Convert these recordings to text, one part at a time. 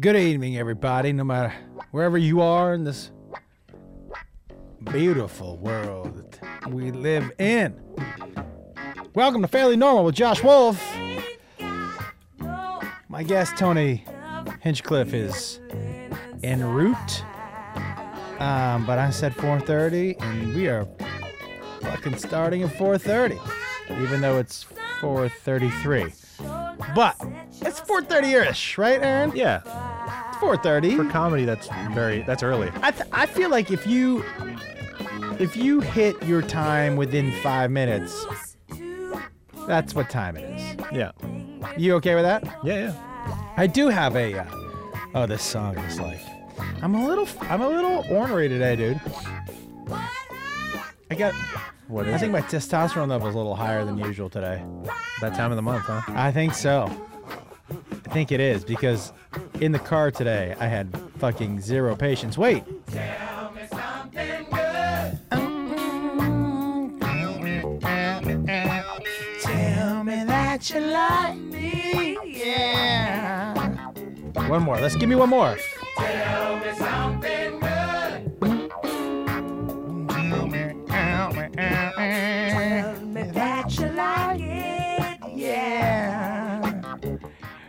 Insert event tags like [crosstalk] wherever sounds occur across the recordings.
Good evening, everybody, no matter wherever you are in this beautiful world that we live in. Welcome to Fairly Normal with Josh Wolf. My guest, Tony Hinchcliffe, is en route. Um, but I said 4.30, and we are fucking starting at 4.30, even though it's 4.33. But it's 4.30-ish, right, Aaron? Yeah, 4.30. for comedy, that's very that's early. I, th- I feel like if you if you hit your time within five minutes, that's what time it is. Yeah, You okay with that? yeah, yeah. I do have a. Uh, oh, this song is like. I'm a little. I'm a little ornery today, dude. I got. What is I think it? my testosterone level is a little higher than usual today. that time of the month, huh? I think so. I think it is because in the car today I had fucking zero patience. Wait. Tell me that you like me, yeah. One more. Let's give me one more.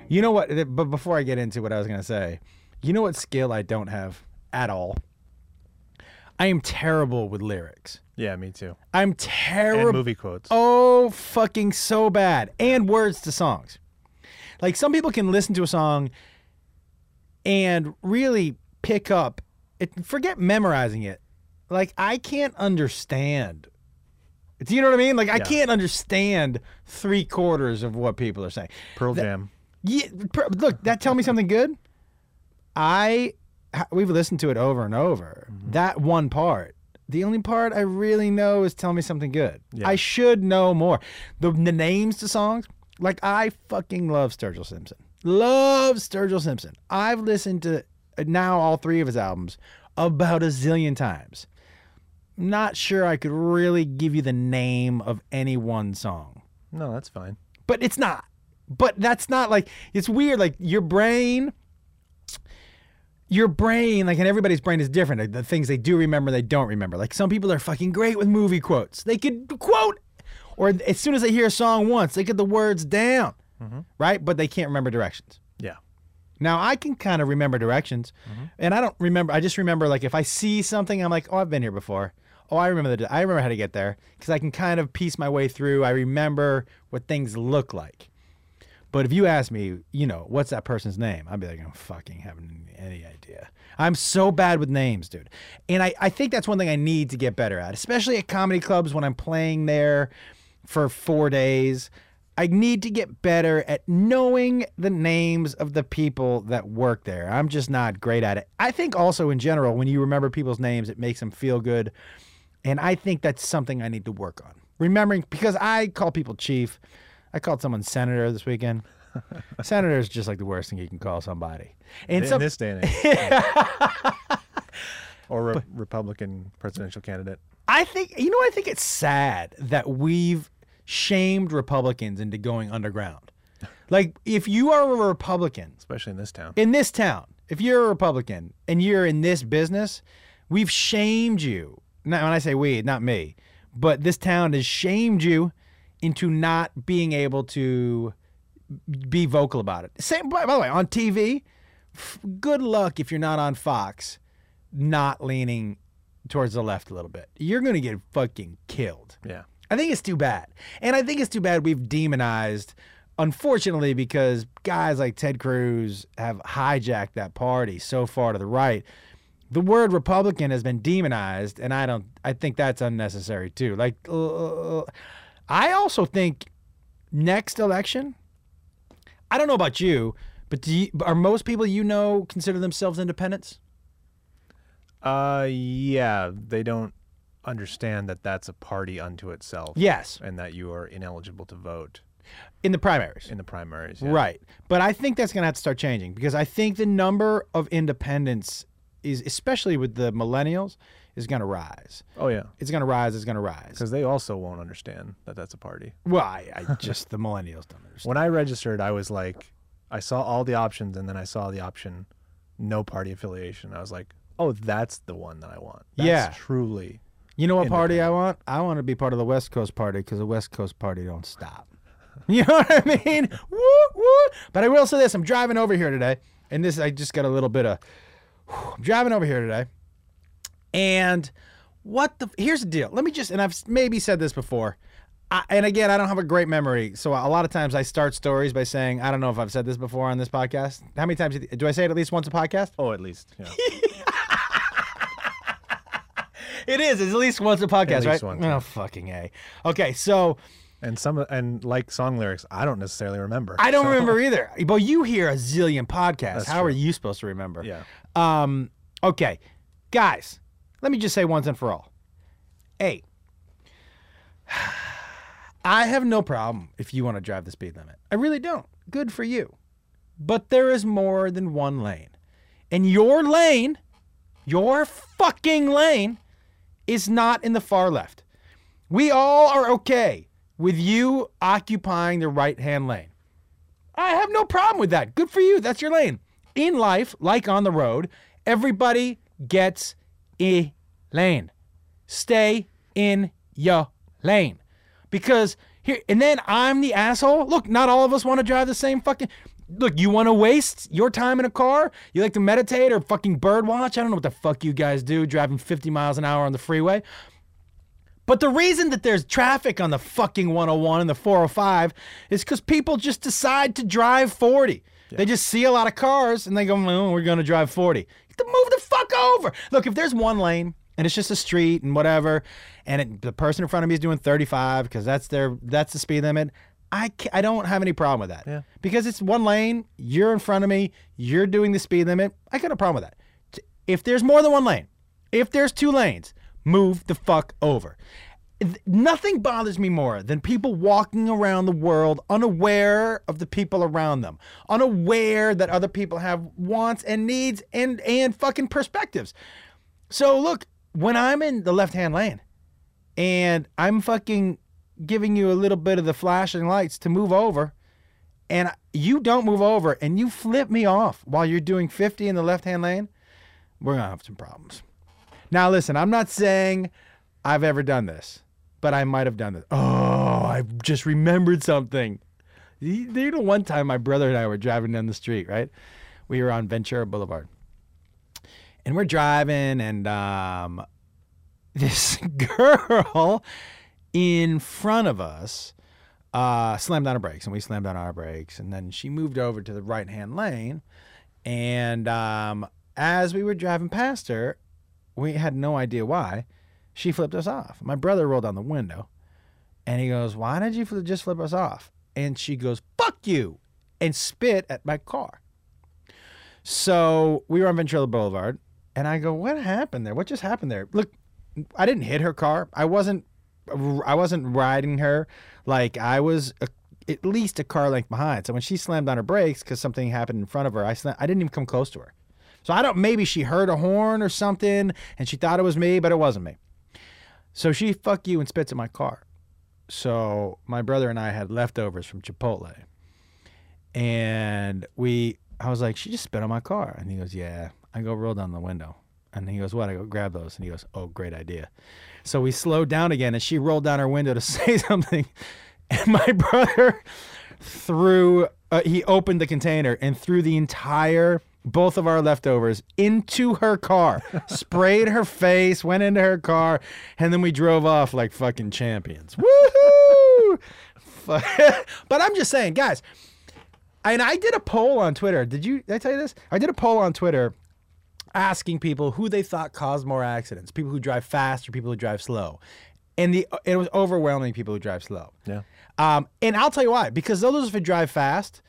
You know what? But before I get into what I was gonna say, you know what skill I don't have at all? I am terrible with lyrics. Yeah, me too. I'm And terrible. movie quotes. Oh, fucking so bad. And words to songs. Like some people can listen to a song and really pick up it forget memorizing it. Like I can't understand. Do you know what I mean? Like I Yeah. can't understand three quarters of what people are saying. Pearl Jam. Yeah, per- look, that tell me something good. I we've listened to it over and over. That one part, the only part I really know is tell me something good. Yeah. I should know more. The, the names to songs, like I fucking love Sturgill Simpson. Love Sturgill Simpson. I've listened to uh, now all three of his albums about a zillion times. Not sure I could really give you the name of any one song No, that's fine. but it's not. But that's not like it's weird. Like your brain, your brain, like and everybody's brain is different. Like, the things they do remember, they don't remember. Like some people are fucking great with movie quotes. They could quote, or as soon as they hear a song once, they get the words down, mm-hmm. right? But they can't remember directions. Yeah. Now I can kind of remember directions, mm-hmm. and I don't remember. I just remember like if I see something, I'm like, oh, I've been here before. Oh, I remember the. I remember how to get there because I can kind of piece my way through. I remember what things look like. But if you ask me, you know, what's that person's name? I'd be like, I'm fucking having any idea. I'm so bad with names, dude. And I, I think that's one thing I need to get better at, especially at comedy clubs when I'm playing there for four days. I need to get better at knowing the names of the people that work there. I'm just not great at it. I think also in general, when you remember people's names, it makes them feel good. And I think that's something I need to work on. Remembering, because I call people chief. I called someone senator this weekend. [laughs] senator is just like the worst thing you can call somebody. And In some, this day and age. [laughs] or re- Republican presidential candidate. I think you know I think it's sad that we've shamed Republicans into going underground. Like if you are a Republican Especially in this town. in this town, if you're a Republican and you're in this business, we've shamed you. Now when I say we, not me, but this town has shamed you into not being able to be vocal about it. Same by, by the way, on TV, f- good luck if you're not on Fox not leaning towards the left a little bit. You're going to get fucking killed. yeah. I think it's too bad. And I think it's too bad we've demonized, unfortunately, because guys like Ted Cruz have hijacked that party so far to the right. The word Republican has been demonized, and I don't. I think that's unnecessary too. Like, uh, I also think next election. I don't know about you, but do you, are most people you know consider themselves independents? Uh, yeah. They don't understand that that's a party unto itself. Yes, And that you are ineligible to vote in the primaries. in the primaries. yeah. Right. But I think that's going to have to start changing because I think the number of independents is, especially with the millennials, is going to rise. Oh yeah. It's going to rise. It's going to rise. Because they also won't understand that that's a party. Well, I, I [laughs] just, the millennials don't understand. When I registered, I was like, I saw all the options, and then I saw the option no party affiliation. I was like, oh, that's the one that I want. That's Yeah. truly. You know what party I want? I want to be part of the West Coast party because the West Coast party don't stop. [laughs] You know what I mean? [laughs] woo, woo. But I will say this: I'm driving over here today, and this I just got a little bit of. [sighs] I'm driving over here today, and what the? Here's the deal. Let me just, and I've maybe said this before. I, and again, I don't have a great memory, so a lot of times I start stories by saying, "I don't know if I've said this before on this podcast." How many times do I say it at least once a podcast? Oh, at least. Yeah. [laughs] It is. It's at least once a podcast, least right? once, oh, fucking a. Okay, so and some and like song lyrics, I don't necessarily remember. I don't So, remember [laughs] either. But you hear a zillion podcasts. That's How true. are you supposed to remember? Yeah. Um. Okay, guys, let me just say once and for all. Hey, [sighs] I have no problem if you want to drive the speed limit. I really don't. Good for you. But there is more than one lane, and your lane, your fucking lane, is not in the far left. We all are okay with you occupying the right hand lane. I have no problem with that. Good for you. That's your lane. In life, like on the road, everybody gets a lane. Stay in your lane. Because here, and then I'm the asshole. Look, not all of us want to drive the same fucking. Look, you want to waste your time in a car? You like to meditate or fucking bird watch? I don't know what the fuck you guys do driving 50 miles an hour on the freeway. But the reason that there's traffic on the fucking 101 and the 405 is because people just decide to drive 40. They just see a lot of cars and they go, well, we're going to drive 40. Move the fuck over. Look, if there's one lane and it's just a street and whatever, and it, the person in front of me is doing 35 because that's their that's the speed limit, I, I don't have any problem with that. Yeah. Because it's one lane, you're in front of me, you're doing the speed limit. I got no problem with that. If there's more than one lane, if there's two lanes, move the fuck over. Th- Nothing bothers me more than people walking around the world unaware of the people around them, unaware that other people have wants and needs and and fucking perspectives. So look, when I'm in the left-hand lane and I'm fucking giving you a little bit of the flashing lights to move over and you don't move over and you flip me off while you're doing 50 in the left-hand lane, we're going to have some problems. Now listen, I'm not saying I've ever done this, but I might have done this. Oh, I just remembered something. You know, one time my brother and I were driving down the street, right? We were on Ventura Boulevard. And we're driving, and um, [laughs] this girl in front of us uh, slammed on her brakes, and we slammed on our brakes. And then she moved over to the right hand lane. And um, as we were driving past her, we had no idea why. She flipped us off. My brother rolled down the window and he goes, Why did you fl- just flip us off? And she goes, Fuck you, and spit at my car. So we were on Ventura Boulevard and I go, What happened there? What just happened there? Look, I didn't hit her car. I wasn't I wasn't riding her like I was a, at least a car length behind. So when she slammed on her brakes because something happened in front of her, I I didn't even come close to her. So I don't. Maybe she heard a horn or something and she thought it was me, but it wasn't me. So she fuck you and spits in my car. So my brother and I had leftovers from Chipotle, and we. I was like, she just spit on my car, and he goes, yeah. I go roll down the window, and he goes, what? I go grab those, and he goes, oh, great idea. So we slowed down again, and she rolled down her window to [laughs] say something, and my [laughs] brother threw. Uh, he opened the container and threw the entire both of our leftovers into her car, [laughs] sprayed her face, went into her car, and then we drove off like fucking champions. [laughs] Woohoo! [laughs] But I'm just saying, guys. And I did a poll on Twitter. Did you? Did I tell you this? I did a poll on Twitter asking people who they thought caused more accidents: people who drive fast or people who drive slow. And the it was overwhelming people who drive slow. Yeah. Um, and I'll tell you why. Because those who drive fast,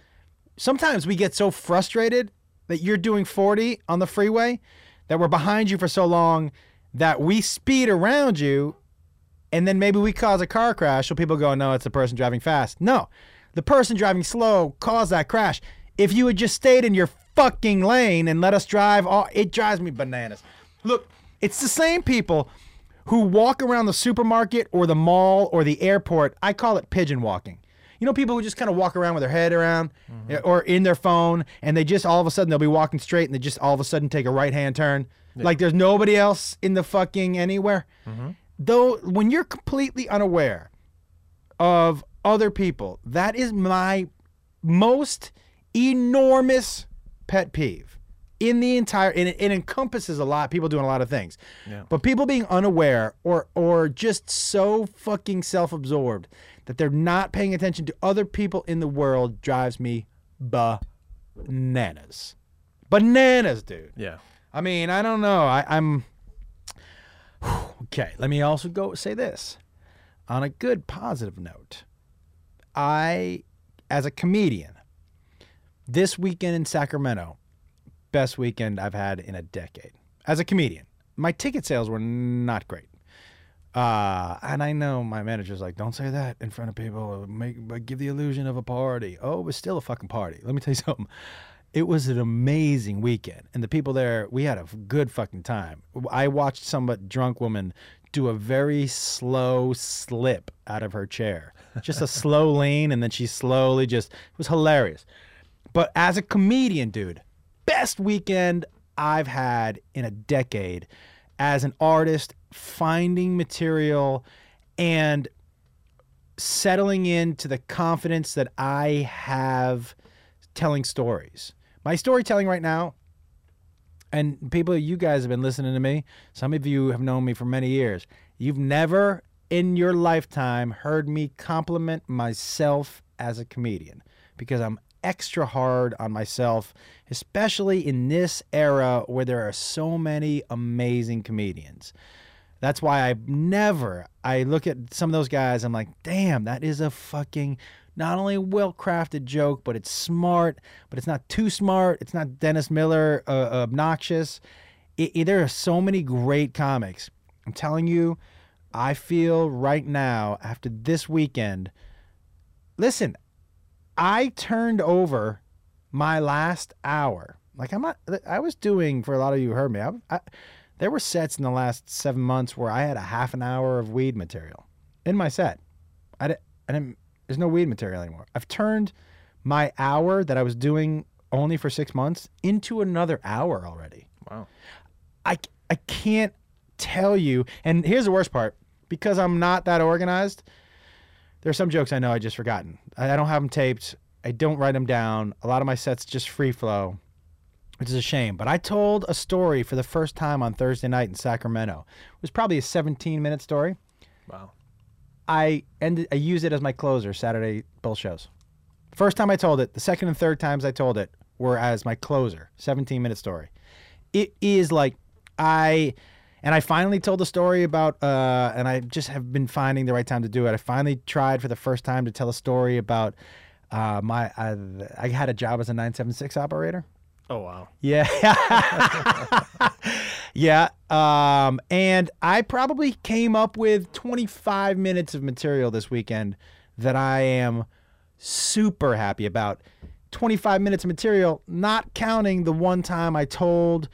sometimes we get so frustrated that you're doing 40 on the freeway that we're behind you for so long that we speed around you and then maybe we cause a car crash so people go, no, it's the person driving fast. No, the person driving slow caused that crash. If you had just stayed in your fucking lane and let us drive, all, it drives me bananas. Look, it's the same people who walk around the supermarket or the mall or the airport. I call it pigeon walking. You know, people who just kind of walk around with their head around Mm-hmm. eh, or in their phone, and they just all of a sudden they'll be walking straight, and they just all of a sudden take a right hand turn, like there's nobody else in the fucking anywhere. Mm-hmm. Though, when you're completely unaware of other people, that is my most enormous pet peeve in the entire and it, it encompasses a lot people doing a lot of things Yeah. but people being unaware or or just so fucking self-absorbed that they're not paying attention to other people in the world drives me bananas bananas dude Yeah. I mean, I don't know. I, I'm [sighs] okay. Let me also go say this on a good positive note. I, as a comedian, this weekend in Sacramento, best weekend I've had in a decade. As a comedian, my ticket sales were not great. Uh, and I know my manager's like, don't say that in front of people. Make, but give the illusion of a party. Oh, it was still a fucking party. Let me tell you [laughs] something. It was an amazing weekend, and the people there, we had a good fucking time. I watched some drunk woman do a very slow slip out of her chair, just a [laughs] slow lean, and then she slowly just it was hilarious. But as a comedian, dude, best weekend I've had in a decade as an artist, finding material and settling into the confidence that I have telling stories. My storytelling right now, and people, you guys have been listening to me. Some of you have known me for many years. You've never in your lifetime heard me compliment myself as a comedian because I'm extra hard on myself, especially in this era where there are so many amazing comedians. That's why I never I look at some of those guys I'm like, "Damn, that is a fucking not only well-crafted joke, but it's smart, but it's not too smart. It's not Dennis Miller uh, obnoxious. It, it- there are so many great comics. I'm telling you, I feel right now after this weekend. Listen, I turned over my last hour. Like I'm not. I was doing for a lot of you heard me. I, I, there were sets in the last seven months where I had a half an hour of weed material in my set. I, di- I didn't. There's no weed material anymore. I've turned my hour that I was doing only for six months into another hour already. Wow. I, I can't tell you. And here's the worst part because I'm not that organized, there's some jokes I know I just forgotten. I, I don't have them taped. I don't write them down. A lot of my sets just free flow, which is a shame. But I told a story for the first time on Thursday night in Sacramento. It was probably a 17 minute story. Wow. I ended I used it as my closer Saturday both shows. First time I told it, the second and third times I told it were as my closer, 17 minute story. It is like I and I finally told the story about uh and I just have been finding the right time to do it. I finally tried for the first time to tell a story about uh my I, I had a job as a 976 operator. Oh wow. Yeah. [laughs] yeah. Um, and I probably came up with 25 minutes of material this weekend that I am super happy about. 25 minutes of material, not counting the one time I told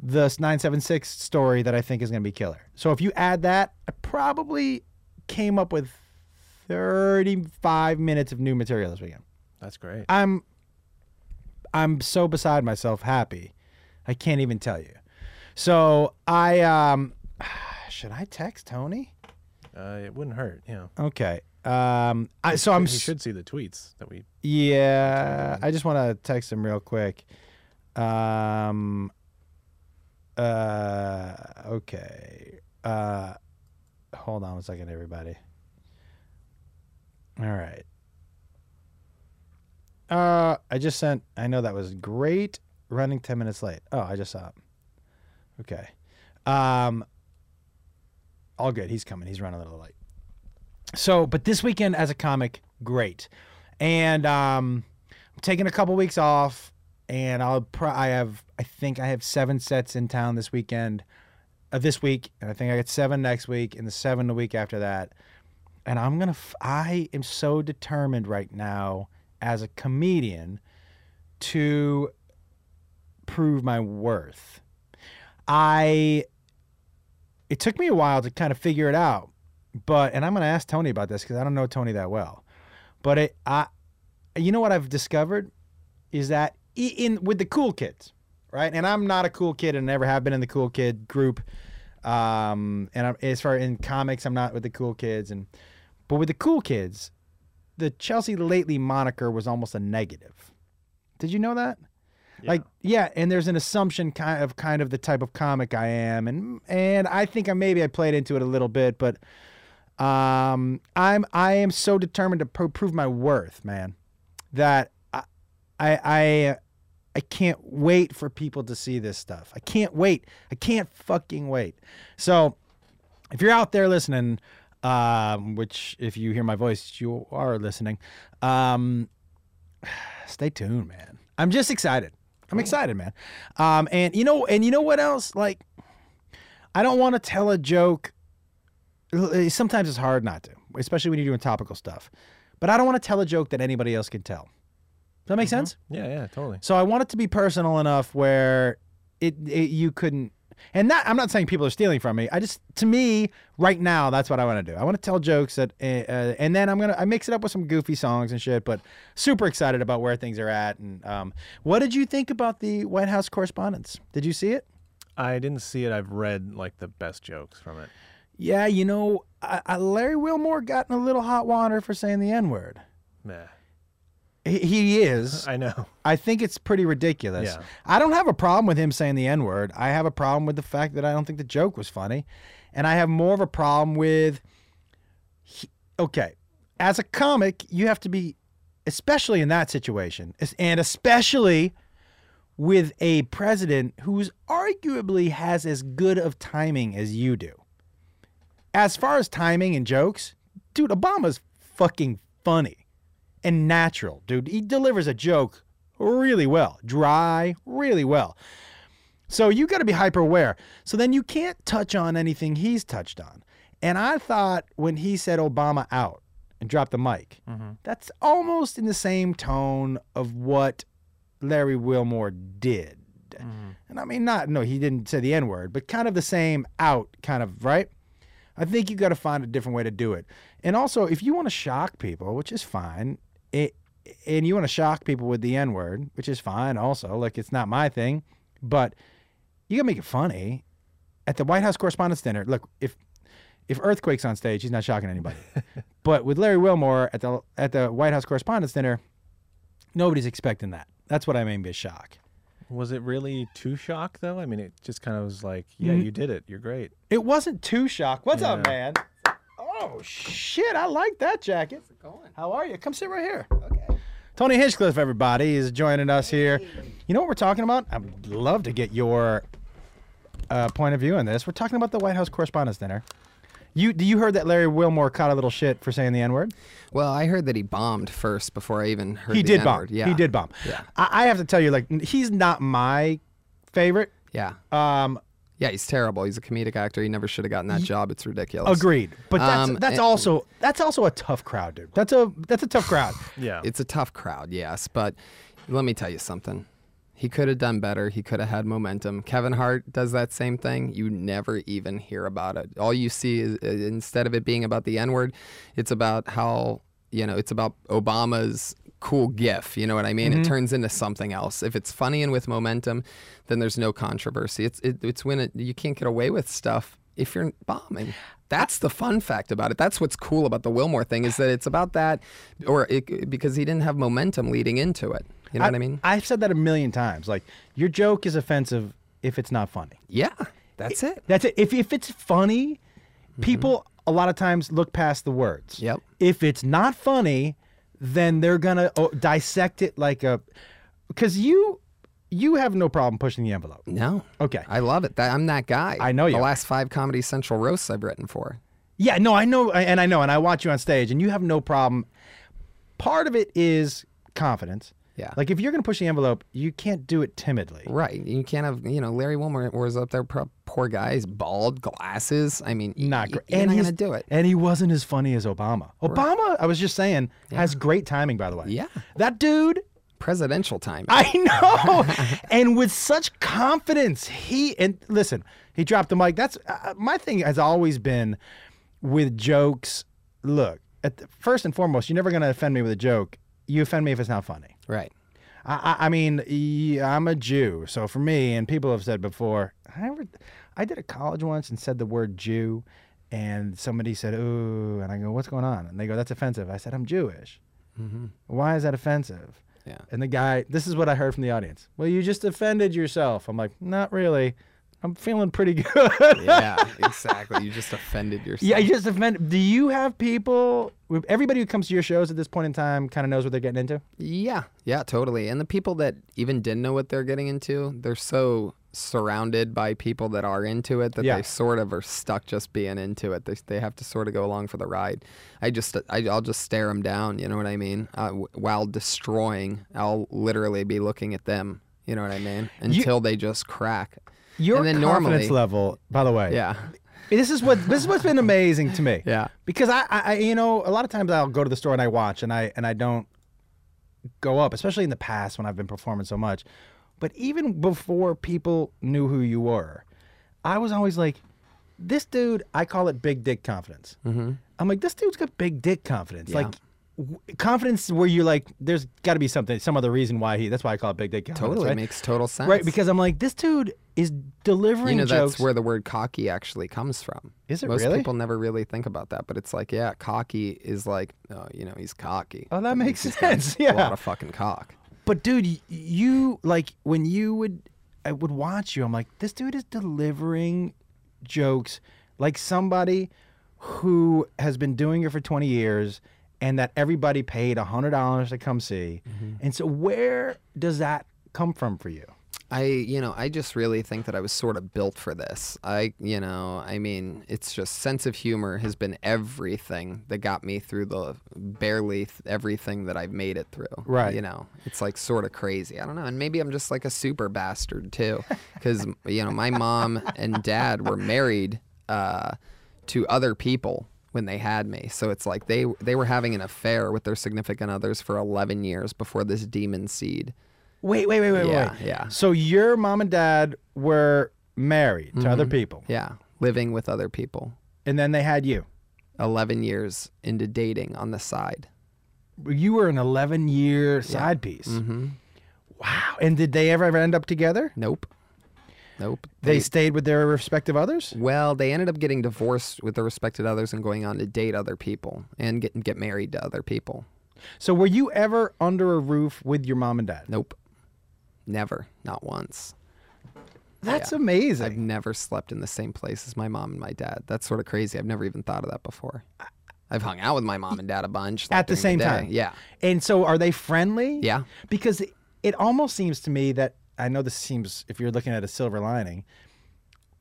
the 976 story that I think is going to be killer. So if you add that, I probably came up with 35 minutes of new material this weekend. That's great. I'm I'm so beside myself happy. I can't even tell you. So I um [sighs] should I text Tony? Uh, it wouldn't hurt. Yeah. Okay. Um I so I'm He should see the tweets that we. yeah, I just want to text him real quick. Um uh okay. Uh hold on a second everybody. All right. Uh I just sent I know that was great running 10 minutes late. Oh, I just saw it. Okay. Um all good. He's coming. He's running a little late. So, but this weekend as a comic, great. And um I'm taking a couple weeks off and I'll pro- I have I think I have 7 sets in town this weekend. Uh, this week, and I think I get 7 next week and the 7 the week after that. And I'm to f- I am so determined right now as a comedian to prove my worth. I it took me a while to kind of figure it out, but and I'm going to ask Tony about this cuz I don't know Tony that well. But it, I, you know what I've discovered is that in with the cool kids, right? And I'm not a cool kid and never have been in the cool kid group. Um, and I'm, as far in comics, I'm not with the cool kids, and but with the cool kids, the Chelsea Lately moniker was almost a negative. Did you know that? Like, yeah, and there's an assumption kind of kind of the type of comic I am, and and I think I maybe I played into it a little bit, but um, I'm I am so determined to pro- prove my worth, man, that I I I, I can't wait for people to see this stuff. I can't wait. I can't fucking wait. So, if you're out there listening, um, which if you hear my voice, you are listening. Um, [sighs] stay tuned, man. I'm just excited. I'm excited, man. Um, and you know, and you know what else? Like, I don't want to tell a joke. uh, Sometimes it's hard not to, especially when you're doing topical stuff. But I don't want to tell a joke that anybody else can tell. Does that make sense? Yeah, yeah, totally. So I want it to be personal enough where it, it you couldn't. And that I'm not saying people are stealing from me. I just to me right now that's what I want to do. I want to tell jokes that, uh, and then I'm gonna I mix it up with some goofy songs and shit. But super excited about where things are at. And um, what did you think about the White House correspondence? Did you see it? I didn't see it. I've read like the best jokes from it. Yeah, you know, I, I, Larry Wilmore got in a little hot water for saying the N word. Meh. He, is. [laughs] I know. I think it's pretty ridiculous. Yeah. I don't have a problem with him saying the N word. I have a problem with the fact that I don't think the joke was funny. And I have more of a problem with. he- okay, as a comic, you have to be, especially in that situation, and especially with a president who's arguably has as good of timing as you do. As far as timing and jokes, dude, Obama's fucking funny and natural, dude. He delivers a joke really well, dry, really well. So you got to be hyper aware. So then you can't touch on anything he's touched on. And I thought when he said Obama out and dropped the mic, mm-hmm. that's almost in the same tone of what Larry Wilmore did. Mm-hmm. And I mean, not, no, he didn't say the N word, but kind of the same out, kind of, right? I think you got to find a different way to do it. And also, if you want to shock people, which is fine, it, and you want to shock people with the N word, which is fine also, like it's not my thing, but you got to make it funny. At the White House Correspondents' Dinner, look, if if Earthquake's on stage, he's not shocking anybody. [laughs] but with Larry Wilmore at the at the White House Correspondents' Dinner, nobody's expecting that. That's what I mean by shock. Was it really too shock though? I mean, it just kind of was like, yeah, Mm-hmm. you did it. You're great. It wasn't too shock. What's up, man? Oh shit! I like that jacket. going? How are you? Come sit right here. Okay. Tony Hinchcliffe, everybody, is joining us here. You know what we're talking about? I'd love to get your uh, point of view on this. We're talking about the White House Correspondents' Dinner. You do you heard that Larry Wilmore caught a little shit for saying the N word? Well, I heard that he bombed first before I even heard He the did bomb. N-word. Yeah. He did bomb. Yeah. I, I have to tell you, like, he's not my favorite. Yeah. Um, Yeah, he's terrible. He's a comedic actor. He never should have gotten that job. It's ridiculous. agreed. But that's Um, that's and- also that's also a tough crowd, dude. That's a that's a tough crowd. [laughs] Yeah. It's a tough crowd, yes, but let me tell you something. He could have done better. He could have had momentum. Kevin Hart does that same thing. You never even hear about it. All you see is uh, instead of it being about the N word, it's about how, you know, it's about Obama's cool gif. You know what I mean? It turns into something else. If it's funny and with momentum, then there's no controversy. It's it, it's when it, you can't get away with stuff if you're bombing. That's the fun fact about it. That's what's cool about the Wilmore thing is that it's about that, or it, because he didn't have momentum leading into it. You know what I mean? I've said that a million times. Like your joke is offensive if it's not funny. Yeah, that's it. That's it. If if it's funny, people a lot of times look past the words. Mm-hmm. Yep. If it's not funny, then they're gonna oh, dissect it like a because you you have no problem pushing the envelope. No. Okay. I love it. That, I'm that guy. I know you The last five Comedy Central roasts I've written for. Yeah, no, I know, and I know, and I watch you on stage, and you have no problem. Part of it is confidence. Yeah. Like if you're gonna push the envelope, you can't do it timidly. Right. You can't have, you know, Larry Wilmore was up there, poor guy. He's bald, glasses. I mean, Not great. And not he's going to do it. And he wasn't as funny as Obama. Obama, I was just saying, has great timing, by the way. Yeah. That dude, Presidential time. I know. [laughs] and with such confidence, he, and listen, he dropped the mic. That's uh, my thing has always been with jokes. Look, at the, first and foremost, you're never going to offend me with a joke. You offend me if it's not funny. Right. I, I, I mean, I'm a Jew, so for me, and people have said before, I ever, I did a college once and said the word Jew, and somebody said, "Ooh," and I go, "What's going on?" And they go, "That's offensive." I said, "I'm Jewish." Mm-hmm. Why is that offensive? Yeah. And the guy, this is what I heard from the audience. Well, you just offended yourself. I'm like, not really. I'm feeling pretty [laughs] good. yeah, exactly. You just offended yourself. yeah, you just offended. Do you have people? Everybody who comes to your shows at this point in time kind of knows what they're getting into. Yeah, yeah, totally. And the people that even didn't know what they're getting into, they're so surrounded by people that are into it that Yeah. they sort of are stuck just being into it. They, they have to sort of go along for the ride. I just I, I'll just stare them down. You know what I mean? Uh, while destroying, I'll literally be looking at them. You know what I mean? Until they just crack. Your And then confidence normally- level, by the way. Yeah, This is what this is what's been amazing to me. [laughs] yeah, because I, I, you know, a lot of times I'll go to the store and I watch and I and I don't go up, especially in the past when I've been performing so much. But even before people knew who you were, I was always like, this dude. I call it big dick confidence. mm-hmm. I'm like, this dude's got big dick confidence. Yeah. Like confidence where you're like, there's got to be something, some other reason why he. That's why I call it big dick confidence. totally right? makes total sense. Right, because I'm like, this dude is delivering you know jokes. that's where the word cocky actually comes from. Is it Most really? people never really think about that, but it's like, yeah, cocky is like, oh, you know, he's cocky. Oh, that means makes sense, [laughs] A lot of fucking cock. But dude, you like when you would I would watch you, I'm like, this dude is delivering jokes like somebody who has been doing it for 20 years and that everybody paid $100 to come see. And so where does that come from for you? I, you know, I just really think that I was sort of built for this. I, you know, I mean, it's just sense of humor has been everything that got me through the barely th- everything that I've made it through. Right. You know, it's like sort of crazy. I don't know. And maybe I'm just like a super bastard too. [laughs] Because, you know, my mom and dad were married uh, to other people when they had me. So it's like they they were having an affair with their significant others for 11 years before this demon seed. Wait, wait, wait, wait, Yeah, wait. yeah. So your mom and dad were married to other people Yeah, living with other people. and then they had you. 11 years into dating on the side. You were an 11 year side piece. Mm-hmm. Wow. And did they ever, ever end up together? Nope. Nope. They stayed with their respective others? well, they ended up getting divorced with their respected others and going on to date other people and get get married to other people. So were you ever under a roof with your mom and dad? Nope. Never. Not once. That's Yeah. amazing. I've never slept in the same place as my mom and my dad. That's sort of crazy. I've never even thought of that before. I've hung out with my mom and dad a bunch. like, At the same day. time? Yeah. and so are they friendly? Yeah. Because it almost seems to me that I know this seems if you're looking at a silver lining,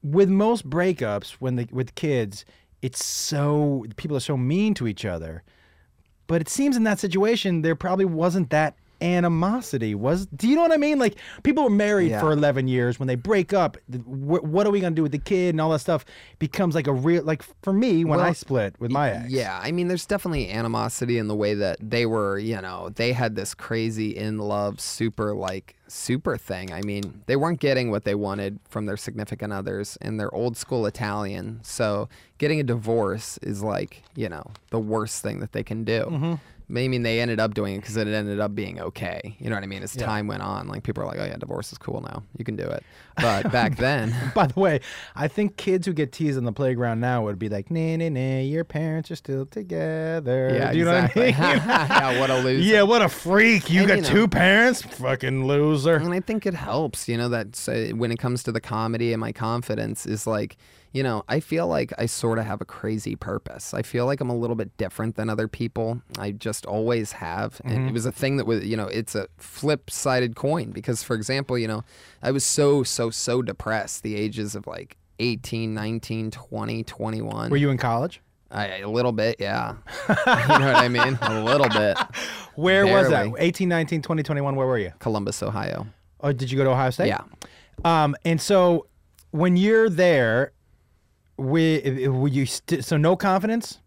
with most breakups when the with kids, it's so people are so mean to each other. But it seems in that situation there probably wasn't that animosity. Was do you know what I mean? Like people were married Yeah. for 11 years when they break up, wh- what are we going to do with the kid and all that stuff becomes like a real like for me when I split with my ex. Yeah, I mean, there's definitely animosity in the way that they were, you know, they had this crazy in love, super like super thing. I mean, they weren't getting what they wanted from their significant others, and they're old school Italian. So getting a divorce is like, you know, the worst thing that they can do. Mm-hmm. I mean, they ended up doing it because it ended up being okay. You know what I mean? As time went on, like people are like, "Oh yeah, divorce is cool now. You can do it." [laughs] But back then, [laughs] By the way, I think kids who get teased on the playground now would be like, "Nah, nah, nah, your parents are still together." yeah, Do you exactly. know what I mean? [laughs] yeah, what a loser. yeah, what a freak! You And, got you know- two parents, fucking loser. And I think it helps, you know, that uh, when it comes to the comedy and my confidence is like, you know, I feel like I sort of have a crazy purpose. I feel like I'm a little bit different than other people. I just always have. And it was a thing that was, you know, it's a flip sided coin because, for example, you know, I was so, so, so depressed the ages of like 18, 19, 20, 21. Were you in college? I, a little bit, yeah. [laughs] you know what I mean? A little bit. Where was that? Barely. 18, 19, 20, 21, Where were you? Columbus, Ohio. Oh, did you go to Ohio State? Yeah. Um, and so when you're there, we, were you st- so no confidence?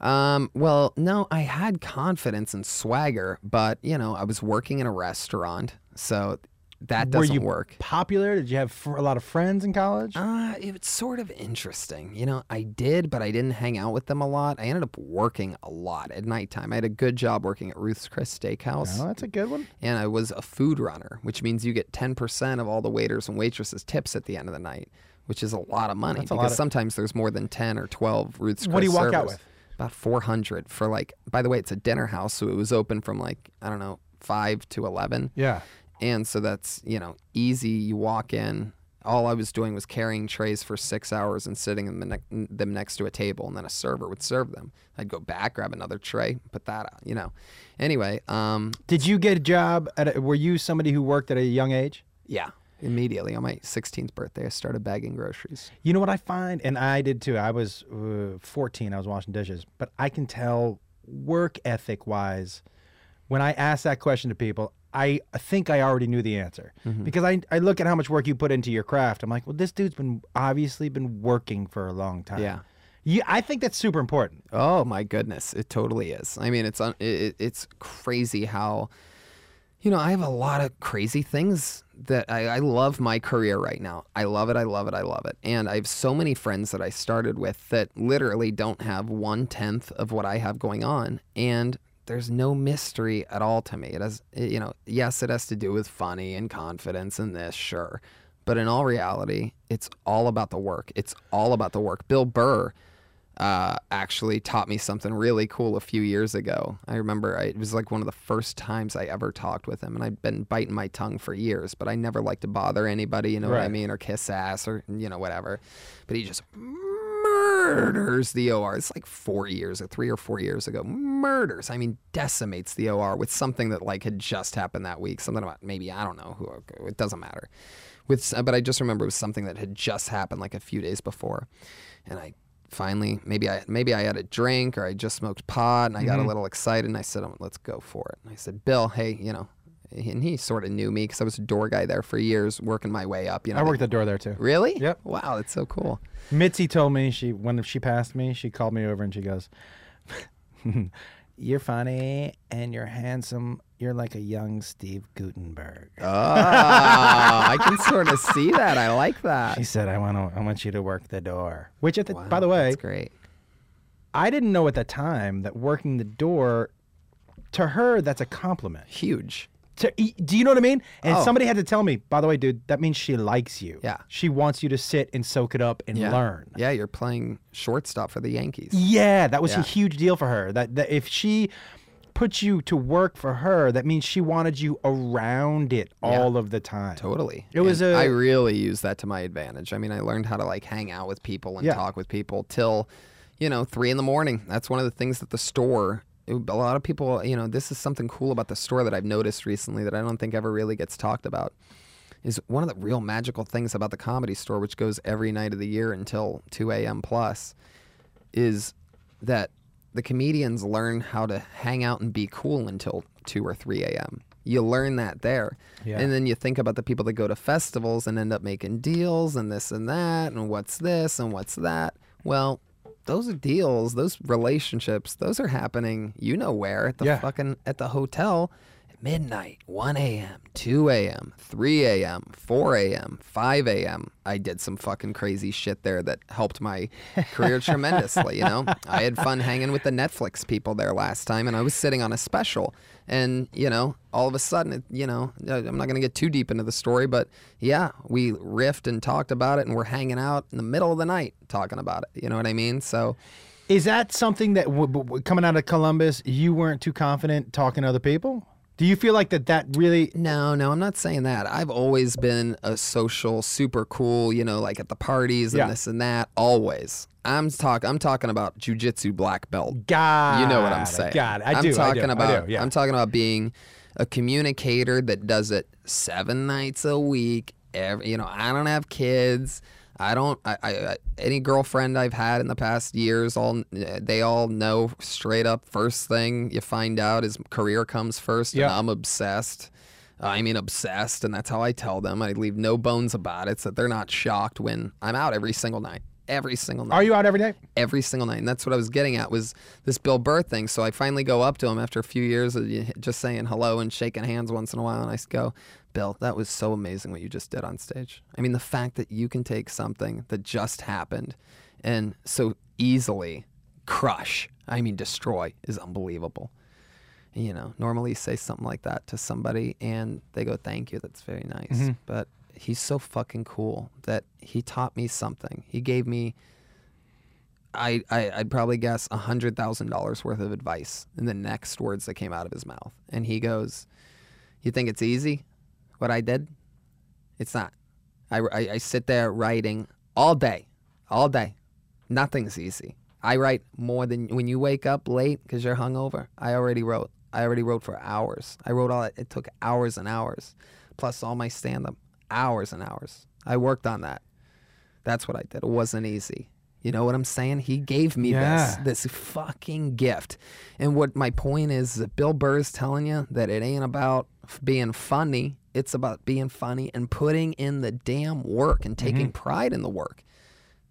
Um, well, no, I had confidence and swagger, but you know, I was working in a restaurant, so that doesn't you work. popular? Did you have fr- a lot of friends in college? Uh, it's sort of interesting. You know, I did, but I didn't hang out with them a lot. I ended up working a lot at nighttime. I had a good job working at Ruth's Chris Steakhouse. oh, that's a good one. and I was a food runner, which means you get 10% of all the waiters and waitresses tips at the end of the night, which is a lot of money That's because of- sometimes there's more than 10 or 12 Ruth's What do you Chris walk out with? About 400 for like, by the way, it's a dinner house, so it was open from like, I don't know, 5 to 11. Yeah. And so that's, you know, easy. You walk in. All I was doing was carrying trays for six hours and sitting them, ne- them next to a table, and then a server would serve them. I'd go back, grab another tray, put that out, you know. Anyway, um, Did you get a job at? A, were you somebody who worked at a young age? yeah, immediately on my 16th birthday, I started bagging groceries. You know what I find, and I did too. I was uh, 14. I was washing dishes, but I can tell work ethic wise when I ask that question to people. I think I already knew the answer Mm-hmm. because I, I look at how much work you put into your craft. I'm like, well, this dude's been obviously been working for a long time. Yeah. Yeah, I think that's super important. Oh my goodness, it totally is. I mean, it's it, it's crazy how, you know, I have a lot of crazy things that I, I love my career right now. I love it. I love it. I love it. And I have so many friends that I started with that literally don't have one tenth of what I have going on, and there's no mystery at all to me. It has, you know, yes, it has to do with funny and confidence and this, sure. But in all reality, it's all about the work. It's all about the work. Bill Burr uh, actually taught me something really cool a few years ago. I remember I, it was like one of the first times I ever talked with him, and I'd been biting my tongue for years, but I never liked to bother anybody, you know what I mean, or kiss ass or you know whatever. But he just murders the OR. It's like four years or three or four years ago. Murders. I mean, decimates the OR with something that like had just happened that week. Something about maybe I don't know who. It doesn't matter. With but I just remember it was something that had just happened like a few days before, and I finally maybe I maybe I had a drink or I just smoked pot and I got a mm-hmm. little excited and I said, "Oh, "Let's go for it." And I said, "Bill, hey, you know." And he sort of knew me because I was a door guy there for years, working my way up. You know, I worked the door there too. Really? Yep. Wow, that's so cool. Mitzi told me she when she passed me, she called me over and she goes, [laughs] "You're funny and you're handsome. You're like a young Steve Guttenberg." Oh, [laughs] ah, I can sort of see that. I like that. She said, "I want to. I want you to work the door." Which, at the, Wow, by the way, that's great. I didn't know at the time that working the door, to her, that's a compliment. Huge. To, do you know what I mean? And Oh. somebody had to tell me, by the way, dude, that means she likes you. Yeah. She wants you to sit and soak it up and Yeah. learn. Yeah, you're playing shortstop for the Yankees. Yeah, that was a huge deal for her. That, that if she put you to work for her, that means she wanted you around it all of the time. Totally. It was And a- I really used that to my advantage. I mean, I learned how to like hang out with people and Yeah. talk with people till, you know, three in the morning. That's one of the things that the store. A lot of people, you know, this is something cool about the store that I've noticed recently that I don't think ever really gets talked about. Is one of the real magical things about the comedy store, which goes every night of the year until 2 a.m. plus, is that the comedians learn how to hang out and be cool until 2 or 3 a.m. You learn that there. Yeah. And then you think about the people that go to festivals and end up making deals and this and that and what's this and what's that. Well, those are deals, those relationships, those are happening you know where at the Yeah. fucking at the hotel midnight, 1 a.m., 2 a.m., 3 a.m., 4 a.m., 5 a.m. I did some fucking crazy shit there that helped my career tremendously, you know? I had fun hanging with the Netflix people there last time and I was sitting on a special and, you know, all of a sudden, it, you know, I'm not going to get too deep into the story, but yeah, we riffed and talked about it and we're hanging out in the middle of the night talking about it. You know what I mean? So, Is that something that w- w- coming out of Columbus, you weren't too confident talking to other people? Do you feel like that that really No, no, I'm not saying that. I've always been a social, super cool, you know, like at the parties and Yeah. this and that. Always. I'm talk. I'm talking about jujitsu black belt. God You know what I'm saying. It. I am do. talking I do, about. I do, yeah. I'm talking about being a communicator that does it seven nights a week. Every, you know, I don't have kids. I don't. I, I, any girlfriend I've had in the past years, all they all know straight up. First thing you find out is career comes first, Yeah. I'm obsessed. Uh, I mean, obsessed, and that's how I tell them. I leave no bones about it, so they're not shocked when I'm out every single night. every single night Are you out every day? every single night. And that's what I was getting at was this Bill Burr thing. So I finally go up to him after a few years of just saying hello and shaking hands once in a while. And I go, Bill, that was so amazing what you just did on stage. I mean, the fact that you can take something that just happened and so easily crush, I mean, destroy, is unbelievable. You know, normally you say something like that to somebody and they go, thank you. That's very nice. Mm-hmm. But he's so fucking cool that he taught me something. He gave me I, I I'd probably guess a hundred thousand dollars worth of advice in the next words that came out of his mouth. And he goes, "You think it's easy? What I did? It's not. I, I, I sit there writing all day, all day. Nothing's easy. I write more than when you wake up late because you're hungover. I already wrote. I already wrote for hours. I wrote all. It took hours and hours, plus all my stand up, hours and hours. I worked on that. That's what I did. It wasn't easy. You know what I'm saying? He gave me Yeah. this this fucking gift. And what my point is that Bill Burr's telling you that it ain't about being funny. It's about being funny and putting in the damn work and mm-hmm. taking pride in the work.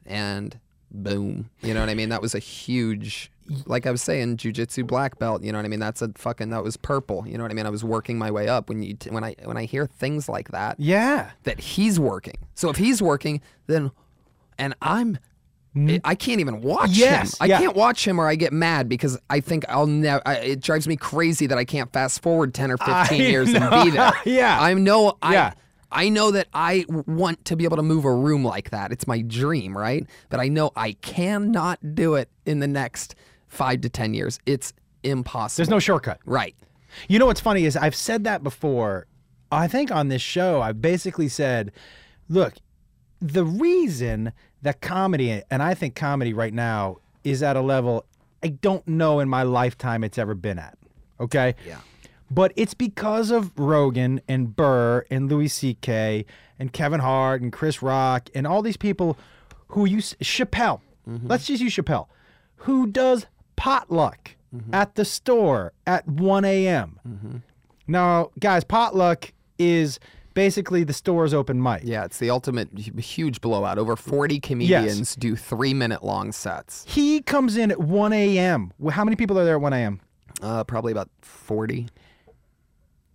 And boom. You know what I mean? That was a huge like I was saying, jujitsu black belt. You know what I mean? That's a fucking that was purple. You know what I mean? I was working my way up. When you when I when I hear things like that, Yeah. that he's working. So if he's working, then and I'm Hmm? I can't even watch Yes, him. I yeah. can't watch him or I get mad because I think I'll never it drives me crazy that I can't fast forward 10 or 15 I [laughs] years and be there. [laughs] Yeah. I know I Yeah. I know that I want to be able to move a room like that. It's my dream, right? But I know I cannot do it in the next 5 to 10 years. It's impossible. There's no shortcut. right. You know what's funny is I've said that before. I think on this show, I've basically said, look, the reason that comedy, and I think comedy right now is at a level I don't know in my lifetime it's ever been at. Okay? Yeah. But it's because of Rogan and Burr and Louis C.K. and Kevin Hart and Chris Rock and all these people who use Chappelle. Mm-hmm. Let's just use Chappelle, who does potluck mm-hmm. at the store at 1 a.m. Mm-hmm. Now, guys, potluck is basically the store's open mic. Yeah, it's the ultimate huge blowout. Over 40 comedians do three minute long sets. He comes in at 1 a.m. How many people are there at 1 a.m.? Uh, probably about 40.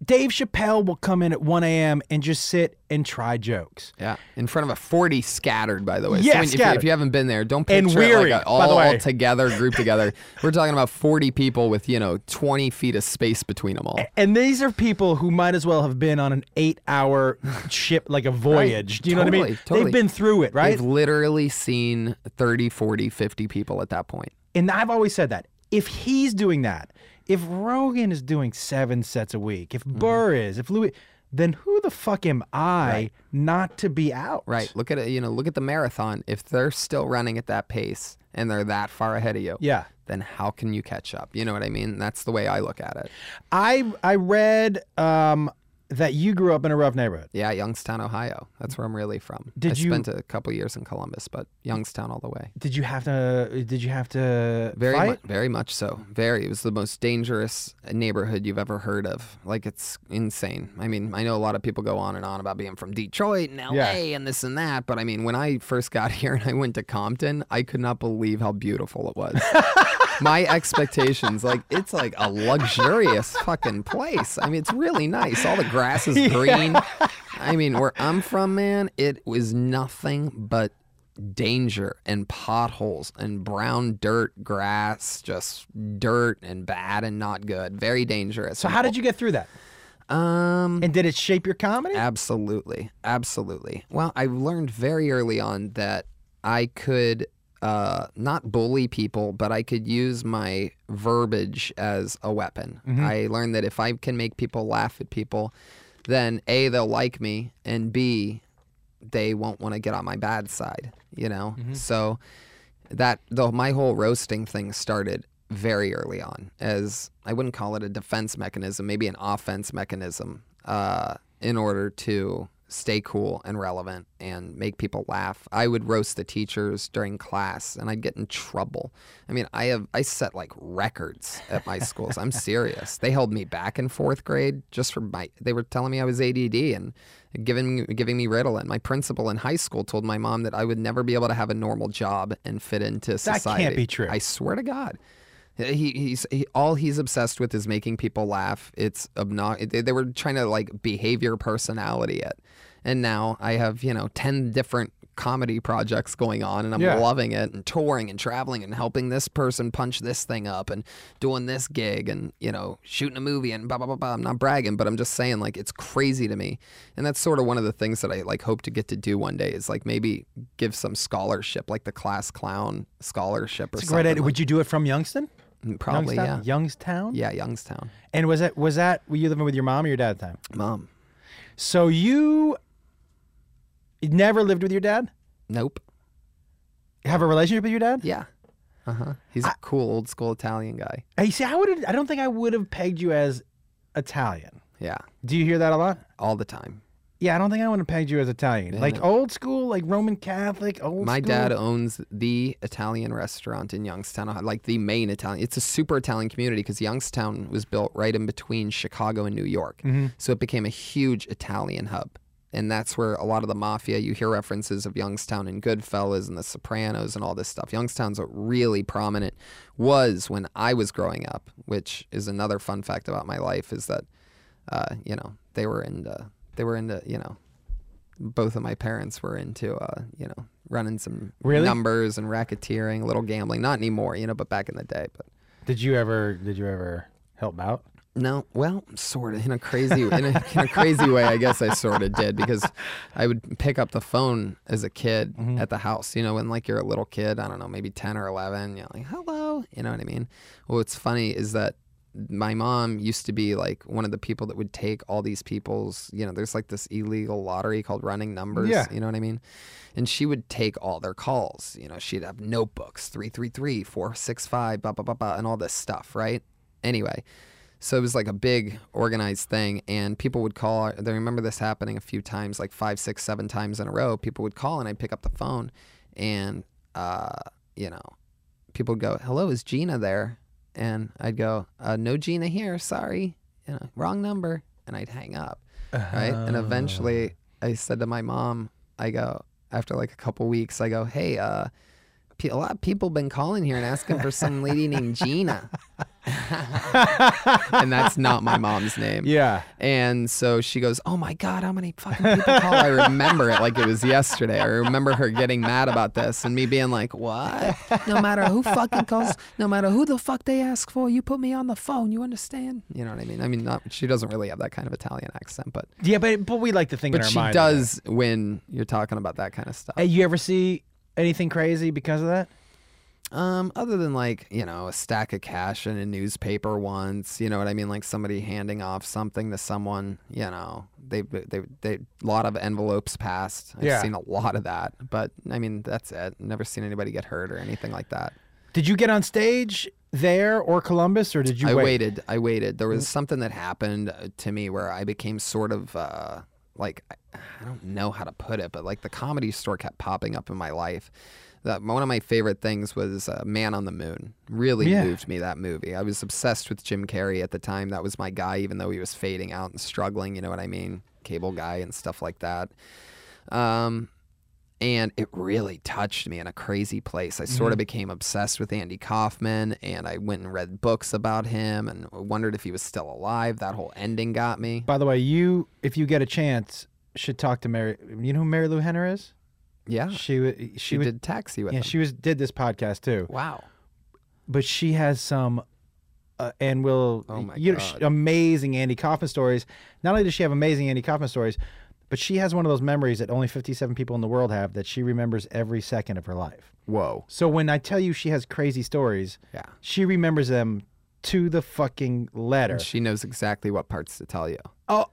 Dave Chappelle will come in at 1 a.m. and just sit and try jokes. Yeah, in front of a 40 scattered, by the way. Yeah, when- if, you, if you haven't been there, don't And picture it weary, like a, all, way. together, grouped [laughs] together. We're talking about 40 people with, you know, 20 feet of space between them all. And these are people who might as well have been on an eight hour ship, like a voyage. Do you know what I mean? Totally, totally. They've been through it, right? They've literally seen 30, 40, 50 people at that point. And I've always said that. If he's doing that, if Rogan is doing seven sets a week, Mm-hmm. if Burr is, if Louis, then who the fuck am I not to be out? Right. Look at it, you know, look at the marathon. If they're still running at that pace and they're that far ahead of you, Yeah. then how can you catch up? You know what I mean? That's the way I look at it. I I read um, that you grew up in a rough neighborhood. Yeah, Youngstown, Ohio. That's where I'm really from. Did I you- spent a couple years in Columbus, but Youngstown all the way. Did you have to? Did you have to Very fight? much, very much so. Very. It was the most dangerous neighborhood you've ever heard of. Like it's insane. I mean, I know a lot of people go on and on about being from Detroit and LA Yeah. and this and that, but I mean, when I first got [laughs] here and I went to Compton, I could not believe how beautiful it was. [laughs] My expectations, like it's like a luxurious fucking place. I mean, it's really nice. All the grass is [laughs] green. I mean, where I'm from, man, it was nothing but danger and potholes and brown dirt, grass, just dirt and bad and not good. Very dangerous. So how did you get through that? Um, And did it shape your comedy? absolutely, absolutely. Well, I learned very early on that I could uh, not bully people, but I could use my verbiage as a weapon. I learned that if I can make people laugh at people, then A, they'll like me, and B, they won't want to get on my bad side, you know? So that the my whole roasting thing started very early on as I wouldn't call it a defense mechanism, maybe an offense mechanism, uh, in order to stay cool and relevant and make people laugh. I would roast the teachers during class and I'd get in trouble. I mean, I have I set like records at my schools. I'm serious. They held me back in 4th grade just for my they were telling me I was ADD and giving giving me Ritalin. My principal in high school told my mom that I would never be able to have a normal job and fit into society. That can't be true. I swear to God. He, he's he, all he's obsessed with is making people laugh. It's obnoxious. They, they were trying to like behavior personality it, and now I have you know ten different comedy projects going on, and I'm Yeah. loving it, and touring and traveling and helping this person punch this thing up, and doing this gig, and you know shooting a movie, and blah blah blah blah. I'm not bragging, but I'm just saying like it's crazy to me, and that's sort of one of the things that I like hope to get to do one day is like maybe give some scholarship, like the class clown scholarship or It's something. great idea. Would you do it from Youngston? Probably, Youngstown? yeah. Youngstown. Yeah, Youngstown. And was that was that were you living with your mom or your dad at the time? Mom. So you never lived with your dad? Nope. Have a relationship with your dad? Yeah. Uh huh. He's a cool old school Italian guy. Hey, see, I would I don't think I would have pegged you as Italian. Yeah. Do you hear that a lot? All the time. Yeah, I don't think I would have pegged you as Italian. like old school, like Roman Catholic, old My school. dad owns the Italian restaurant in Youngstown, uh, like the main Italian. It's a super Italian community because Youngstown was built right in between Chicago and New York. So it became a huge Italian hub. And that's where a lot of the mafia, you hear references of Youngstown and Goodfellas and the Sopranos and all this stuff. Youngstown's a really prominent, was when I was growing up, which is another fun fact about my life is that, uh, you know, they were into, they were into, you know, both of my parents were into uh, you know running some Really? numbers and racketeering, a little gambling. Not anymore, you know, but back in the day. But Did you ever did you ever help out? no, well, sort of in a crazy in a, in a crazy way. I guess I sort of did because I would pick up the phone as a kid at the house. You know, when like you're a little kid, I don't know, maybe ten or eleven. You're like, hello. You know what I mean? Well, what's funny is that my mom used to be like one of the people that would take all these people's, you know, there's like this illegal lottery called running numbers. Yeah. You know what I mean? And she would take all their calls. You know, she'd have notebooks, 333, 465, blah, blah, blah, blah, and all this stuff, right? Anyway, so it was like a big organized thing, and people would call. I remember this happening a few times, like five, six, seven times in a row. People would call, and I'd pick up the phone, and, uh, you know, people would go, "Hello, is Gina there?" And I'd go, uh, "No, Gina here. Sorry, you know, wrong number." And I'd hang up, right? And eventually, I said to my mom, "I go after like a couple weeks. I go, hey, uh, a lot of people been calling here and asking for some lady named Gina, [laughs] and that's not my mom's name." Yeah. And so she goes, "Oh my god, how many fucking people call?" I remember it like it was yesterday. I remember her getting mad about this and me being like, "What? No matter who fucking calls, no matter who the fuck they ask for, you put me on the phone. You understand? You know what I mean? I mean, not she doesn't really have that kind of Italian accent, but Yeah, but but we like to think in but our she mind. does when you're talking about that kind of stuff. Hey, you ever see anything crazy because of that? Um, other than like, you know, a stack of cash in a newspaper once, you know what I mean? Like somebody handing off something to someone, you know, they, they, they, a lot of envelopes passed. I've Yeah. seen a lot of that, but I mean, that's it. Never seen anybody get hurt or anything like that. Did you get on stage there or Columbus, or did you I wait? waited. I waited. There was something that happened uh, to me where I became sort of uh, like I I don't know how to put it, but like the comedy store kept popping up in my life. That one of my favorite things was uh, Man on the Moon. Really Yeah. moved me that movie. I was obsessed with Jim Carrey at the time. That was my guy, even though he was fading out and struggling. You know what I mean? Cable guy and stuff like that. Um, and it really touched me in a crazy place. I sort of became obsessed with Andy Kaufman, and I went and read books about him, and wondered if he was still alive. That whole ending got me. By the way, you, if you get a chance, should talk to Mary. You know who Marilu Henner is? Yeah, She she, she was, did Taxi with Yeah, him. she was did this podcast too. wow. but she has some uh, and will Oh my you know, sh- amazing Andy Kaufman stories. Not only does she have amazing Andy Kaufman stories, but she has one of those memories that only 57 people in the world have that she remembers every second of her life. Whoa. So when I tell you she has crazy stories, Yeah. she remembers them to the fucking letter. She knows exactly what parts to tell you. Oh,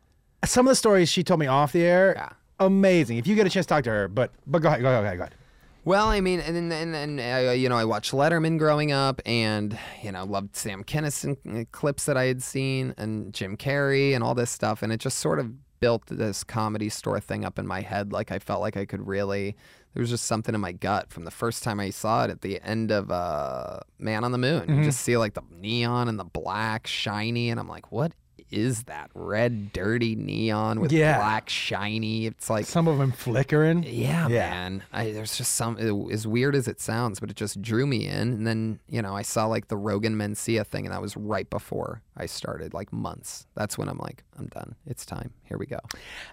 some of the stories she told me off the air, Yeah. amazing. If you get a chance to talk to her, but but go ahead, go ahead, go ahead. Go ahead. Well, I mean, and and, and uh, you know, I watched Letterman growing up, and you know, loved Sam Kinison clips that I had seen, and Jim Carrey, and all this stuff, and it just sort of built this comedy store thing up in my head. Like I felt like I could really. There was just something in my gut from the first time I saw it at the end of uh, Man on the Moon. You just see like the neon and the black shiny, and I'm like, what is that red dirty neon with Yeah. black shiny? It's like Some of them flickering. yeah, Yeah. man. I, there's just some it- as weird as it sounds, but it just drew me in. And then you know I saw like the Rogan Mencia thing, and that was right before I started, like months. That's when I'm like, I'm done. It's time. Here we go.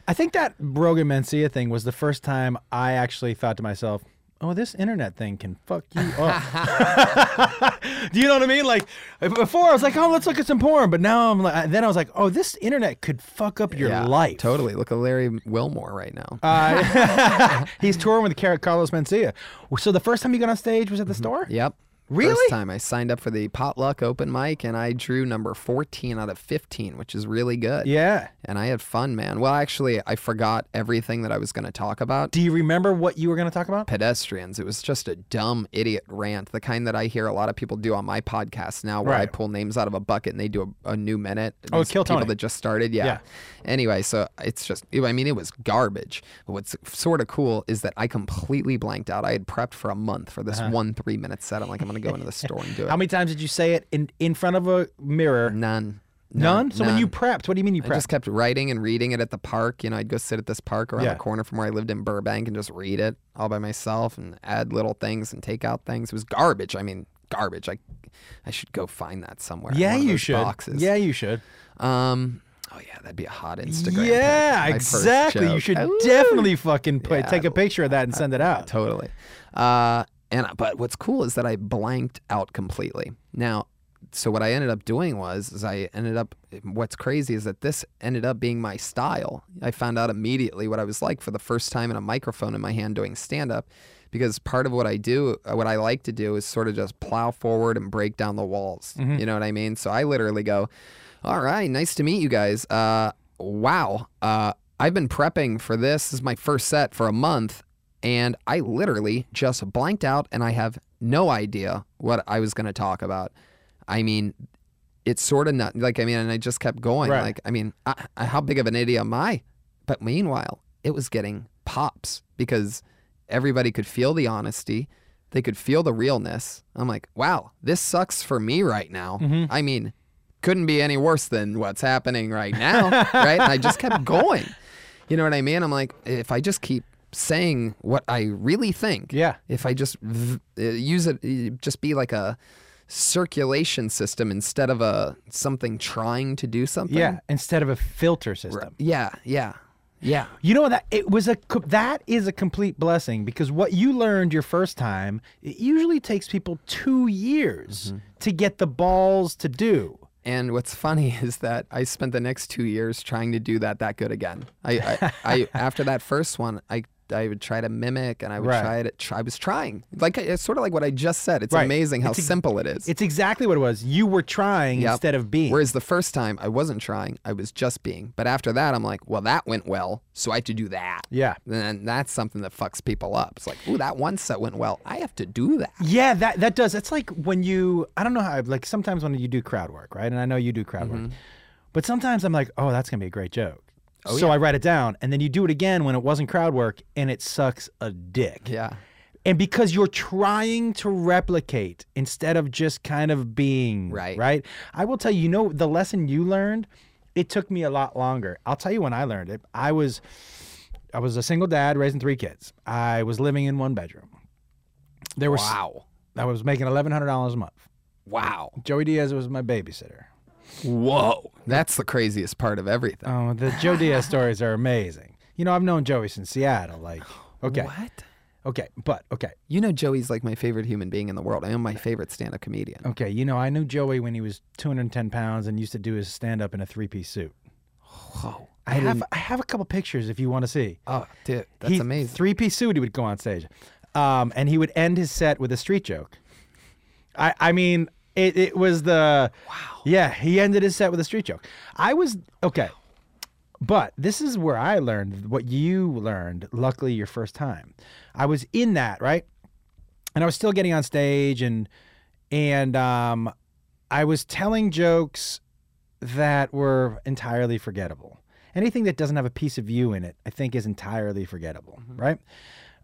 I think that Rogan Mencia thing was the first time I actually thought to myself, "Oh, this internet thing can fuck you [laughs] up." [laughs] Do you know what I mean? Like before, I was like, "Oh, let's look at some porn," but now I'm like, then I was like, "Oh, this internet could fuck up your Yeah, life." Totally. Look at Larry Wilmore right now. Uh, [laughs] he's touring with Car- Carlos Mencia. So the first time you got on stage was at the store. Yep. Really? First time I signed up for the potluck open mic and I drew number 14 out of 15, which is really good. Yeah. And I had fun, man. Well, actually, I forgot everything that I was going to talk about. Do you remember what you were going to talk about? pedestrians. It was just a dumb idiot rant, the kind that I hear a lot of people do on my podcast now, where I pull names out of a bucket and they do a, a new minute. Oh, These Kill people Tony. that just started, yeah. Yeah. Anyway, so it's just, I mean, it was garbage. But what's sort of cool is that I completely blanked out. I had prepped for a month for this uh-huh. one three minute set. I'm like, I'm going to go into the store and do it. How many times did you say it in in front of a mirror? None. None. So when you prepped, what do you mean you prepped? I just kept writing and reading it at the park. You know, I'd go sit at this park around Yeah. the corner from where I lived in Burbank and just read it all by myself and add little things and take out things. It was garbage. I mean, garbage. I, I should go find that somewhere. yeah, you should. Boxes. Yeah, you should. Um. Oh yeah, that'd be a hot Instagram. yeah. Exactly. You should definitely fucking put, Yeah, take a picture of that and send it [laughs] out. Totally. Uh, and but what's cool is that I blanked out completely. Now, so what I ended up doing was, is I ended up. What's crazy is that this ended up being my style. I found out immediately what I was like for the first time in a microphone in my hand doing stand up. Because part of what I do, uh, what I like to do, is sort of just plow forward and break down the walls. You know what I mean? So I literally go, "All right, nice to meet you guys. Uh, wow, uh, I've been prepping for this. This is my first set for a month, and I literally just blanked out and I have no idea what I was going to talk about. I mean, it's sort of not like, I mean, and I just kept going. Right. Like, I mean, I, I, how big of an idiot am I? But meanwhile, it was getting pops because everybody could feel the honesty. They could feel the realness. I'm like, wow, this sucks for me right now. Mm-hmm. I mean, couldn't be any worse than what's happening right now, right? And I just kept [laughs] going. You know what I mean? I'm like, if I just keep saying what I really think, Yeah. if I just v- uh, use it, just be like a circulation system instead of a something trying to do something. Yeah, instead of a filter system. yeah, yeah, yeah. You know that it was a that is a complete blessing because what you learned your first time it usually takes people two years Mm-hmm. to get the balls to do. And what's funny [laughs] is that I spent the next two years trying to do that that good again. I, I, I [laughs] after that first one, I I would try to mimic, and I would Right. try to. Try, I was trying, like it's sort of like what I just said. It's Right. amazing how It's ex- simple it is. It's exactly what it was. You were trying Yep. instead of being. Whereas the first time I wasn't trying, I was just being. But after that, I'm like, well, that went well, so I have to do that. yeah. And that's something that fucks people up. It's like, ooh, that one set went well. I have to do that. Yeah, that that does. It's like when you I don't know how like sometimes when you do crowd work, right? And I know you do crowd Mm-hmm. work. But sometimes I'm like, "Oh, that's going to be a great joke." Oh, so I write it down and then you do it again when it wasn't crowd work and it sucks a dick. Yeah. And because you're trying to replicate instead of just kind of being Right. right. I will tell you, you know, the lesson you learned, it took me a lot longer. I'll tell you when I learned it. I was I was a single dad raising three kids. I was living in one bedroom. There was Wow. I was making eleven hundred dollars a month. Wow. Joey Diaz was my babysitter. Whoa. That's the craziest part of everything. Oh, the Joe Diaz stories are amazing. You know, I've known Joey since Seattle. Like, [gasps] okay, What? okay, but okay, You know, Joey's like my favorite human being in the world. I am my favorite stand up comedian. okay. You know, I knew Joey when he was two hundred and ten pounds and used to do his stand up in a three piece suit. Whoa. I, have I have a couple pictures if you want to see. Oh, dude, that's amazing. Three piece suit. He would go on stage, um, and he would end his set with a street joke. I I mean, it it was the wow. Yeah, he ended his set with a street joke. I was okay, but this is where I learned what you learned. Luckily, your first time, I was in that right, and I was still getting on stage and and um, I was telling jokes that were entirely forgettable. anything that doesn't have a piece of you in it, I think is entirely forgettable, right?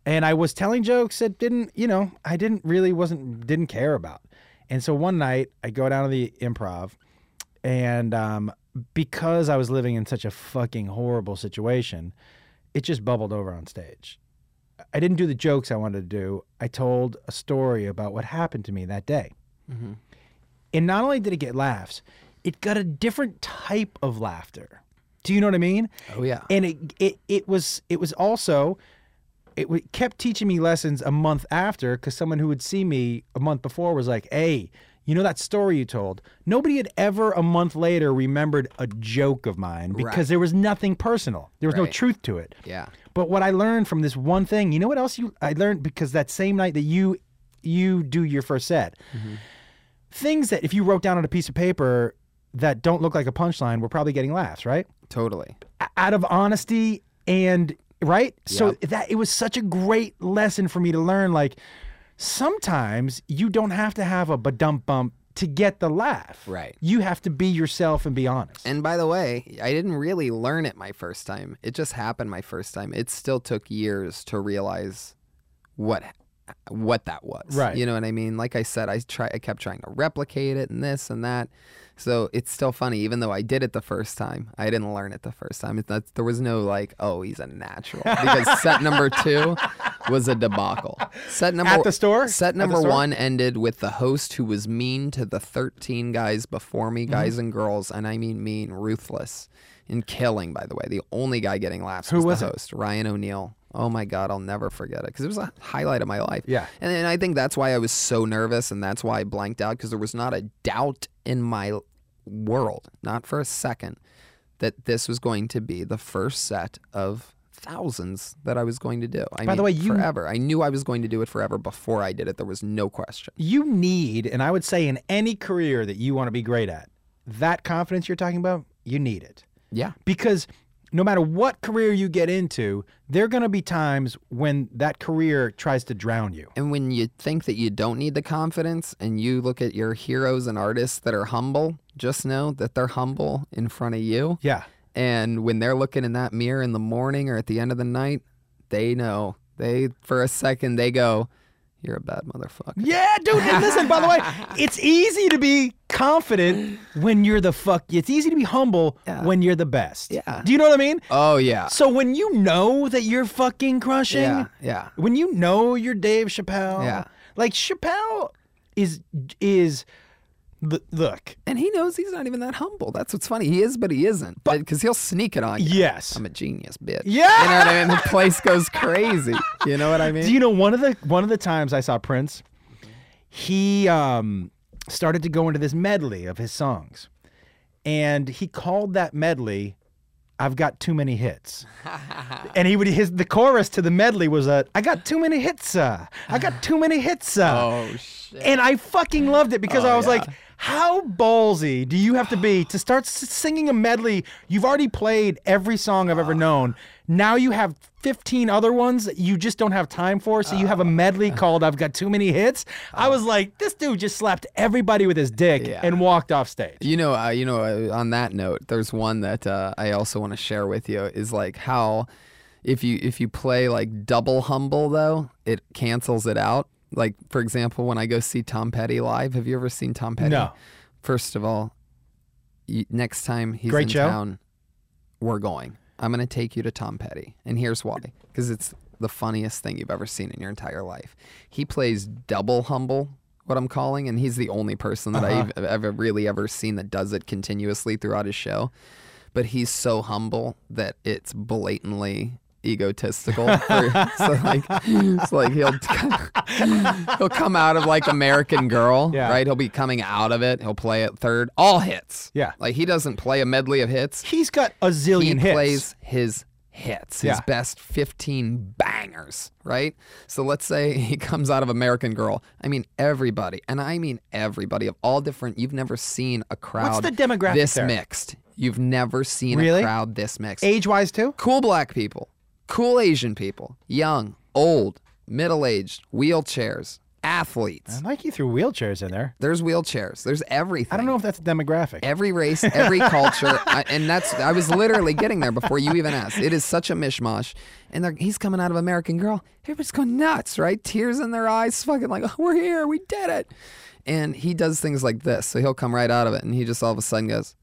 And I was telling jokes that didn't, you know, I didn't really wasn't didn't care about. And so one night I go down to the improv, and um, because I was living in such a fucking horrible situation, it just bubbled over on stage. I didn't do the jokes I wanted to do. I told a story about what happened to me that day. And not only did it get laughs, it got a different type of laughter. Do you know what I mean? Oh yeah. And it it, it was it was also it w- kept teaching me lessons a month after because someone who would see me a month before was like, "Hey, you know that story you told? Nobody had ever a month later remembered a joke of mine because Right. there was nothing personal. There was no truth to it. yeah. But what I learned from this one thing, you know what else you I learned because that same night that you you do your first set, mm-hmm. things that if you wrote down on a piece of paper that don't look like a punchline, we're probably getting laughs, right? Totally. Out of honesty and right. So Yep. that it was such a great lesson for me to learn. Like sometimes you don't have to have a badump bump to get the laugh. Right. You have to be yourself and be honest. And by the way, I didn't really learn it my first time. It just happened my first time. It still took years to realize what what that was. Right. You know what I mean? Like I said, I try I kept trying to replicate it and this and that. So it's still funny, even though I did it the first time, I didn't learn it the first time. It's not, there was no like, oh, he's a natural. Because set number two was a debacle. Set number At the store? Set number store? one ended with the host who was mean to the 13 guys before me, guys Mm-hmm. and girls, and I mean mean, ruthless, and killing. By the way, the only guy getting laughs Who was, was the it? host, Ryan O'Neal. Oh my God, I'll never forget it because it was a highlight of my life. Yeah. and, and I think that's why I was so nervous, and that's why I blanked out because there was not a doubt in my world, not for a second, that this was going to be the first set of thousands that I was going to do. I By the way, you- forever. I knew I was going to do it forever before I did it. There was no question. you need, and I would say in any career that you want to be great at, that confidence you're talking about, you need it. Yeah. Because no matter what career you get into, there are going to be times when that career tries to drown you. And when you think that you don't need the confidence and you look at your heroes and artists that are humble, just know that they're humble in front of you. Yeah. And when they're looking in that mirror in the morning or at the end of the night, they know. They, for a second, they go, You're a bad motherfucker. Yeah, dude. And listen, by the way, [laughs] it's easy to be confident when you're the fuck. It's easy to be humble Yeah. when you're the best. Yeah. Do you know what I mean? Oh, yeah. So when you know that you're fucking crushing, Yeah. Yeah. when you know you're Dave Chappelle, Yeah. like Chappelle is is look, And he knows he's not even that humble. That's what's funny. He is, but he isn't. But because he'll sneak it on you. yes. I'm a genius, bitch. Yeah. You know what I mean? The place goes crazy. You know what I mean? Do you know one of the one of the times I saw Prince, he um, started to go into this medley of his songs, and he called that medley "I've got too many hits," [laughs] and he would his the chorus to the medley was a "I got too many hits, uh, I got too many hits." Uh. oh, shit. And I fucking loved it because Oh, I was yeah. like, how ballsy do you have to be to start singing a medley? You've already played every song I've ever known. Now you have 15 other ones that you just don't have time for. So you have a medley called I've Got Too Many Hits. I was like, this dude just slapped everybody with his dick Yeah. and walked off stage. You know, uh, you know. Uh, on that note, there's one that uh, I also want to share with you. Is like how, if you if you play like double humble though, it cancels it out. Like for example, when I go see Tom Petty live, have you ever seen Tom Petty? No. First of all, y next time he's Great in show. town, we're going. I'm gonna take you to Tom Petty, and here's why: because it's the funniest thing you've ever seen in your entire life. He plays double humble, what I'm calling, and he's the only person that Uh-huh. I've ever really ever seen that does it continuously throughout his show. But he's so humble that it's blatantly egotistical. For, so like, it's like he'll [laughs] he'll come out of like American Girl, Yeah. right? He'll be coming out of it. He'll play it third, all hits. Yeah. like he doesn't play a medley of hits. He's got a zillion He hits. plays his hits, his Yeah. best 15 bangers, right? So let's say he comes out of American Girl. I mean, everybody, and I mean everybody of all different, you've never seen a crowd What's the demographic this there? mixed. You've never seen Really? a crowd this mixed. Age wise, too? Cool black people, cool Asian people, young, old, middle aged, wheelchairs, athletes. I like you threw wheelchairs in there. There's wheelchairs. There's everything. I don't know if that's a demographic. Every race, every [laughs] culture, I, and that's I was literally getting there before you even asked. It is such a mishmash, and he's coming out of American Girl. Everybody's going nuts, right? Tears in their eyes, fucking like, oh, [laughs] "We're here, we did it!" And he does things like this, so he'll come right out of it, and he just all of a sudden goes,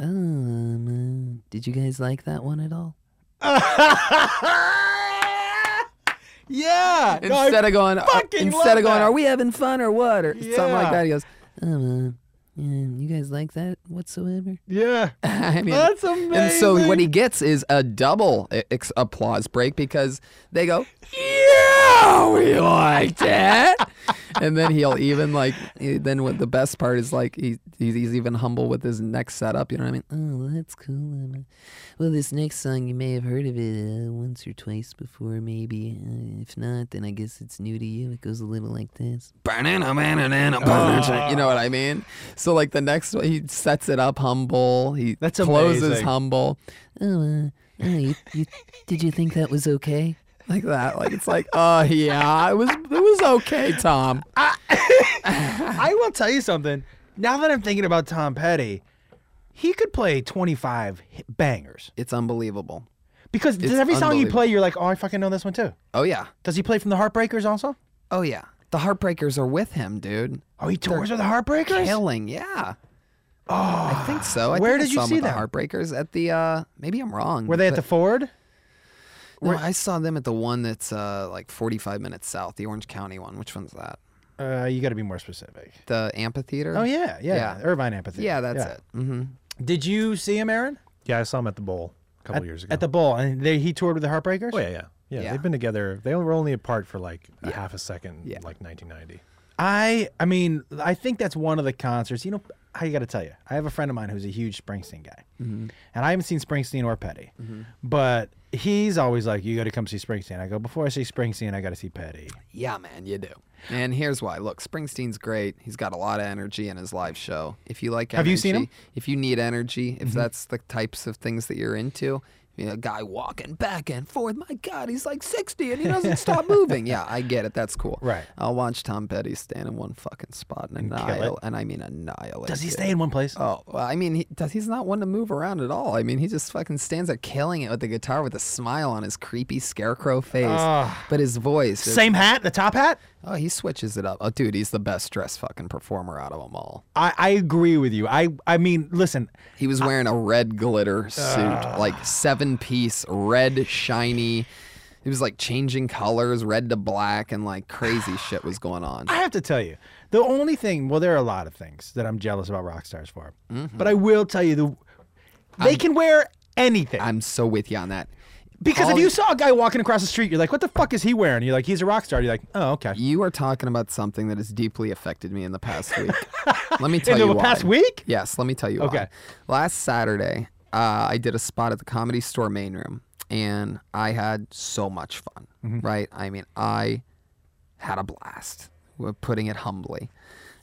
"Um, uh, did you guys like that one at all?" [laughs] yeah. I- Instead of going, uh, fucking instead love of going, that. "Are we having fun or what?" or something like that, he goes, "Um, uh, yeah, you guys like that whatsoever?" [laughs] yeah. I mean, That's amazing. And so what he gets is a double e- ex- applause break because they go, "Yeah, we liked it," [laughs] and then he'll even like. Then what the best part is like he he's, he's even humble with his next setup. You know what I mean? Oh, well, that's cool. Uh, well, this next song you may have heard of it uh, once or twice before, maybe. Uh, if not, then I guess it's new to you. It goes a little like this. Banana. You know what I mean? So like the next one, he sets it up humble. He That's closes amazing. humble. Oh, uh, oh you, you, did you think that was okay? Like that. Like it's like, oh yeah, it was it was okay, Tom. [laughs] I will tell you something. Now that I'm thinking about Tom Petty, he could play 25 bangers. It's unbelievable. Because does It's every song you play, you're like, oh, I fucking know this one too. Oh yeah. Does he play from the Heartbreakers also? Oh yeah. The Heartbreakers are with him, dude. Oh, he tours with the Heartbreakers? Killing, yeah. oh, I think so. I Where think I did you see them? The Heartbreakers at the uh maybe I'm wrong. Were they at the Ford? No, I saw them at the one that's uh like 45 minutes south, the Orange County one. Which one's that? Uh, you got to be more specific. The amphitheater? Oh yeah, yeah, Yeah. Irvine Amphitheater. Yeah, that's it. Mm-hmm. Did you see him, Aaron? Yeah, I saw him at the bowl a couple At, years ago. at the Bowl, and they, he toured with the Heartbreakers. oh yeah, yeah, yeah, Yeah. They've been together. They were only apart for like a Yeah. half a second, Yeah. like 1990. I, I mean, I think that's one of the concerts. You know, I got to tell you, I have a friend of mine who's a huge Springsteen guy, Mm-hmm. and I haven't seen Springsteen or Petty, but he's always like, "You got to come see Springsteen." I go, "Before I see Springsteen, I got to see Petty." Yeah, man, you do. And here's why. Look, Springsteen's great. He's got a lot of energy in his live show. If you like energy, Have you seen him? Mm-hmm. If you need energy, if that's the types of things that you're into, you know, guy walking back and forth, my God, he's like 60 and he doesn't stop moving. Yeah, I get it. That's cool. Right. I'll watch Tom Petty stand in one fucking spot and, annihilate. And I mean annihilate. Does he it. stay in one place? Oh, well, I mean, he, does, he's not one to move around at all. I mean, he just fucking stands there killing it with the guitar with a smile on his creepy scarecrow face. Ah. but his voice. Same hat, the top hat. Oh, he switches it up. Oh, dude, he's the best dressed fucking performer out of them all. I, I agree with you. I, I mean, listen, He was wearing a red glitter suit, like seven piece, red, shiny. He was like changing colors, red to black, and like crazy [sighs] shit was going on. I have to tell you, the only thing, well, there are a lot of things that I'm jealous about rock stars for, mm-hmm. but I will tell you, the they can wear anything. I'm so with you on that. Because if you saw a guy walking across the street, you're like, what the fuck is he wearing? You're like, he's a rock star. You're like, oh, okay. You are talking about something that has deeply affected me in the past [laughs] week. let me tell In you the why. past week? Yes, let me tell you Okay. why. Last Saturday, uh, I did a spot at the Comedy Store main room, and I had so much fun. Mm-hmm. Right? I mean, I had a blast. We're putting it humbly.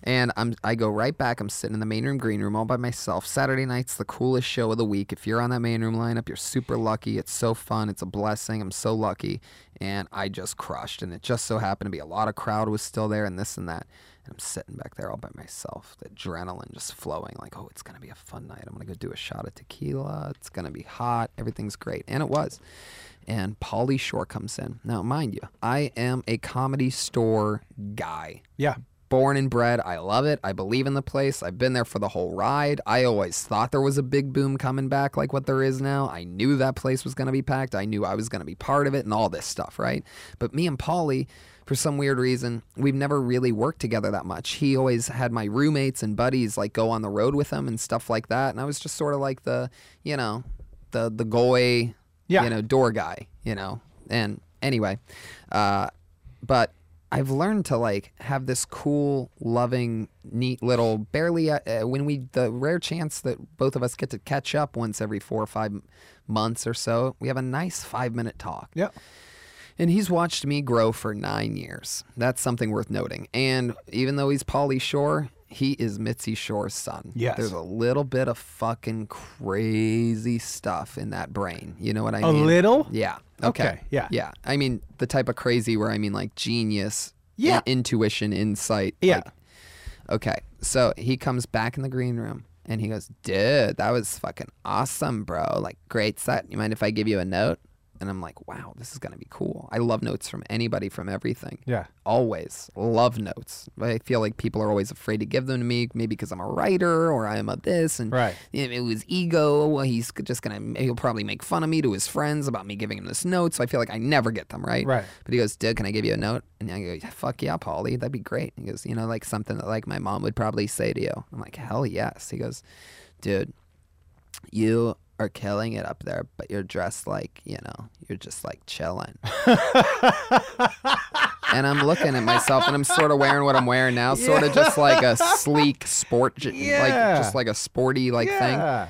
And I'm I go right back. I'm sitting in the main room, green room, all by myself. Saturday night's the coolest show of the week. If you're on that main room lineup, you're super lucky. It's so fun. It's a blessing. I'm so lucky. And I just crushed. And it just so happened to be a lot of crowd was still there and this and that. And I'm sitting back there all by myself, the adrenaline just flowing, like, oh, it's gonna be a fun night. I'm gonna go do a shot of tequila. It's gonna be hot. Everything's great. And it was. And Pauly Shore comes in. Now, mind you, I am a comedy store guy Yeah. Born and bred. I love it. I believe in the place. I've been there for the whole ride. I always thought there was a big boom coming back like what there is now. I knew that place was going to be packed. I knew I was going to be part of it and all this stuff, right? But me and Pauly, for some weird reason, we've never really worked together that much. He always had my roommates and buddies like go on the road with him and stuff like that. And I was just sort of like the, you know, the the goy, Yeah. you know, door guy, you know. And anyway, uh, but I've learned to like have this cool, loving, neat little barely uh, uh, when we the rare chance that both of us get to catch up once every four or five months or so, we have a nice five minute talk. Yeah. And he's watched me grow for nine years. That's something worth noting. And even though he's Pauly Shore, he is Mitzi Shore's son. Yes. There's a little bit of fucking crazy stuff in that brain. You know what I A mean? A little? Yeah. Okay. Okay, yeah. Yeah. I mean, the type of crazy where I mean like genius, Yeah. in- intuition, insight. Yeah. like- okay, so he comes back in the green room and he goes, "Dude, that was fucking awesome, bro. Like, great set. You mind if I give you a note?" And I'm like, "Wow, this is gonna be cool. I love notes from anybody from everything. Yeah. Always love notes. I feel like people are always afraid to give them to me, maybe because I'm a writer or I'm a this, and Right. it, it was ego. Well, he's just gonna he'll probably make fun of me to his friends about me giving him this note. So I feel like I never get them right. Right. But he goes, "Dude, can I give you a note?" And I go, yeah, "Fuck yeah, Pauly, that'd be great." He goes, "You know, like something that like my mom would probably say to you." I'm like, "Hell yes." He goes, "Dude, you are killing it up there, but you're dressed like you know, you're just like chilling." [laughs] and I'm looking at myself, and I'm sort of wearing what I'm wearing now, sort of just like a sleek sport, j- Yeah. like just like a sporty like thing.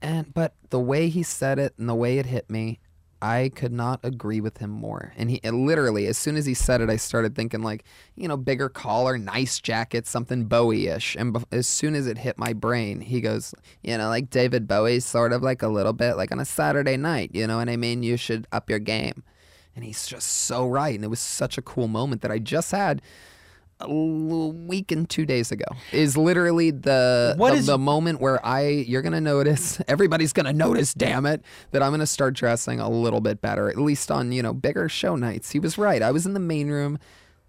And but the way he said it and the way it hit me, I could not agree with him more. And he literally, as soon as he said it, I started thinking like, you know, bigger collar, nice jacket, something Bowie-ish. And as soon as it hit my brain, he goes, you know, like David Bowie's sort of like a little bit like on a Saturday night. You know what I mean? You should up your game. And he's just so right. And it was such a cool moment that I just had a week and two days ago is literally the the, is- the moment where I you're gonna notice [laughs] everybody's gonna notice damn it that I'm gonna start dressing a little bit better at least on you know bigger show nights. He was right. I was in the main room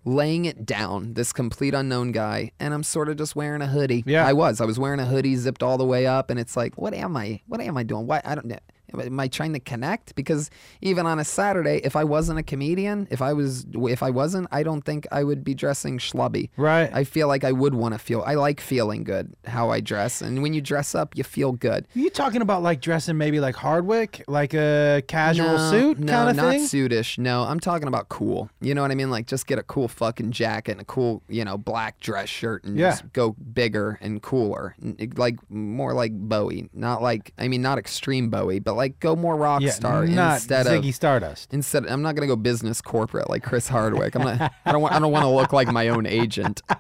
laying it down this complete unknown guy and I'm sort of just wearing a hoodie. Yeah. I was. I was wearing a hoodie zipped all the way up and it's like what am I what am I doing? Why I don't know Am I trying to connect? Because even on a Saturday, if I wasn't a comedian, if I was, if I wasn't, I don't think I would be dressing schlubby. Right. I feel like I would want to feel. I like feeling good how I dress, and when you dress up, you feel good. Are you talking about like dressing maybe like Hardwick, like a casual no, suit no, kind of thing? No, not suitish. No, I'm talking about cool. You know what I mean? Like just get a cool fucking jacket and a cool, you know, black dress shirt, and Yeah. just go bigger and cooler, like more like Bowie. Not like I mean, not extreme Bowie, but like go more rock yeah, star not instead Ziggy of Stardust. Instead, I'm not gonna go business corporate like Chris Hardwick. I'm not. [laughs] I don't want. I don't want to look like my own agent. [laughs]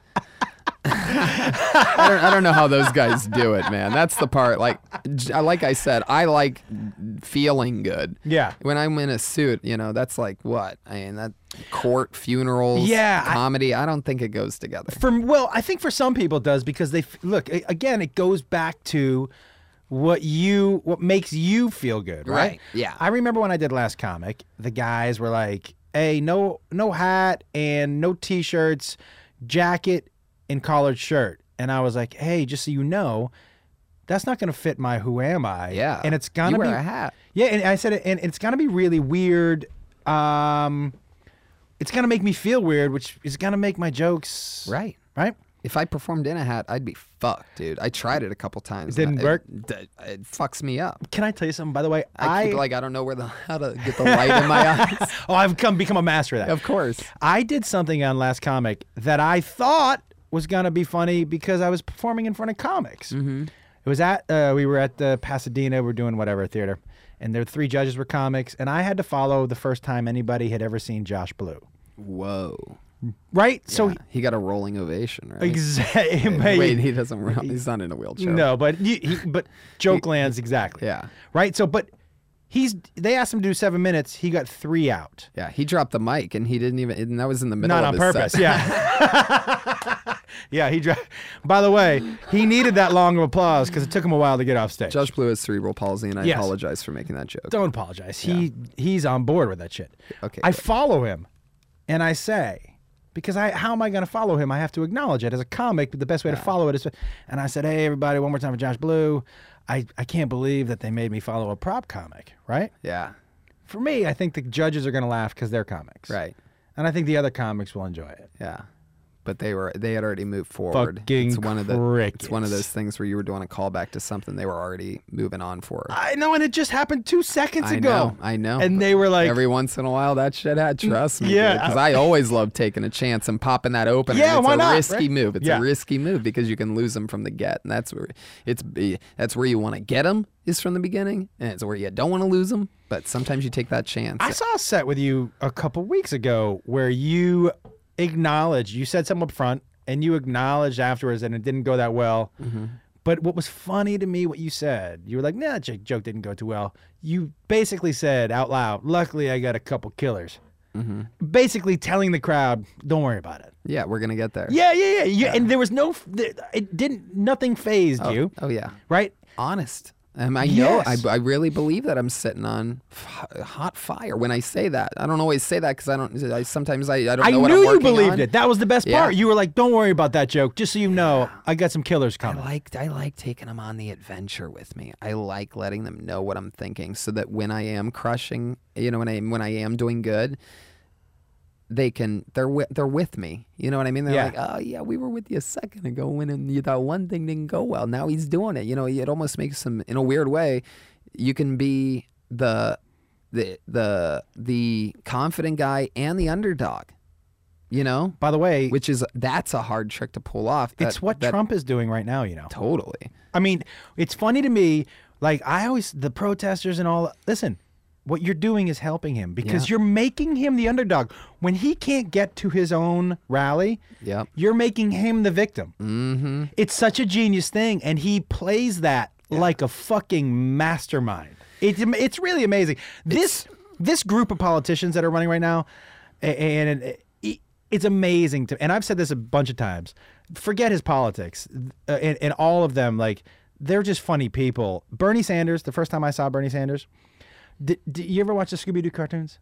I don't. I don't know how those guys do it, man. That's the part. Like, like I said, I like feeling good. Yeah. When I'm in a suit, you know, that's like what I mean. That court funerals, Yeah, comedy. I, don't think it goes together. For well, I think for some people it does because they look again. It goes back to what you what makes you feel good, right? Right, yeah. I remember when I did last comic, the guys were like, "Hey, no no hat and no t-shirts, jacket and collared shirt," and I was like, "Hey, just so you know." That's not going to fit my who am I? Yeah. and it's gonna wear be a hat. Yeah, and I said it, and it's gonna be really weird. Um, it's gonna make me feel weird, which is gonna make my jokes Right. right. If I performed in a hat, I'd be fucked, dude. I tried it a couple times. It didn't work? It, it fucks me up. Can I tell you something? By the way, I, I, keep like I don't know where the how to get the light in my [laughs] eyes. oh, I've come become a master of that. Of course. I did something on Last Comic that I thought was gonna be funny because I was performing in front of comics. Mm-hmm. It was at uh, we were at the Pasadena. We're doing whatever theater, and there three judges were comics, and I had to follow the first time anybody had ever seen Josh Blue. Whoa. Right. So Yeah. he got a rolling ovation, right? exactly. [laughs] Wait, he doesn't. roll- He's not in a wheelchair. No, but he, he, but [laughs] joke lands exactly. Yeah. Right. So, but he's they asked him to do seven minutes. He got three out. Yeah, he dropped the mic and he didn't even. And that was in the middle. Not of on purpose. set. Yeah. [laughs] yeah. He. Dra- By the way, he needed that long of applause because it took him a while to get off stage. Josh Blue has cerebral palsy, and I Yes. apologize for making that joke. Don't apologize. He he's on board with that shit. Okay, I good. follow him, and I say, because I how am I going to follow him? I have to acknowledge it as a comic. But the best way to follow it is, and I said, hey everybody, one more time for Josh Blue. I I can't believe that they made me follow a prop comic. Right. Yeah. For me, I think the judges are going to laugh because they're comics. Right. And I think the other comics will enjoy it. Yeah. But they were they had already moved forward. Fucking it's one of the it's one of those things where you were doing a callback to something they were already moving on for. I know, and it just happened two seconds I ago. know, I know. And they were like, Every once in a while, that shit had. Trust me, yeah. Because uh, I always love taking a chance and popping that open. Yeah, it's why a not, risky right? move. It's Yeah. a risky move because you can lose them from the get, and that's where it's that's where you want to get them is from the beginning, and it's where you don't want to lose them. But sometimes you take that chance. I saw a set with you a couple weeks ago where you acknowledged, you said something up front, and you acknowledged afterwards, and it didn't go that well. Mm-hmm. But what was funny to me, what you said, you were like, nah, that joke- joke didn't go too well. You basically said out loud, luckily I got a couple killers. basically telling the crowd, "Don't worry about it." Yeah, we're gonna get there. Yeah, yeah, yeah. You, And there was no, it didn't, nothing phased you, Oh yeah. right? honest. Um, I know. Yes. I, I really believe that I'm sitting on f- hot fire when I say that. I don't always say that because I don't. I, sometimes I, I don't I know what knew you believed on. it. That was the best Yeah. part. You were like, "Don't worry about that joke. Just so you know, I got some killers coming." I coming." like I like taking them on the adventure with me. I like letting them know what I'm thinking, so that when I am crushing, you know, when I when I am doing good, they can they're wi- they're with me. You know what I mean? They're Yeah. like, oh yeah, we were with you a second ago when and you- that one thing didn't go well. Now he's doing it. You know, it almost makes them in a weird way. You can be the the the the confident guy and the underdog. You know, By the way, which is that's a hard trick to pull off. it's what that- Trump is doing right now. You know. totally. I mean, it's funny to me. Like I always, the protesters and all. Listen, what you're doing is helping him because Yeah. you're making him the underdog. When he can't get to his own rally, Yep. you're making him the victim. Mm-hmm. It's such a genius thing, and he plays that like a fucking mastermind. It's it's really amazing. This this group of politicians that are running right now, and it- it's amazing to. And I've said this a bunch of times. Forget his politics, uh, and, and all of them like they're just funny people. Bernie Sanders. The first time I saw Bernie Sanders, did, did you ever watch the Scooby Doo cartoons?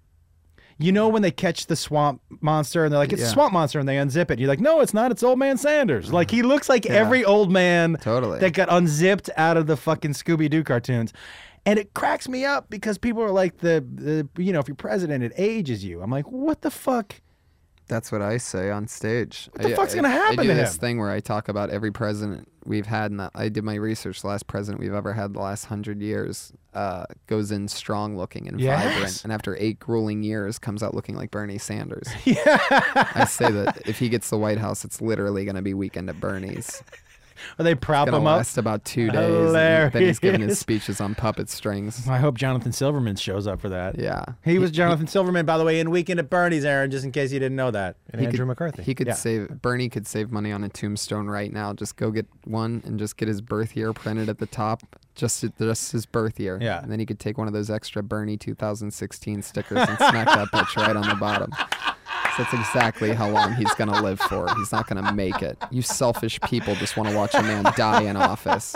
You know when they catch the swamp monster and they're like, it's a Yeah. swamp monster, and they unzip it. You're like, no, it's not. It's old man Sanders. Like he looks like every old man Totally. that got unzipped out of the fucking Scooby Doo cartoons. And it cracks me up because people are like the, the you know if you're president it ages you. I'm like what the fuck? That's what I say on stage. What the fuck's gonna happen I do to this him? thing where I talk about every president we've had, and I did my research. The last president we've ever had, the last hundred years, uh, goes in strong looking and Yes. vibrant, and after eight grueling years, comes out looking like Bernie Sanders. [laughs] I say that if he gets the White House, it's literally going to be weekend at Bernie's. [laughs] Or they prop It's going him up. last about two days. and then he's giving his speeches on puppet strings. I hope Jonathan Silverman shows up for that. Yeah. He was Jonathan Silverman, by the way, in Weekend at Bernie's, Aaron, just in case you didn't know that. And He Andrew could- McCarthy. He could Yeah. save Bernie could save money on a tombstone right now. Just go get one and just get his birth year printed at the top, just just his birth year. Yeah. And then he could take one of those extra Bernie 2016 stickers and smack that bitch right on the bottom. That's exactly how long he's gonna live for. He's not gonna make it. You selfish people just want to watch a man die in office.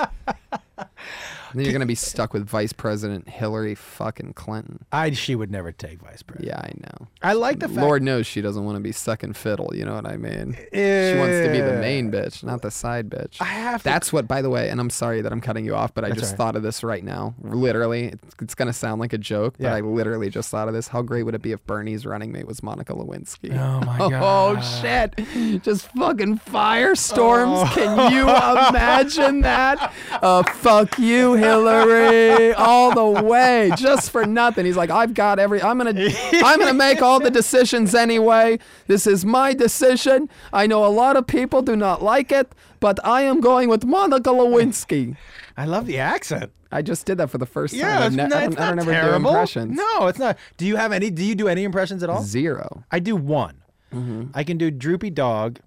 Then you're gonna be stuck with Vice President Hillary fucking Clinton. I she would never take vice president. Yeah, I know. I like the fact Lord knows she doesn't want to be second fiddle. You know what I mean? Yeah. She wants to be the main bitch, not the side bitch. I have to- That's what, by the way, and I'm sorry that I'm cutting you off, but I just right. thought of this right now. Literally, it's, it's going to sound like a joke, but Yeah. I literally just thought of this. How great would it be if Bernie's running mate was Monica Lewinsky? Oh my [laughs] god. Oh shit! Just fucking firestorms. Oh. Can you imagine that? [laughs] Uh, fuck you, Hillary, [laughs] all the way, just for nothing. He's like, I've got every. I'm gonna, I'm gonna make all the decisions anyway. This is my decision. I know a lot of people do not like it, but I am going with Monica Lewinsky. I love the accent. I just did that for the first time. Yeah, it's ne- not, I don't, I don't ever do impressions. No, it's not. Do you have any? Do you do any impressions at all? Zero. I do one. Mm-hmm. I can do droopy dog.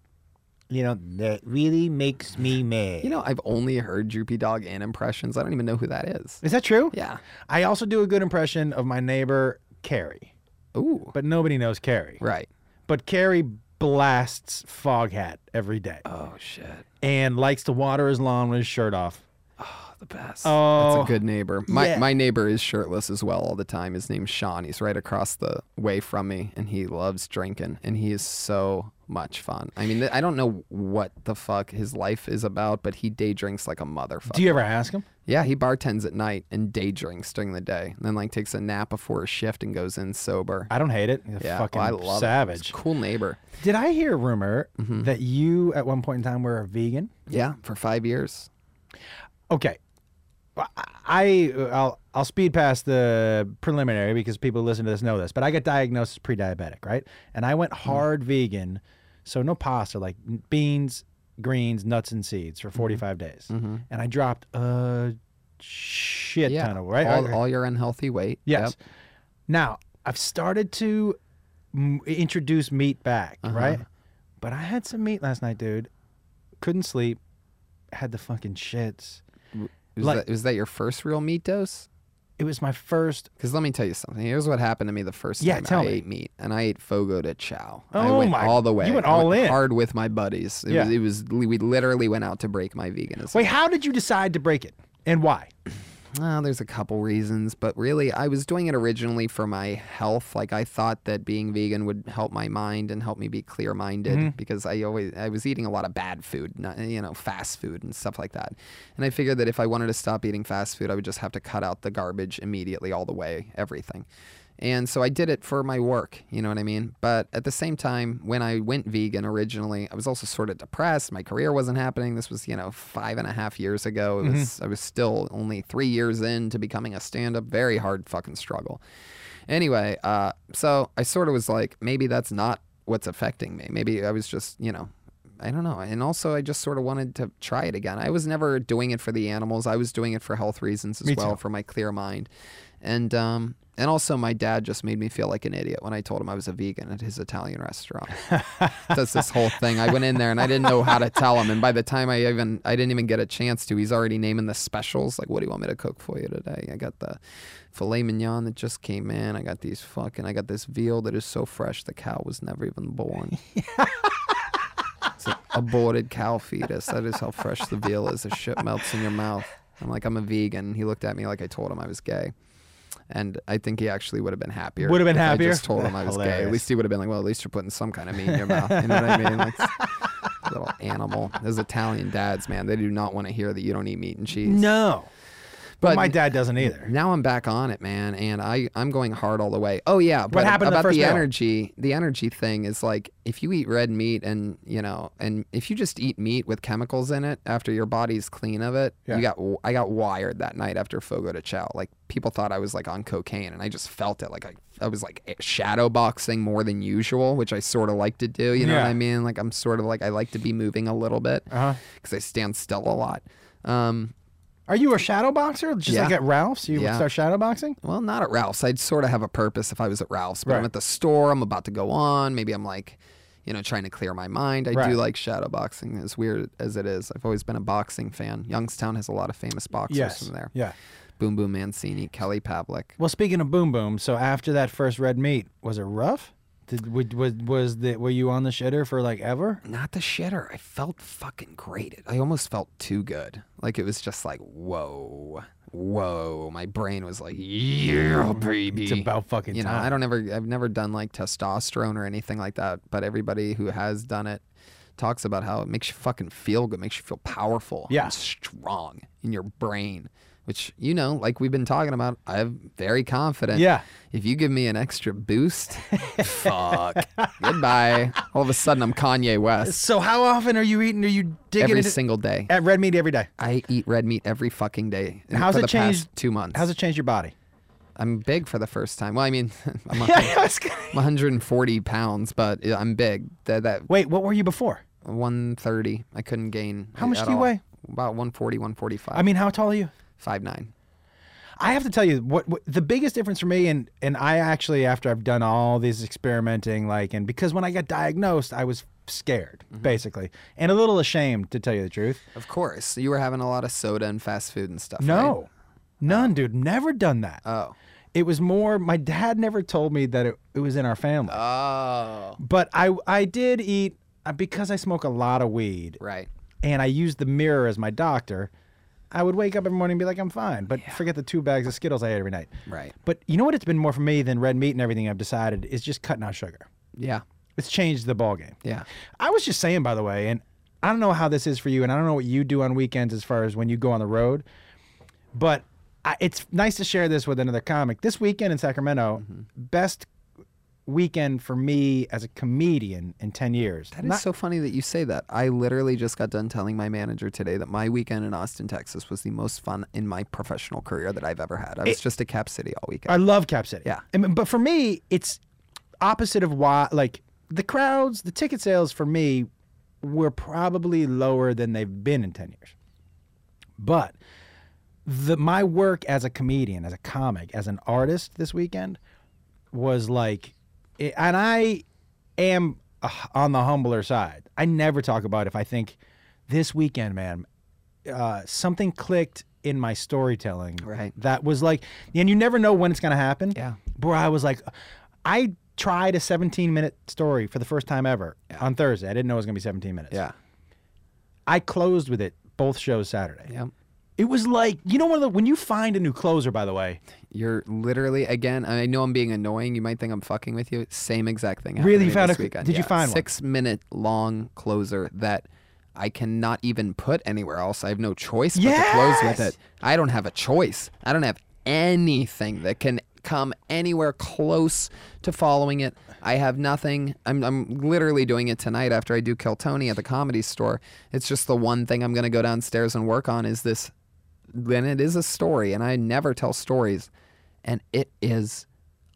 You know that really makes me mad. You know, I've only heard Droopy Dog and impressions. I don't even know who that is. is that true? Yeah. I also do a good impression of my neighbor Carrie, Ooh. but nobody knows Carrie. Right. But Carrie blasts Foghat every day Oh shit. and likes to water his lawn with his shirt off. Oh, the best. Oh, That's a oh, good neighbor. My yeah. my neighbor is shirtless as well all the time. His name's Sean. He's right across the way from me, and he loves drinking, and he is so much fun. I mean, th- I don't know what the fuck his life is about, but he day drinks like a motherfucker. Do you ever ask him? yeah, he bartends at night and day drinks during the day, and then like takes a nap before his shift and goes in sober. I don't hate it. A yeah, fucking well, I love It. savage. A cool neighbor. Did I hear a rumor Mm-hmm. that you at one point in time were a vegan? Yeah, for five years. Okay. I I'll I'll speed past the preliminary because people listen to this know this, but I got diagnosed as pre-diabetic, right? And I went hard vegan, so no pasta, like beans, greens, nuts, and seeds Mm-hmm. for 45 days, and I dropped a shit Yeah, ton of right. all, all your unhealthy weight. Yes. Yep. Now I've started to m- introduce meat back, Uh-huh. right? But I had some meat last night, dude. Couldn't sleep. Had the fucking shits. Was, Like- that, was that your first real meat dose? It was my first. Because let me tell you something. Here's what happened to me the first Yeah, time tell I me. ate meat, and I ate fogo de chao. I Oh went my- all the way. you went I all in. hard with my buddies. It Yeah. was. It was. We literally went out to break my veganism. Wait, how did you decide to break it, and why? Well, there's a couple reasons, but really, I was doing it originally for my health. Like I thought that being vegan would help my mind and help me be clear-minded Mm-hmm. because I always I was eating a lot of bad food, not, you know, fast food and stuff like that. And I figured that if I wanted to stop eating fast food, I would just have to cut out the garbage immediately, all the way, everything. And so I did it for my work, you know what I mean? But at the same time, when I went vegan originally, I was also sort of depressed. My career wasn't happening. This was, you know, five and a half years ago. It was I was still only three years into becoming a stand-up. Very hard fucking struggle. Anyway, uh, so I sort of was like, maybe that's not what's affecting me. Maybe I was just, you know, I don't know. And also, I just sort of wanted to try it again. I was never doing it for the animals. I was doing it for health reasons as Me well, too. for my clear mind. And um, and also, my dad just made me feel like an idiot when I told him I was a vegan at his Italian restaurant. Does this whole thing. I went in there and I didn't know how to tell him. And by the time I even, I didn't even get a chance to. He's already naming the specials. Like, what do you want me to cook for you today? I got the filet mignon that just came in. I got these fucking. I got this veal that is so fresh the cow was never even born. It's an aborted cow fetus. That is how fresh the veal is. The shit melts in your mouth. I'm like, I'm a vegan. He looked at me like I told him I was gay. And I think he actually would have been happier. Would have been happier? I just told him I was gay. At least he would have been like, well, at least you're putting some kind of meat in your mouth. You know what I mean? Like, [laughs] little animal. Those Italian dads, man, they do not want to hear that you don't eat meat and cheese. No, but my dad doesn't either. now I'm back on it, man, and I I'm going hard all the way. Oh yeah, but happened in the about first the energy? The energy thing is like if you eat red meat and you know, and if you just eat meat with chemicals in it after your body's clean of it, Yeah. you got I got wired that night after Fogo de Chao. Like people thought I was like on cocaine, and I just felt it. Like I I was like shadow boxing more than usual, which I sort of like to do. You know what I mean? Like I'm sort of like I like to be moving a little bit Uh huh. because I stand still a lot. Um, Are you a shadow boxer? Just Yeah. like at Ralph's, you Yeah. start shadow boxing? Well, not at Ralph's. I'd sort of have a purpose if I was at Ralph's, but I'm at the store. I'm about to go on. Maybe I'm like, you know, trying to clear my mind. I Right. do like shadow boxing, as weird as it is. I've always been a boxing fan. Youngstown has a lot of famous boxers Yes. from there. Yeah. Boom Boom Mancini, Kelly Pavlik. Well, speaking of boom boom, so after that first red meat, was it rough? Did was was, was the were you on the shitter for like ever? Not the shitter. I felt fucking great. I almost felt too good. Like it was just like, whoa, whoa. My brain was like, yeah, baby. It's about fucking you know, time. I don't ever, I've never done like testosterone or anything like that. But everybody who has done it talks about how it makes you fucking feel good, makes you feel powerful, Yeah. strong in your brain. Which you know, like we've been talking about, I'm very confident. Yeah. If you give me an extra boost, [laughs] fuck, goodbye. All of a sudden, I'm Kanye West. So how often are you eating? Are you digging Every into single day. at red meat every day? I eat red meat every fucking day. and How's for it the changed- past two months? How's it changed your body? I'm big for the first time. Well, I mean, [laughs] I'm, [laughs] Yeah. I'm 140 pounds, but I'm big. That, that Wait, what were you before? 130. I couldn't gain. How much do you all. weigh? About 140, 145. I mean, how tall are you? Five nine. I have to tell you what, what the biggest difference for me and and I actually after I've done all these experimenting like and because when I got diagnosed I was scared Mm-hmm. basically and a little ashamed to tell you the truth. Of course, you were having a lot of soda and fast food and stuff. right? No. None, dude. Never done that. Oh. It was more my dad never told me that it, it was in our family. Oh. but I I did eat uh, because I smoke a lot of weed Right. and I used the mirror as my doctor. I would wake up every morning and be like, I'm fine, but forget the two bags of Skittles I ate every night. Right. But you know what? It's been more for me than red meat and everything. I've decided is just cutting out sugar. Yeah. It's changed the ball game. Yeah. I was just saying, by the way, and I don't know how this is for you, and I don't know what you do on weekends as far as when you go on the road, but I, it's nice to share this with another comic. This weekend in Sacramento, Mm-hmm. best weekend for me as a comedian in 10 years. That is Not- so funny that you say that. I literally just got done telling my manager today that my weekend in Austin, Texas was the most fun in my professional career that I've ever had. I was just at Cap City all weekend. I love Cap City. Yeah. I mean, but for me, it's opposite of why. Like the crowds, the ticket sales for me were probably lower than they've been in ten years. But the my work as a comedian, as a comic, as an artist this weekend was like, it- and I am uh, on the humbler side. I never talk about if I think this weekend, man, uh, something clicked in my storytelling. Right. That was like, and you never know when it's going to happen. Yeah. Bro, I was like, I tried a 17 minute story for the first time ever on Thursday. I didn't know it was going to be 17 minutes. Yeah. I closed with it both shows Saturday. Yeah. It was like, you know, one of the, when you find a new closer, by the way, You're literally again. I know I'm being annoying. You might think I'm fucking with you. Same exact thing. Really? You found a- weekend. did you Yeah. find one? six minute long closer that I cannot even put anywhere else? I have no choice but to close with Yes! it. I don't have a choice. I don't have anything that can come anywhere close to following it. I have nothing. I'm, I'm literally doing it tonight after I do Kill Tony at the comedy store. It's just the one thing I'm going to go downstairs and work on is this. Then it is a story, and I never tell stories, and it is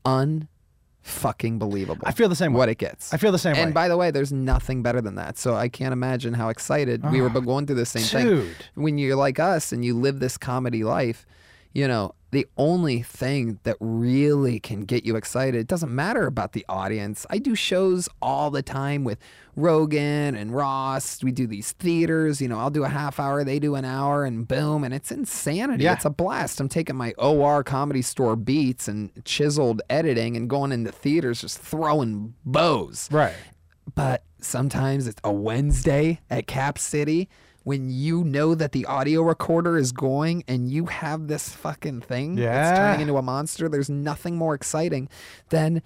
unfucking believable. I feel the same way. what it gets. I feel the same and way. And by the way, there's nothing better than that. So I can't imagine how excited we were ah, going through the same thing. When you're like us and you live this comedy life, you know, the only thing that really can get you excited, it doesn't matter about the audience. I do shows all the time with Rogan and Ross. We do these theaters, you know, I'll do a half hour, they do an hour, and boom, and it's insanity. Yeah. It's a blast. I'm taking my OR comedy store beats and chiseled editing and going into theaters just throwing bows right. but sometimes it's a Wednesday at Cap City when you know that the audio recorder is going and you have this fucking thing that's Yeah. turning into a monster. There's nothing more exciting than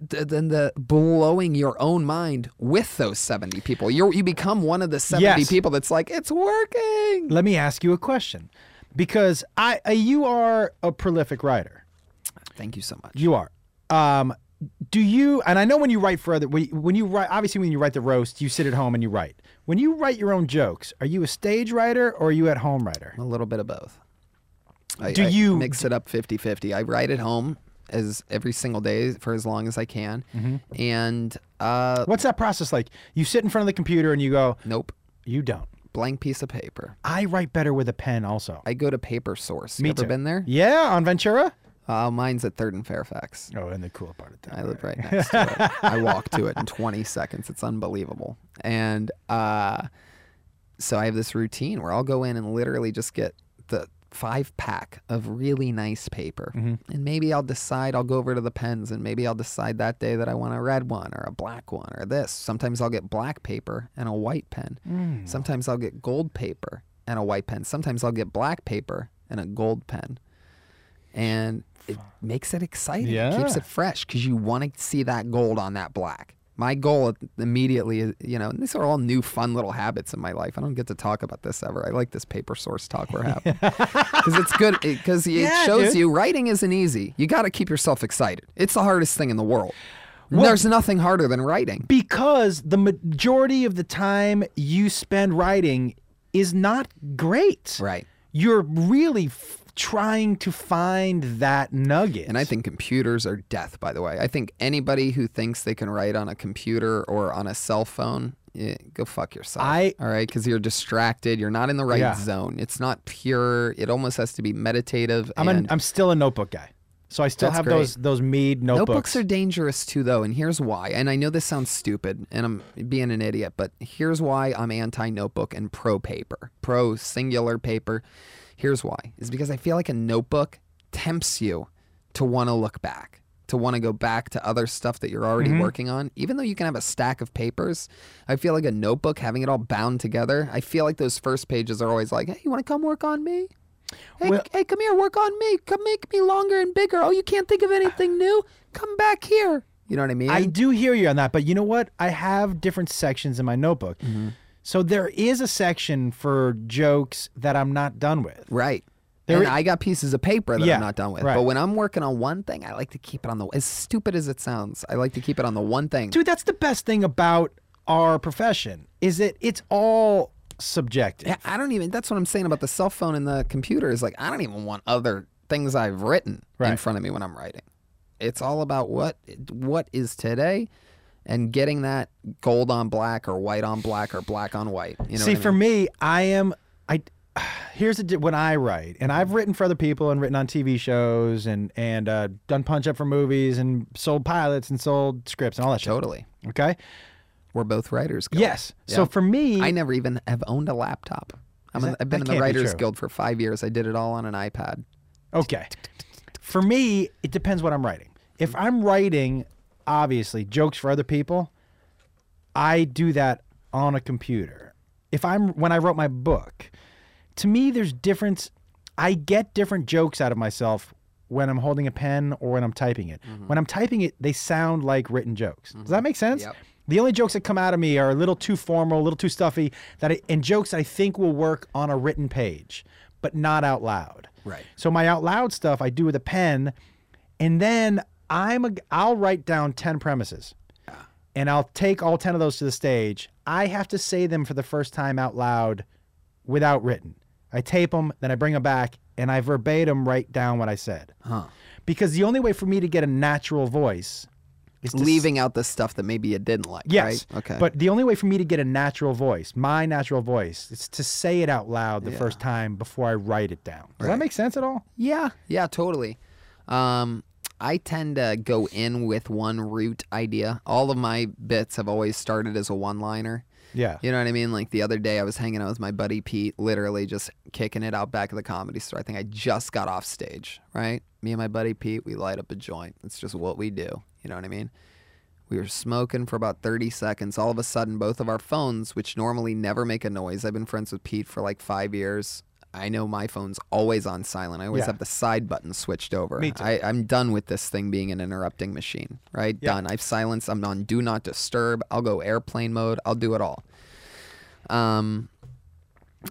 than the blowing your own mind with those 70 people. You you become one of the 70 Yes. people that's like it's working. Let me ask you a question, because I uh, you are a prolific writer. Thank you so much. You are. Um, do you? And I know when you write for other, when you, when you write, obviously when you write the roast, you sit at home and you write. When you write your own jokes, are you a stage writer or are you at home writer? A little bit of both. I, Do I you- mix it up 50-50? I write at home as every single day for as long as I can. Mm-hmm. And uh What's that process like? You sit in front of the computer and you go, nope, you don't. blank piece of paper. I write better with a pen also. I go to Paper Source. Me you ever too. been there? Yeah, on Ventura. Uh, mine's at Third and Fairfax. Oh, and the cool part of town. I live right [laughs] next to it. I walk to it in 20 seconds. It's unbelievable. And uh, so I have this routine where I'll go in and literally just get the five pack of really nice paper. And maybe I'll decide I'll go over to the pens and maybe I'll decide that day that I want a red one or a black one or this. Sometimes I'll get black paper and a white pen. Sometimes I'll get gold paper and a white pen. Sometimes I'll get black paper and a gold pen. And it makes it exciting. Yeah. It keeps it fresh because you want to see that gold on that black. My goal immediately is, you know, and these are all new fun little habits in my life. I don't get to talk about this ever. I like this paper source talk we're having [laughs] because it's good because it Yeah, shows dude. you writing isn't easy. You got to keep yourself excited. It's the hardest thing in the world. There's nothing harder than writing. because the majority of the time you spend writing is not great. Right. You're really f- trying to find that nugget. And I think computers are death, by the way. I think anybody who thinks they can write on a computer or on a cell phone, eh, go fuck yourself. I- all right, because you're distracted. You're not in the right Yeah. zone. It's not pure. It almost has to be meditative. I'm I'm still a notebook guy, so I still That's have great. those those Mead notebooks. Notebooks are dangerous too, though, and here's why. And I know this sounds stupid, and I'm being an idiot, but here's why I'm anti-notebook and pro paper, pro singular paper. Here's why: is because I feel like a notebook tempts you to want to look back, to want to go back to other stuff that you're already working on. Even though you can have a stack of papers, I feel like a notebook, having it all bound together, I feel like those first pages are always like, "Hey, you want to come work on me?" Hey, Well- hey, come here, work on me. Come make me longer and bigger. Oh, you can't think of anything [sighs] new? Come back here. You know what I mean? I do hear you on that, but you know what? I have different sections in my notebook. Mm-hmm. So there is a section for jokes that I'm not done with. right. There and i- I got pieces of paper that Yeah, I'm not done with. right. But when I'm working on one thing, I like to keep it on the as stupid as it sounds. I like to keep it on the one thing. Dude, that's the best thing about our profession is that it's all subjective. Yeah, I don't even. That's what I'm saying about the cell phone and the computer. Is like I don't even want other things I've written in front of me when I'm writing. It's all about what what is today, and getting that gold on black or white on black or black on white. You know See, I for me, I am I [sighs] here's the when I write, and I've written for other people and written on TV shows and and uh, done punch up for movies and sold pilots and sold scripts and all that shit. totally. Okay. We're both writers. Gil. Yes. So for me, I never even have owned a laptop. A, I've been in the Writers. Guild for five years. I did it all on an iPad. Okay. For me, it depends what I'm writing. If I'm writing, obviously, jokes for other people, I do that on a computer. If I'm when I wrote my book, to me there's difference I get different jokes out of myself when I'm holding a pen or when I'm typing it. Mm-hmm. When I'm typing it, they sound like written jokes. Does that mm-hmm. make sense? Yep. The only jokes that come out of me are a little too formal, a little too stuffy, that I, and jokes that I think will work on a written page, but not out loud. Right. So my out loud stuff I do with a pen, and then I'm a I'll write down ten premises, and I'll take all ten of those to the stage. I have to say them for the first time out loud, without written. I tape them, then I bring them back, and I verbatim write down what I said. Huh. Because the only way for me to get a natural voice is Leaving out the stuff that maybe you didn't like. Yes. Right? Okay. But the only way for me to get a natural voice, my natural voice, is to say it out loud the Yeah. first time before I write it down. Does that make sense at all? Yeah, yeah, totally. Um, I tend to go in with one root idea. All of my bits have always started as a one-liner. Yeah. You know what I mean? Like the other day, I was hanging out with my buddy Pete, literally just kicking it out back of the comedy store. I think I just got off stage, right? Me and my buddy Pete, we light up a joint. It's just what we do. You know what I mean? We were smoking for about 30 seconds. All of a sudden, both of our phones, which normally never make a noise, I've been friends with Pete for like five years. I know my phone's always on silent. I always Yeah. have the side button switched over. Me too. I, I'm done with this thing being an interrupting machine, right? Yeah. Done. I've silenced. I'm on do not disturb. I'll go airplane mode. I'll do it all. Um,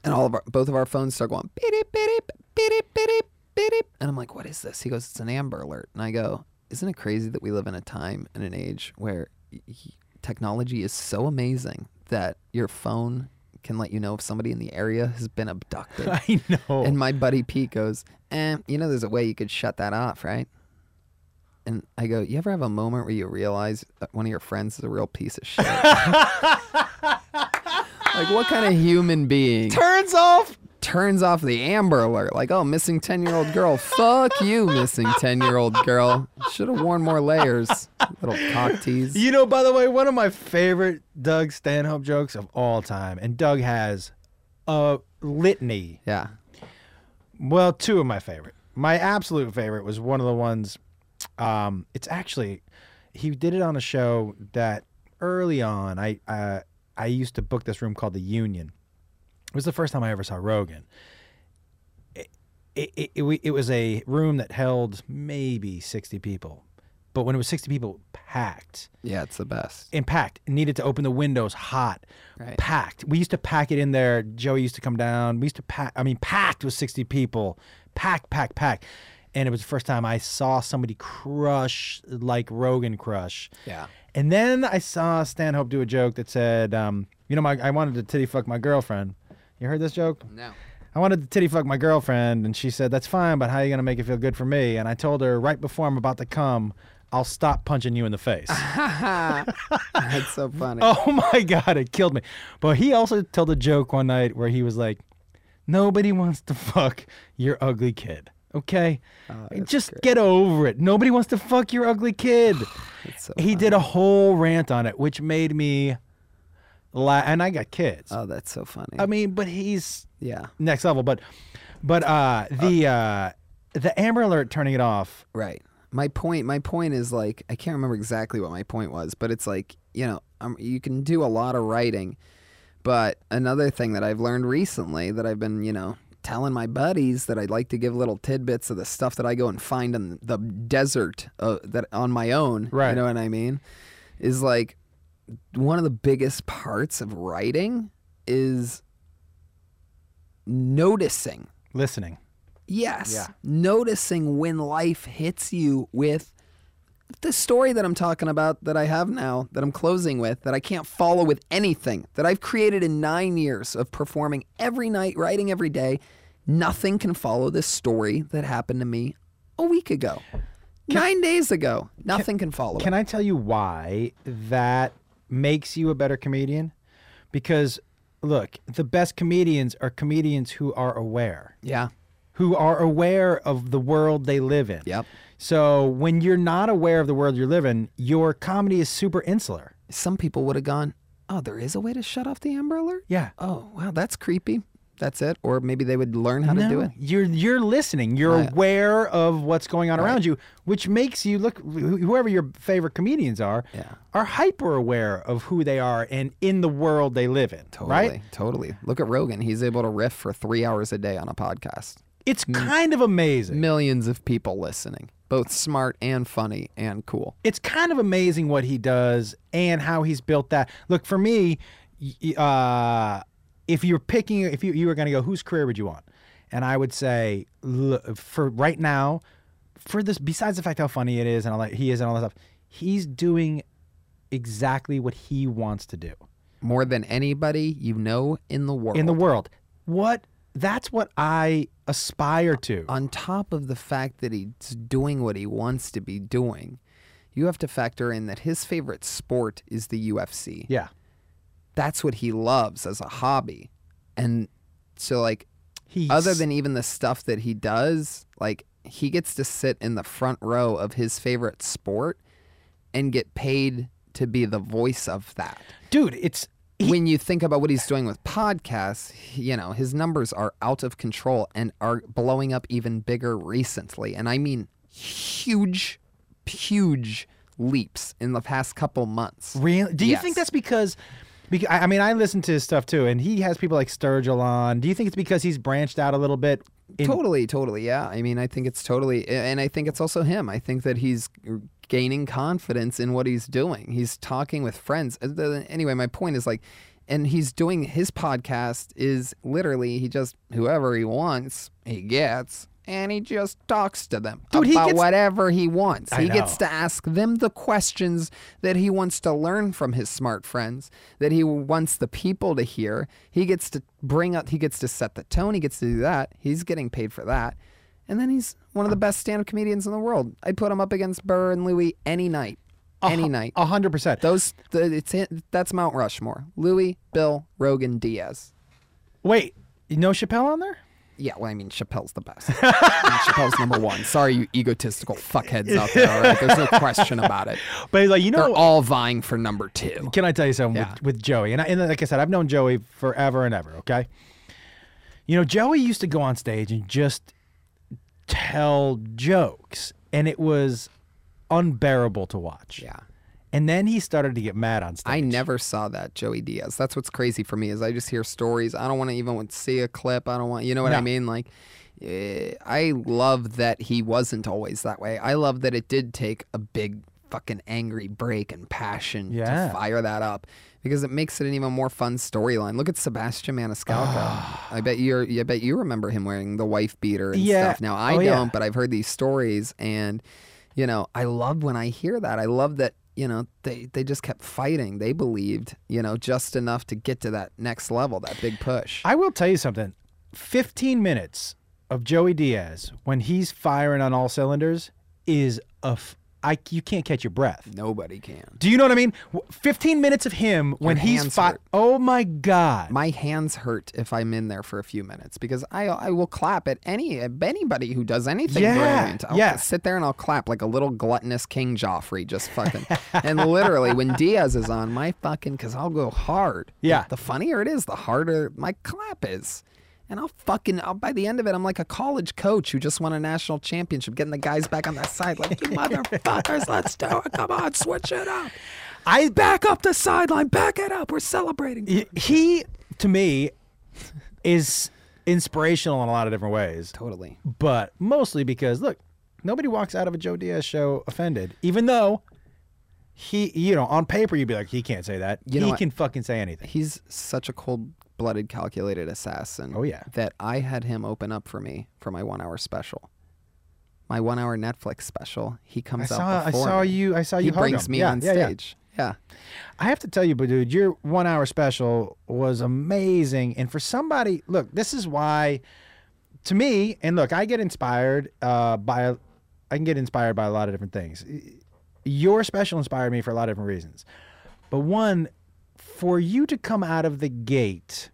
and all of our both of our phones start going beep beep beep beep beep and I'm like, what is this? He goes, it's an Amber Alert, and I go, isn't it crazy that we live in a time and an age where technology is so amazing that your phone can let you know if somebody in the area has been abducted. [laughs] I know. And my buddy Pete goes, eh, you know, there's a way you could shut that off, right? And I go, you ever have a moment where you realize that one of your friends is a real piece of shit? [laughs] like, what kind of human being turns off. Turns off the Amber Alert? Like, oh, missing 10 year old girl. Fuck you, missing 10 year old girl. Should have worn more layers. Little cock tease. You know, by the way, one of my favorite Doug Stanhope jokes of all time, and Doug has a litany. Yeah. Well, two of my favorite. My absolute favorite was one of the ones. Um, it's actually he did it on a show that early on. I uh, I used to book this room called the Union. It was the first time I ever saw Rogan. It it, it, it, was a room that held maybe sixty people, but when it was sixty people, packed Yeah, it's the best. and packed. Needed to open the windows hot. Right. Packed. We used to pack it in there. Joey used to come down. We used to pack. I mean, packed with 60 people. Pack, pack, pack. And it was the first time I saw somebody crush like Rogan crush. Yeah. And then I saw Stanhope do a joke that said, um, you know, my, I wanted to titty fuck my girlfriend. You heard this joke? No. I wanted to titty fuck my girlfriend, and she said, "That's fine, but how are you gonna make it feel good for me?" And I told her right before I'm about to come, I'll stop punching you in the face. [laughs] That's so funny. [laughs] Oh my god, it killed me. But he also told a joke one night where he was like, "Nobody wants to fuck your ugly kid." Okay, Oh, just great. get over it. Nobody wants to fuck your ugly kid. [sighs] So he funny. did a whole rant on it, which made me laugh. And I got kids. Oh, that's so funny. I mean, but he's yeah. next level. But, but uh, the uh, the Amber Alert turning it off. Right. My point. My point is like I can't remember exactly what my point was, but it's like you know um, you can do a lot of writing, but another thing that I've learned recently that I've been you know telling my buddies that I'd like to give little tidbits of the stuff that I go and find in the desert uh, that on my own. Right. You know what I mean? Is like one of the biggest parts of writing is noticing Listening. Yes. Yeah. Noticing when life hits you with the story that I'm talking about that I have now, that I'm closing with, that I can't follow with anything, that I've created in nine years of performing every night, writing every day. Nothing can follow this story that happened to me a week ago, nine days ago. Nothing can, follow Can it. I tell you why that makes you a better comedian? Because look, the best comedians are comedians who are aware, Yeah. who are aware of the world they live in. Yep. So when you're not aware of the world you're living, your comedy is super insular. Some people would have gone, oh, there is a way to shut off the Amber Alert? Yeah. Oh, wow, that's creepy. That's it. Or maybe they would learn how to do it. You're you're listening. You're I- aware of what's going on around you, which makes you look. Whoever your favorite comedians are, Yeah. are hyper aware of who they are and in the world they live in. Totally. Right? Totally. Look at Rogan. He's able to riff for three hours a day on a podcast. It's kind of amazing. Millions of people listening, both smart and funny and cool. it's kind of amazing what he does and how he's built that. Look, for me, uh, if you're picking, if you, you were going to go, whose career would you want? And I would say, look, for right now, for this, besides the fact how funny it is and all that, he is and all that stuff, he's doing exactly what he wants to do More than anybody you know in the world. in the world. What? That's what I aspire to. on top of the fact that he's doing what he wants to be doing, you have to factor in that his favorite sport is the UFC. yeah. That's what he loves as a hobby. And so, like, He's, other than even the stuff that he does, like, he gets to sit in the front row of his favorite sport and get paid to be the voice of that. dude, it's he- when you think about what he's doing with podcasts, you know, his numbers are out of control and are blowing up even bigger recently. And I mean huge, huge leaps in the past couple months. Really? Do you think that's because? Because I mean, I listen to his stuff too, and he has people like Sturgill on. Do you think it's because he's branched out a little bit? In, Totally, totally. Yeah. I mean, I think it's totally, and I think it's also him. I think that he's gaining confidence in what he's doing. He's talking with friends. Uh, Anyway, my point is like, and he's doing his podcast is literally he just whoever he wants he gets and he just talks to them Dude, about gets- whatever he wants. I he gets to ask them the questions that he wants to learn from his smart friends, that he wants the people to hear. He gets to bring up, he gets to set the tone, he gets to do that. He's getting paid for that. And then he's one of the best stand up comedians in the world. I'd put him up against Burr and Louis any night. Any night. A hundred percent. Those, the, it's that's Mount Rushmore. Louis, Bill, Rogan, Diaz. Wait, you know Chappelle on there? Yeah, well, I mean, Chappelle's the best. I mean, Chappelle's number one. Sorry, you egotistical fuckheads out there. All right, there's no question about it. [laughs] But like you know, They're all vying for number two. can I tell you something Yeah. with, with Joey? And, I, and like I said, I've known Joey forever and ever. Okay, you know Joey used to go on stage and just tell jokes, and it was unbearable to watch. Yeah. And then he started to get mad on stage. I never saw that Joey Diaz. That's what's crazy for me is I just hear stories. I don't want to even see a clip. I don't want, you know what I mean? Like, eh, I love that he wasn't always that way. I love that it did take a big fucking angry break and passion Yeah. to fire that up because it makes it an even more fun storyline. Look at Sebastian Maniscalco. [sighs] I bet you're, I bet you remember him wearing the wife beater and Yeah. stuff. Now I Oh, don't, yeah. but I've heard these stories and you know, I love when I hear that. I love that, you know, they, they just kept fighting. They believed, you know, just enough to get to that next level, that big push. I will tell you something. 15 minutes of Joey Diaz when he's firing on all cylinders is a f- I you can't catch your breath. Nobody can. Do you know what I mean? 15 minutes of him when he's hurt. Oh my god. My hands hurt if I'm in there for a few minutes because I I will clap at any anybody who does anything Yeah, brilliant. I'll yeah. sit there and I'll clap like a little gluttonous King Joffrey, just fucking. [laughs] and literally, when Diaz is on, my fucking because I'll go hard. Yeah. The funnier it is, the harder my clap is. And I'll fucking, I'll, by the end of it, I'm like a college coach who just won a national championship, getting the guys back on that side, like, you [laughs] motherfuckers, let's do it. Come on, switch it up. I Back up the sideline, back it up. We're celebrating. he- to me is inspirational in a lot of different ways, Totally. but mostly because look, nobody walks out of a Joe Diaz show offended, even though he, you know, on paper you'd be like, he can't say that. You he what? can fucking say anything. He's such a cold-blooded, calculated assassin. Oh, yeah. That I had him open up for me for my one-hour special. My one-hour Netflix special. He I comes saw, out I saw me. you. I saw you. He brings him. me Yeah, on yeah, yeah. stage. Yeah. I have to tell you, but dude, your one hour special was amazing. And for somebody, look, this is why, to me, and look, I get inspired uh, by, I can get inspired by a lot of different things. Your special inspired me for a lot of different reasons. But one, for you to come out of the gate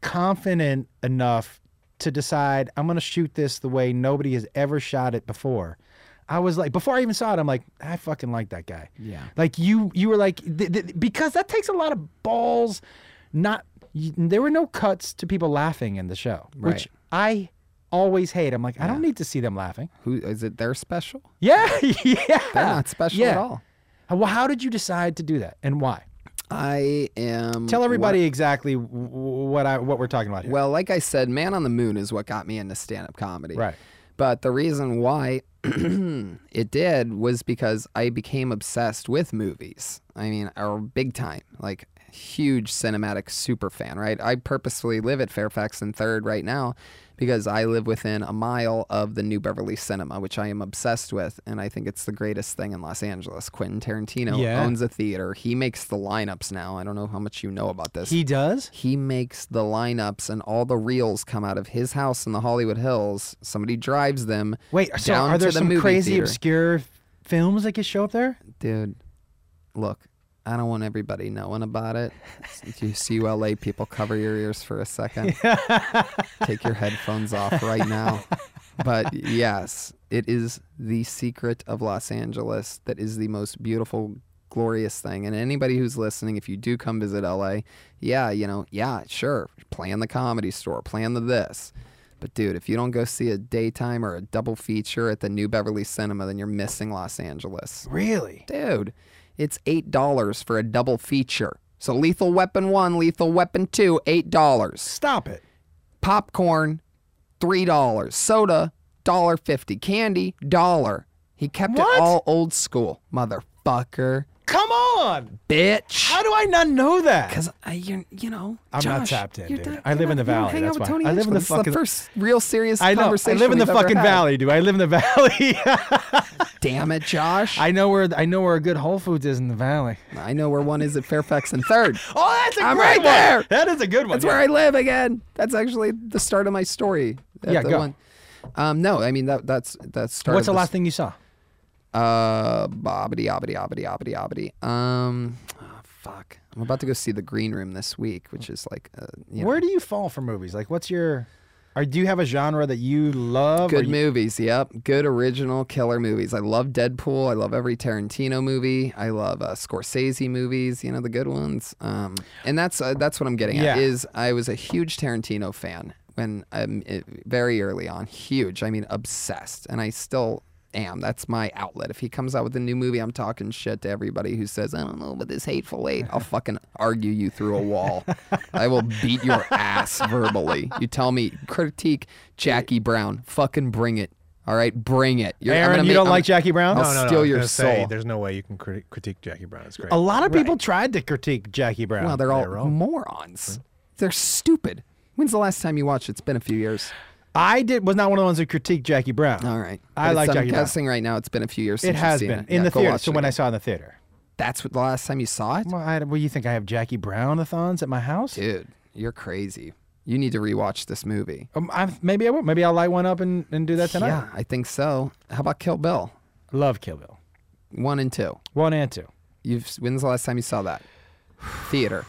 confident enough to decide, I'm going to shoot this the way nobody has ever shot it before. I was like, before I even saw it, I'm like, I fucking like that guy. Yeah. Like you, you were like, th- th- because that takes a lot of balls. Not y- there were no cuts to people laughing in the show, which Right. I always hate. I'm like, I don't need to see them laughing. Who is it? Their special? Yeah, [laughs] yeah. They're not special yeah. at all. Well, how did you decide to do that, and why? I am. Tell everybody exactly w- w- what I what we're talking about here. Well, like I said, Man on the Moon is what got me into stand-up comedy. right. But the reason why [clears throat] it did was because I became obsessed with movies. I mean, or big time, like huge cinematic super fan, right? I purposefully live at Fairfax and Third right now because I live within a mile of the New Beverly Cinema, which I am obsessed with, and I think it's the greatest thing in Los Angeles. Quentin Tarantino Yeah. owns a theater. He makes the lineups now. I don't know how much you know about this. He does. He makes the lineups and all the reels come out of his house in the Hollywood Hills. Somebody drives them. Wait, so are there the some crazy theater. obscure films that could show up there? Dude, look, I don't want everybody knowing about it. Do you see you LA people cover your ears for a second? [laughs] Take your headphones off right now. But yes, it is the secret of Los Angeles that is the most beautiful, glorious thing. And anybody who's listening, if you do come visit LA, yeah, you know, yeah, sure, plan the comedy store, plan the this. But dude, if you don't go see a daytime or a double feature at the New Beverly Cinema, then you're missing Los Angeles. Really? Dude, it's eight dollars for a double feature. So Lethal Weapon one, Lethal Weapon two, eight dollars. Stop it. Popcorn, three dollars. Soda, dollar fifty. Candy, dollar. He kept What? it all old school, motherfucker, Come on. bitch. How do I not know that? Because I, you, you know, I'm not tapped in, dude. not- I live in the valley, that's why. Tony I live in the. This is fucking- the first real serious I know. I live in the fucking valley, dude. I live in the [laughs] valley. Damn it, Josh. I know where I know where a good Whole Foods is in the valley. I know where one is at Fairfax and Third. [laughs] Oh, that's a I'm great right one. there. That is a good one. That's where I live again. That's actually the start of my story. Yeah, go. One. Um, no, I mean that that's that's. What's the this- last thing you saw? Uh, bobbity, obbity, obbity, obbity, obbity. Um, oh, fuck. I'm about to go see The Green Room this week, which is like, uh, you know, Where do you fall for movies? Like, what's your? Or do you have a genre that you love? good you- movies. Yep, good original killer movies. I love Deadpool. I love every Tarantino movie. I love uh, Scorsese movies. You know the good ones. Um, and that's uh, that's what I'm getting Yeah. at. Is I was a huge Tarantino fan when um, it, very early on. Huge. I mean, obsessed, and I still am. That's my outlet. If he comes out with a new movie, I'm talking shit to everybody who says, I don't know about this hateful eight. I'll fucking argue you through a wall. [laughs] I will beat your ass verbally. You tell me, critique Jackie Brown. Fucking bring it. All right, bring it. You're, Aaron, you make- don't I'm- like Jackie Brown? I'll no, no, no. steal I was your gonna say, soul. there's no way you can criti- critique Jackie Brown. It's great. A lot of people tried to critique Jackie Brown. Well, they're all They're wrong. morons. They're stupid. When's the last time you watched? It's been a few years. I did was not one of the ones who critiqued Jackie Brown. All right. I But like I'm Jackie Brown. guessing right now it's been a few years since It has seen been it. in Yeah, the go theater. watch So it when I again. saw it in the theater. That's what the last time you saw it? Well, I, well, you think I have Jackie Brown the thons at my house? Dude, you're crazy. You need to rewatch this movie. Um, I, maybe I will. Maybe I'll light one up and, and do that tonight. Yeah, I think so. How about Kill Bill? Love Kill Bill. One and two. One and two. You've when's the last time you saw that? Theater.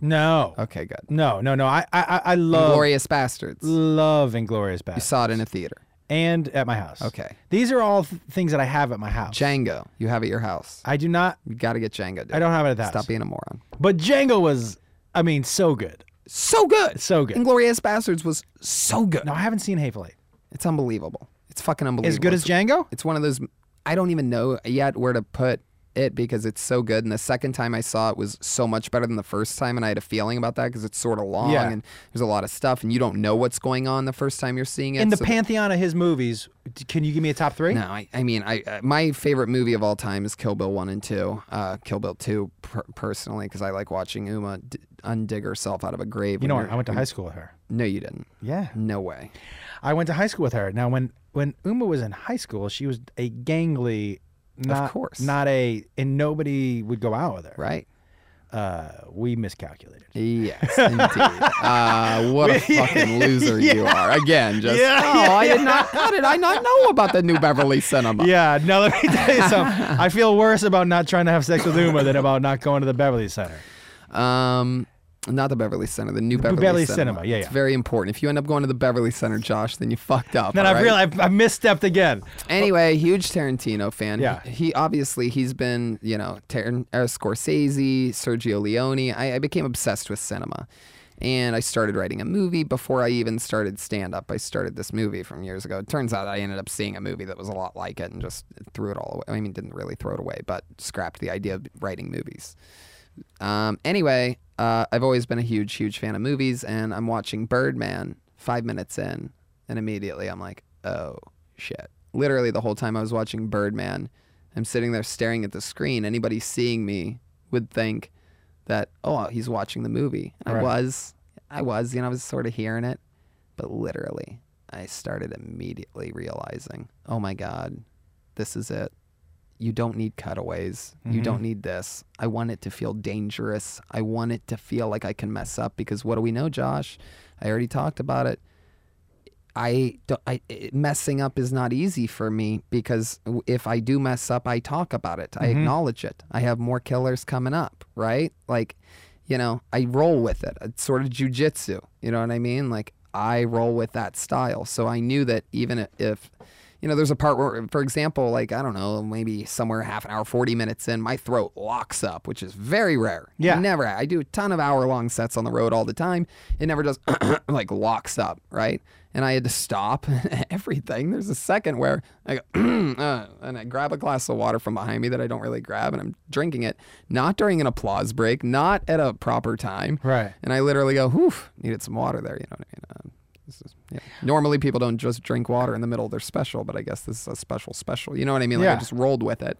No. Okay, good. No, no, no. I I, I- love Glorious Bastards. Love Inglourious Basterds. You saw it in a theater. and at my house. Okay. These are all th- things that I have at my house. Django. You have at your house. I do not. You got to get Django. Dude. I don't have it at house. Stop being a moron. But Django was, I mean, so good, So good. so good. Inglourious Basterds was so good. No, I haven't seen Hateful Eight. It's unbelievable. It's fucking unbelievable. As good as Django? It's one of those. I don't even know yet where to put it because it's so good. And the second time I saw it was so much better than the first time, and I had a feeling about that because it's sort of long Yeah. and there's a lot of stuff, and you don't know what's going on the first time you're seeing it. In the so- pantheon of his movies, can you give me a top three? No, I, I mean, I uh, my favorite movie of all time is Kill Bill one and two. Uh, Kill Bill two per- personally because I like watching Uma d- undig herself out of a grave. You know what? I went to high school with her. No, you didn't. Yeah, No way. I went to high school with her. Now, when when Uma was in high school, she was a gangly, not course. not a, and nobody would go out with her. Right. Uh, we miscalculated. Yes, [laughs] indeed. uh, what a [laughs] fucking loser you are. Again, just Yeah, oh, yeah, I did not. How did I not know about the New Beverly Cinema? Yeah, no, let me tell you something. I feel worse about not trying to have sex with Uma than about not going to the Beverly Center. Um, not the Beverly Center, the New Beverly, Beverly Cinema. Cinema, yeah, It's very important. If you end up going to the Beverly Center, Josh, then you fucked up. Then I've right? realized I misstepped again. Anyway, huge Tarantino fan. Yeah. He, he obviously he's been you know Tar- uh, Scorsese, Sergio Leone. I, I became obsessed with cinema, And I started writing a movie before I even started stand up. I started this movie from years ago. It turns out I ended up seeing a movie that was a lot like it and just threw it all away. I mean, didn't really throw it away, but scrapped the idea of writing movies. Um, anyway, uh, I've always been a huge, huge fan of movies, and I'm watching Birdman five minutes in, and immediately I'm like, oh shit. Literally, the whole time I was watching Birdman, I'm sitting there staring at the screen. Anybody seeing me would think that, oh, he's watching the movie. I Right. was. I was, you know, I was sort of hearing it. But literally, I started immediately realizing, oh my God, this is it. You don't need cutaways. You Mhm. don't need this. I want it to feel dangerous. I want it to feel like I can mess up because what do we know, Josh? I already talked about it. I, don't, I messing up is not easy for me because if I do mess up, I talk about it. I Mhm. acknowledge it. I have more killers coming up, right? Like, you know, I roll with it. It's sort of jujitsu. You know what I mean? Like I roll with that style. So I knew that even i- if, you know, there's a part where, for example, like I don't know, maybe somewhere half an hour, forty minutes in, my throat locks up, which is very rare. Yeah. never. I do a ton of hour long sets on the road all the time. It never does [clears throat] like locks up, right? And I had to stop [laughs] everything. There's a second where I go, [clears throat] uh, and I grab a glass of water from behind me that I don't really grab, and I'm drinking it, not during an applause break, not at a proper time. Right. And I literally go, whew, needed some water there. You know what I mean? Is, yeah. Normally people don't just drink water in the middle of their special, but I guess this is a special special. You know what I mean? Like I just rolled with it.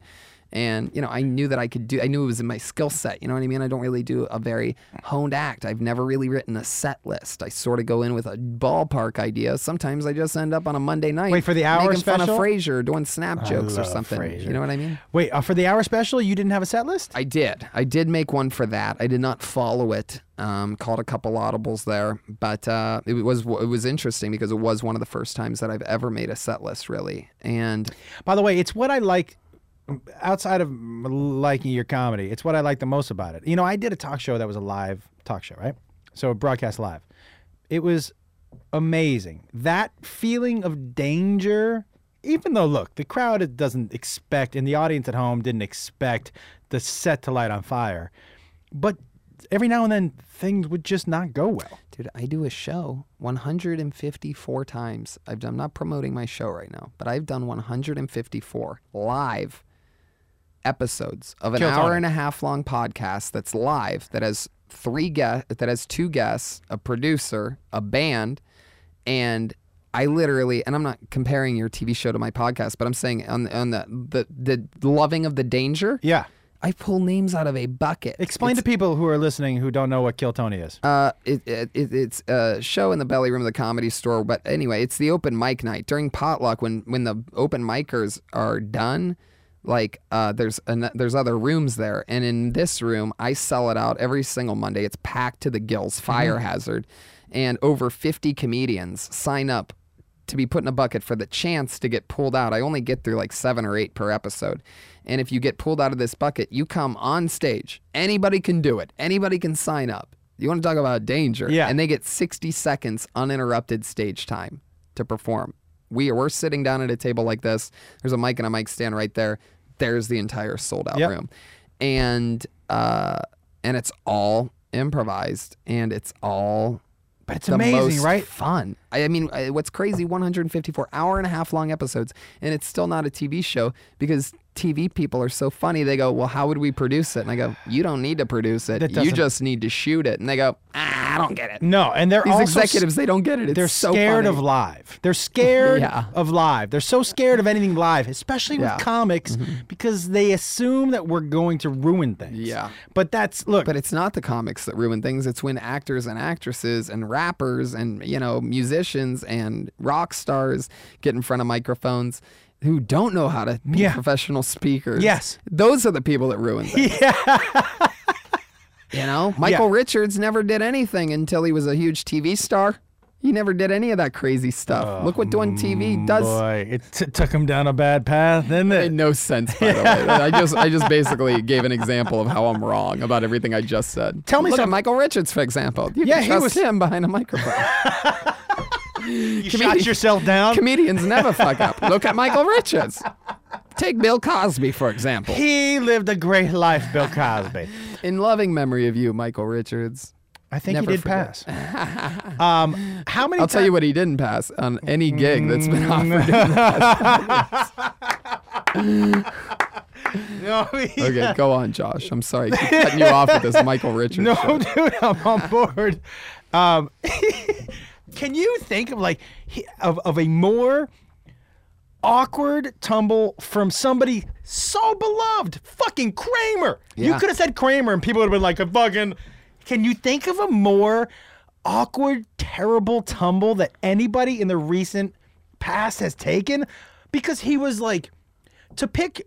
And, you know, I knew that I could do, I knew it was in my skill set. You know what I mean? I don't really do a very honed act. I've never really written a set list. I sort of go in with a ballpark idea. Sometimes I just end up on a Monday night. Wait, for the hour making fun of special? Frasier, doing snap jokes or something. Frasier. You know what I mean? Wait, uh, for the hour special, you didn't have a set list? I did. I did make one for that. I did not follow it. Um, called a couple audibles there, but uh, it was it was interesting because it was one of the first times that I've ever made a set list, really. And By the way, it's what I like outside of liking your comedy. It's what I like the most about it. You know, I did a talk show that was a live talk show, right? So broadcast live. It was amazing. That feeling of danger, even though look, the crowd doesn't expect and the audience at home didn't expect the set to light on fire. But every now and then things would just not go well. dude, I do a show 154 times. I've done, I'm not promoting my show right now, but I've done 154 live episodes of an Kill hour Tony. and a half long podcast that's live that has three guests that has two guests, a producer, a band, and I literally and I'm not comparing your TV show to my podcast, but I'm saying on on the the, the loving of the danger, Yeah. I pull names out of a bucket. Explain It's- to people who are listening who don't know what Kill Tony is. uh, it, it, it, it's a show in the belly room of the comedy store. But anyway, it's the open mic night during potluck when when the open micers are done. Like uh, there's an, there's other rooms there, and in this room, I sell it out every single Monday. It's packed to the gills, fire hazard, and over 50 comedians sign up to be put in a bucket for the chance to get pulled out. I only get through like seven or eight per episode. And if you get pulled out of this bucket, you come on stage. Anybody can do it. Anybody can sign up. You want to talk about danger? Yeah. And they get 60 seconds uninterrupted stage time to perform. We we're sitting down at a table like this. There's a mic and a mic stand right there. There's the entire sold out Yep. room, and uh, and it's all improvised and it's all But it's the amazing, most right? Fun. I mean, what's crazy? 154 hour and a half long episodes, and it's still not a TV show because TV people are so funny. They go, "Well, how would we produce it?" And I go, "You don't need to produce it. You just need to shoot it." And they go, ah, "I don't get it." No, and they're These executives, they don't get it. It's they're so scared funny. of live. They're [laughs] scared Yeah. of live. They're so scared of anything live, especially Yeah. Mm-hmm. with comics, because they assume that we're going to ruin things. Yeah. But that's look. But it's not the comics that ruin things. It's when actors and actresses and rappers and you know musicians and rock stars get in front of microphones who don't know how to be Yeah. professional speakers. Yes. those are the people that ruin things. [laughs] yeah. You know, Michael Richards never did anything until he was a huge TV star. He never did any of that crazy stuff. Look what doing oh, TV does. Oh, Boy, it t- took him down a bad path, didn't Made it? no sense, by the way. I just, I just basically gave an example of how I'm wrong about everything I just said. Tell me Look at something- Michael Richards, for example. You Yeah, can he was- him behind a microphone. [laughs] You Comedian- shot yourself down. Comedians never fuck up. Look at Michael Richards. Take Bill Cosby, for example. he lived a great life, Bill Cosby. In loving memory of you, Michael Richards. I think Never he did forget. pass. um, how many? I'll tell you what he didn't pass on any gig that's been offered. [laughs] No, [laughs] he- Okay, go on, Josh. I'm sorry, I keep cutting you off with this Michael [laughs] Richards. No, shit. dude, I'm on board. Um, can you think of like of of a more awkward tumble from somebody so beloved? Fucking Kramer. You could have said Kramer, and people would have been like, "A fucking." Can you think of a more awkward, terrible tumble that anybody in the recent past has taken? Because he was like, to pick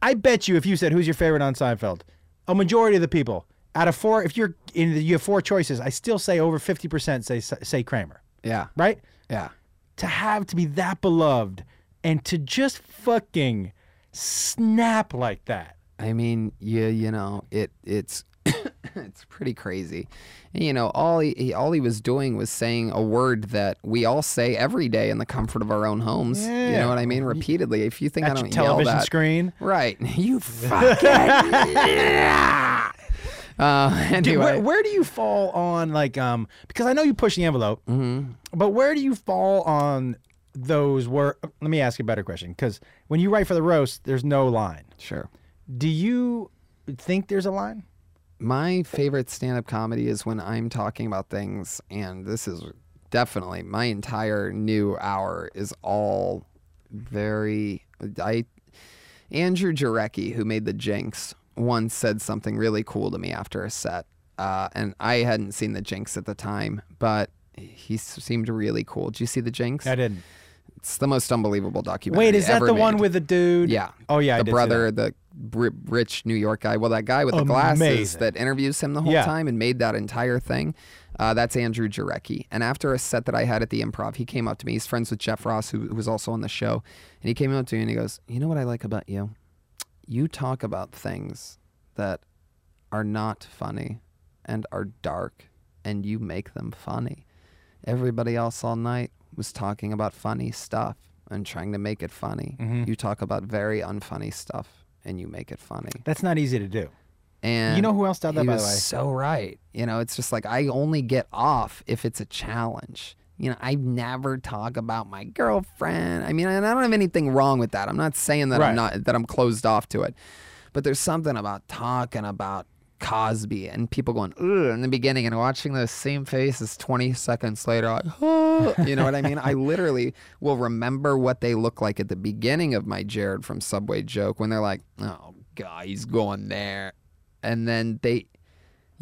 I bet you if you said who's your favorite on Seinfeld, a majority of the people out of four, if you're in the, you have four choices, I still say over fifty percent say say Kramer, Yeah, right? yeah. To have to be that beloved and to just fucking snap like that. I mean, you you know, it it's [coughs] it's pretty crazy. And, you know, all he, he all he was doing was saying a word that we all say every day in the comfort of our own homes. You know what I mean? Repeatedly. If you think I At your don't yell television that, screen. right? [laughs] You [laughs] fucking. Uh, [laughs] anyway, where, where do you fall on like um because I know you push the envelope, Mm-hmm. but where do you fall on those where let me ask you a better question because when you write for the roast there's no line sure. do you think there's a line My favorite stand up comedy is when I'm talking about things, and this is definitely my entire new hour is all very. I Andrew Jarecki, who made the Jinx, once said something really cool to me after a set. Uh, and I hadn't seen the Jinx at the time, but he seemed really cool. Did you see the Jinx? I didn't. It's the most unbelievable documentary. Wait, is that the one with the dude? Yeah. Oh yeah, I the brother, the rich New York guy. Well, that guy with the glasses that interviews him the whole Yeah. time and made that entire thing. Uh, that's Andrew Jarecki. And after a set that I had at the Improv, he came up to me. He's friends with Jeff Ross, who, who was also on the show, and he came up to me and he goes, "You know what I like about you? You talk about things that are not funny and are dark, and you make them funny. Everybody else all night was talking about funny stuff and trying to make it funny. Mm-hmm. You talk about very unfunny stuff and you make it funny. That's not easy to do. And You know who else did that, he by was the way? so right. You know, it's just like I only get off if it's a challenge. You know, I never talk about my girlfriend. I mean, and I don't have anything wrong with that. I'm not saying that Right. I'm not that I'm closed off to it. But there's something about talking about Cosby and people going Ugh, in the beginning and watching those same faces 20 seconds later, like, "Oh," you know what I mean? I literally will remember what they look like at the beginning of my Jared from Subway joke when they're like, "Oh God, he's going there," and then they,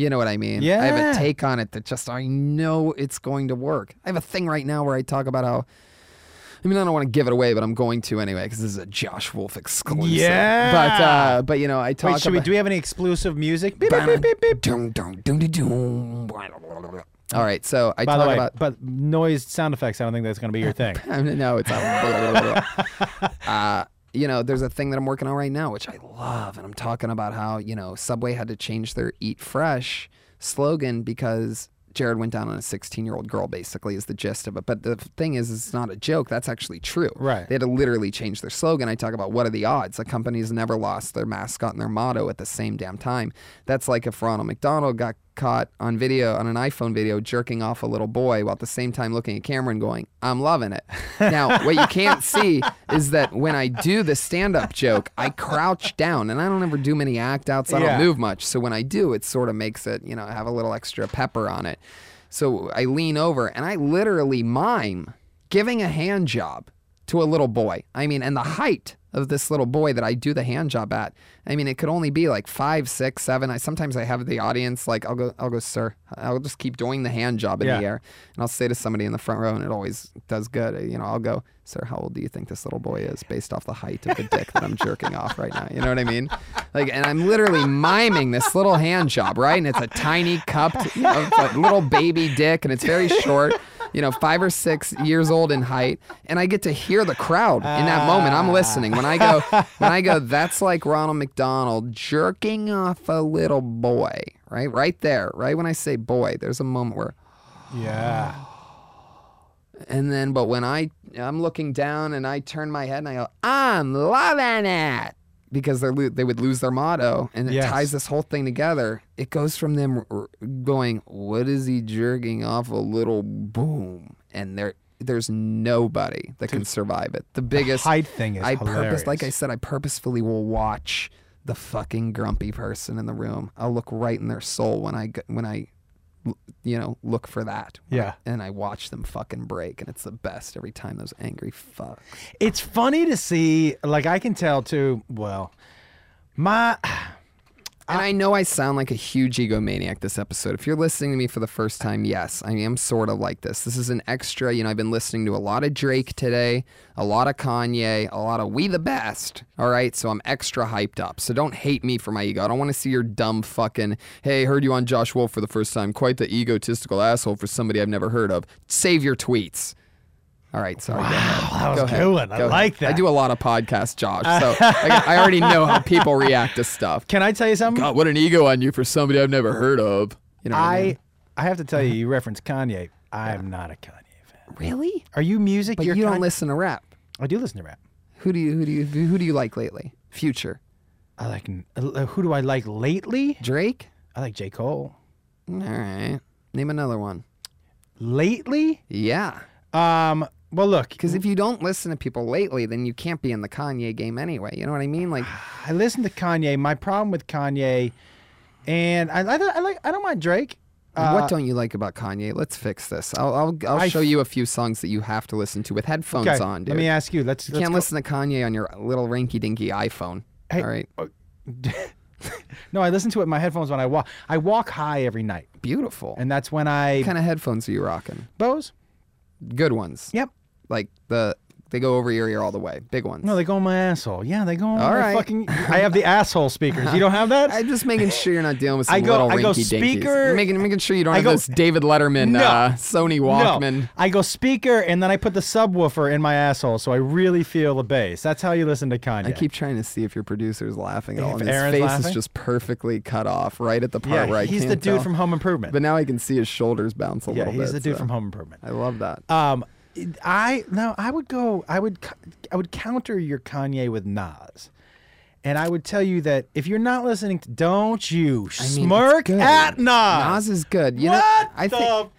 you know what I mean? Yeah. I have a take on it that just I know it's going to work. I have a thing right now where I talk about how. I mean, I don't want to give it away, but I'm going to anyway because this is a Josh Wolf exclusive. Yeah. But uh, but you know, I talk Wait, should we? Do we have any exclusive music? Beep, beep, beep, beep, beep. All right, so I By talk the way, about. but noise sound effects. I don't think that's going to be your thing. [laughs] No, it's not. [laughs] uh, you know, there's a thing that I'm working on right now, which I love, and I'm talking about how you know Subway had to change their "Eat Fresh" slogan because Jared went down on a 16 year old girl. Basically, is the gist of it. But the thing is, it's not a joke. That's actually true. Right. They had to literally change their slogan. I talk about what are the odds? A company's never lost their mascot and their motto at the same damn time. That's like if Ronald McDonald got caught on video on an iPhone video jerking off a little boy while at the same time looking at camera and going, "I'm loving it." Now, what you can't [laughs] see is that when I do the stand-up joke, I crouch down and I don't ever do many act outs. I Yeah. don't move much. So when I do, it sort of makes it, you know, have a little extra pepper on it. So I lean over and I literally mime giving a hand job to a little boy. I mean, and the height of this little boy that I do the hand job at. I mean, it could only be like five, six, seven. I sometimes I have the audience like I'll go, I'll go, sir. I'll just keep doing the hand job in Yeah. the air, and I'll say to somebody in the front row, and it always does good. You know, I'll go, sir, how old do you think this little boy is, based off the height of the dick that I'm jerking off right now? You know what I mean? Like, and I'm literally miming this little hand job, right? And it's a tiny cupped, you know, little baby dick, and it's very short you know, five or six years old in height, and I get to hear the crowd in that moment. I'm listening. When I go, when I go, that's like Ronald McDonald jerking off a little boy, right? Right there, right when I say boy, there's a moment where, Yeah. and then, but when I, I'm looking down and I turn my head and I go, I'm loving it. Because they're lo- they would lose their motto, and it Yes. ties this whole thing together. It goes from them r- going, "What is he jerking off a little boom?" and there there's nobody that can survive it. The biggest height thing is I purpose, like I said, I purposefully will watch the fucking grumpy person in the room. I'll look right in their soul when I when I, you know, look for that. Yeah. and I watch them fucking break, and it's the best every time. Those angry fucks. It's funny to see. Like I can tell too. Well, my And I know I sound like a huge egomaniac this episode. If you're listening to me for the first time, yes, I am sort of like this. This is an extra. You know, I've been listening to a lot of Drake today, a lot of Kanye, a lot of We the Best. All right, so I'm extra hyped up. So don't hate me for my ego. I don't want to see your dumb fucking, hey, heard you on Josh Wolf for the first time. Quite the egotistical asshole for somebody I've never heard of. Save your tweets. All right, sorry. go ahead. that was Go a ahead. good one. I Go like ahead. I do a lot of podcasts, Josh, so [laughs] I, I already know how people react to stuff. can I tell you something? God, what an ego on you for somebody I've never heard of. You know what I, I mean? I have to tell you, you [laughs] referenced Kanye. I am not a Kanye fan. really, Are you music? but You're you don't Kanye- listen to rap. I do listen to rap. Who do you who do you who do you like lately? Future, I like. uh, Who do I like lately? Drake. I like J Cole. All right, name another one. Lately? Yeah, Um. Well, look. because if you don't listen to people lately, then you can't be in the Kanye game anyway. You know what I mean? Like, [sighs] I listen to Kanye. My problem with Kanye, and I, I, I like. I don't mind Drake. Uh, what don't you like about Kanye? Let's fix this. I'll I'll, I'll show you a few songs that you have to listen to with headphones okay, on, dude. Let me ask you. Let's. you let's can't go- listen to Kanye on your little rinky dinky iPhone. Hey, All right, [laughs] no, I listen to it in my headphones when I walk. I walk high every night, beautiful. and that's when I what kind of headphones are you rocking? Bose. Good ones. Yep. Like the they go over your ear all the way. Big ones. No, they go in my asshole. Yeah, they go in All my right. fucking. I have the [laughs] asshole speakers. You don't have that? I'm just making sure you're not dealing with [laughs] some I go- little I go speaker- Making making sure you don't I have go- this David Letterman No. uh, Sony Walkman. No, I go speaker and then I put the subwoofer in my asshole, so I really feel the bass. That's how you listen to Kanye. I keep trying to see if your producer's laughing at all. And his Aaron's face laughing? is just perfectly cut off right at the part yeah, where I he's the dude tell. from Home Improvement. But now I can see his shoulders bounce a yeah, little bit. Yeah, he's the dude so from Home Improvement. I love that. Um, I no, I would go. I would. I would counter your Kanye with Nas, and I would tell you that if you're not listening, to, don't you I mean, smirk at Nas. Nas is good. You know, I the think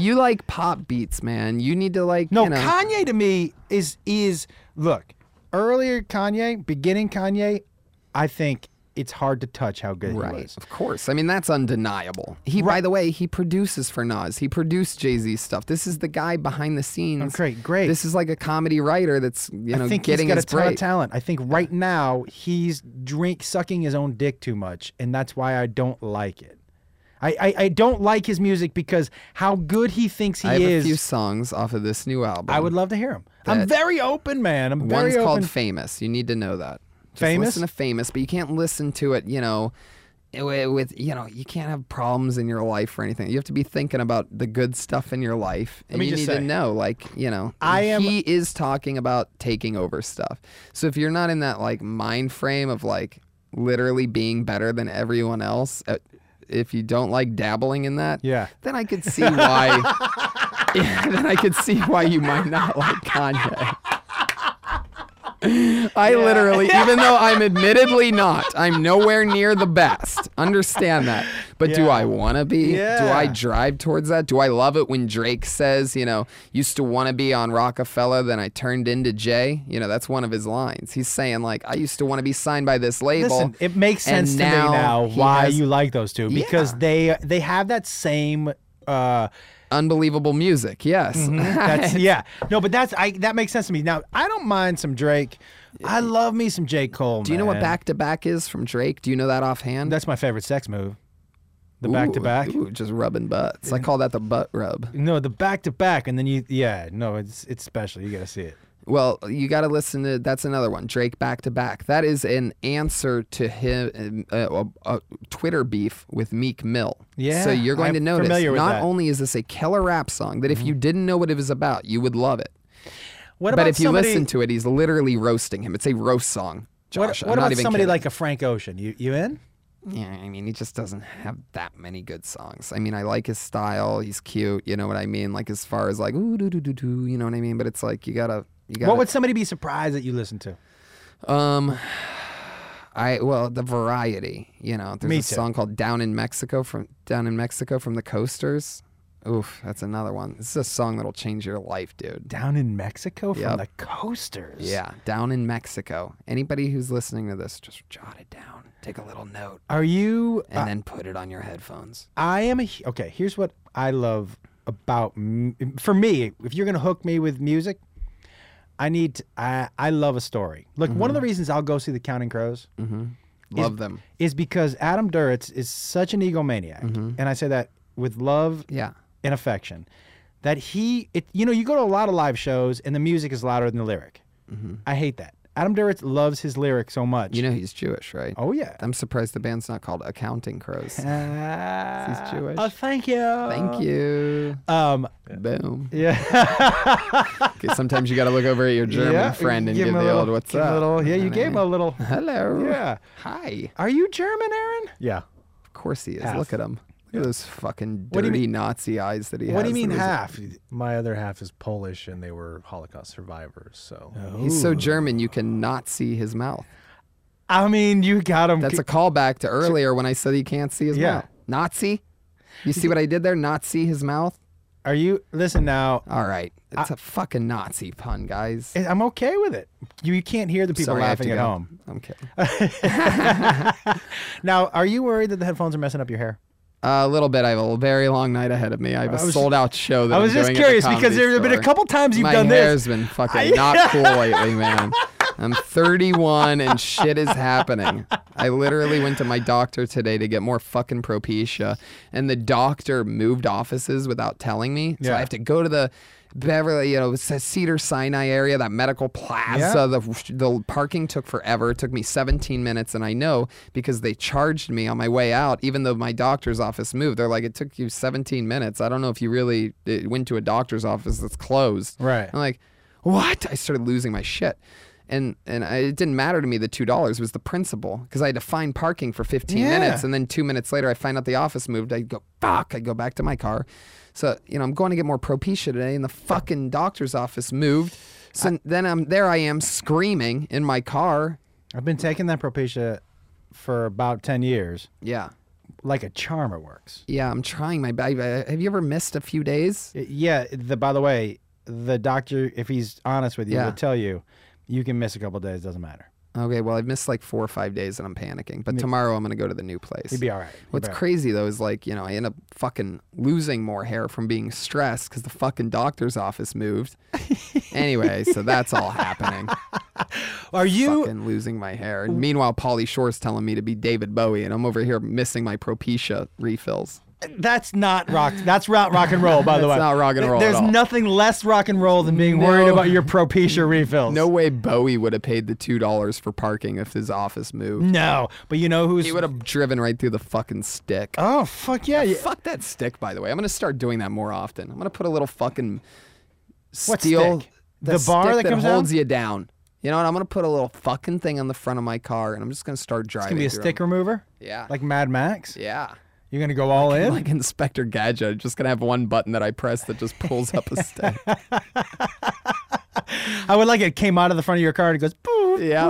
you like pop beats, man. You need to like No, you know, Kanye to me is is look earlier Kanye, beginning Kanye. I think it's hard to touch how good he Right, was. of course. I mean, that's undeniable. He, by the way, he produces for Nas. He produced Jay Z stuff. This is the guy behind the scenes. great, great. This is like a comedy writer that's you know I think getting he's got his a ton break. of talent. I think right now he's drink sucking his own dick too much, and that's why I don't like it. I, I, I don't like his music because how good he thinks he I have is. a few songs off of this new album. I would love to hear him. I'm very open, man. I'm very open. One's open. called Famous. You need to know that. Just Famous? Listen to Famous, but you can't listen to it. You know. With you know, you can't have problems in your life or anything. You have to be thinking about the good stuff in your life, and you need say, to know, like you know, I am- He is talking about taking over stuff. So if you're not in that like mind frame of like literally being better than everyone else, uh, if you don't like dabbling in that, Yeah. then I could [laughs] see why. Yeah, [laughs] [laughs] then I could see why you might not like Kanye. I literally, [laughs] even though I'm admittedly not, I'm nowhere near the best. Understand that. But do I want to be? Do I drive towards that? Do I love it when Drake says, you know, used to want to be on Rockefeller, then I turned into Jay? You know, that's one of his lines. He's saying, like, I used to want to be signed by this label. Listen, it makes sense to now me now why has you like those two because Yeah. they they have that same. Uh, Unbelievable music. Yes. Mm-hmm. [laughs] that's yeah. No, but that's I that makes sense to me. Now I don't mind some Drake. I love me some J Cole. Do you know what back to back is from Drake? Do you know that offhand? That's my favorite sex move. The back to back. just rubbing butts. I call that the butt rub. No, the back to back, and then you yeah. No, it's it's special. You gotta see it. Well, you got to listen to that's another one. Drake back to back. That is an answer to him uh, a, a Twitter beef with Meek Mill. Yeah, So you're going I'm to notice. not that. Mm-hmm. only is this a killer rap song that if you didn't know what it was about, you would love it. What but if you somebody, listen to it, he's literally roasting him. It's a roast song. what, Josh, what I'm about not even somebody kidding. like a Frank Ocean? You you in? Yeah, I mean, he just doesn't have that many good songs. I mean, I like his style. He's cute. You know what I mean? Like as far as like ooh do do do doo. You know what I mean? But it's like you gotta What would somebody be surprised that you listen to? um, I well the variety, you know. There's Me a too. song called "Down in Mexico" from "Down in Mexico" from the Coasters. Oof, that's another one. This is a song that'll change your life, dude. Down in Mexico from Yep. the coasters. Yeah, "Down in Mexico." Anybody who's listening to this, just jot it down, take a little note, Are you? and uh, then put it on your headphones. I am a okay. Here's what I love about for me. If you're gonna hook me with music, I need. To, I I love a story. Look, one of the mm-hmm. reasons I'll go see the Counting Crows Mm-hmm. Love them. is because Adam Duritz is such an egomaniac, mm-hmm. and I say that with love Yeah. and affection. That he, it, you know, you go to a lot of live shows and the music is louder than the lyric. Mm-hmm. I hate that. Adam Duritz loves his lyric so much. You know he's Jewish, right? oh yeah. I'm surprised the band's not called Accounting Crows. [laughs] He's Jewish. Oh, thank you. Thank you. Um, Boom. Yeah. [laughs] sometimes you got to look over at your German Yeah, friend and give give, the little- old "What's up?" little- yeah, you gave him a little. Hello. Yeah. Hi. Are you German, Aaron? Yeah. Of course he is. Half. Look at him. Look at those fucking What do you dirty mean- Nazi eyes that he has. What do you mean Those- half? My other half is Polish, and they were Holocaust survivors. So He's so oh. German you cannot see his mouth. I mean, you got him. That's a callback to earlier when I said you can't see his Yeah. mouth. Nazi? You see what I did there? Not see his mouth? Are you? Listen now. All right. It's a fucking Nazi pun, guys. I'm okay with it. You, you can't hear the people Sorry, I have laughing at go. home. I'm kidding. [laughs] [laughs] Now, are you worried that the headphones are messing up your hair? A little bit. I have a very long night ahead of me. I have a I was- sold out show that I was I'm just doing at the curious because Comedy there have been a Store. couple times you've done this. My done hair's this. been [laughs] fucking not cool lately, man. I'm 31 and shit is happening. I literally went to my doctor today to get more fucking Propecia, and the doctor moved offices without telling me. So Yeah. I have to go to the Beverly, you know, Cedar Sinai area, that medical plaza. Yeah. The, the parking took forever. It took me 17 minutes, and I know because they charged me on my way out, even though my doctor's office moved. They're like, it took you 17 minutes. I don't know if you really went to a doctor's office that's closed. Right. I'm like, what? I started losing my shit. And and I, it didn't matter to me the two dollars was the principal because I had to find parking for 15 Yeah. minutes and then two minutes later I find out the office moved I go fuck I go back to my car so you know I'm going to get more Propecia today and the fucking doctor's office moved so then I'm there I am screaming in my car I've been taking that Propecia for about ten years, yeah like a charm. It works. yeah I'm trying my best have you ever missed a few days Yeah. The by the way, the doctor, if he's honest with you, Yeah. will tell you you can miss a couple days. Doesn't matter. Okay well I've missed like four or five days and I'm panicking but tomorrow I'm gonna go to the new place You'd be all right. You'd What's be all right. crazy though is like, you know, I end up fucking losing more hair from being stressed because the fucking doctor's office moved. [laughs] anyway, so that's all happening. [laughs] Are you? fucking losing my hair. And meanwhile, Pauly Shore's telling me to be David Bowie, and I'm over here missing my Propecia refills. That's not rock. That's not rock and roll. By the way, That's not rock and roll at There's nothing less rock and roll than being worried about your Propecia [laughs] refills. No way Bowie would have paid the two dollars for parking if his office moved. No, but you know who's? He would have driven right through the fucking stick. Oh fuck yeah! yeah. Fuck that stick, by the way. I'm gonna start doing that more often. I'm gonna put a little fucking What steel stick? The bar stick that comes holds down? you down. You know what? I'm gonna put a little fucking thing on the front of my car, and I'm just gonna start It's driving. gonna be a stick stick 'em. remover, Yeah. like Mad Max. yeah. You're gonna go all in. Like Inspector Gadget, just gonna have one button that I press that just pulls up a stick. [laughs] I would like it came out of the front of your car and it goes. Boo. yeah.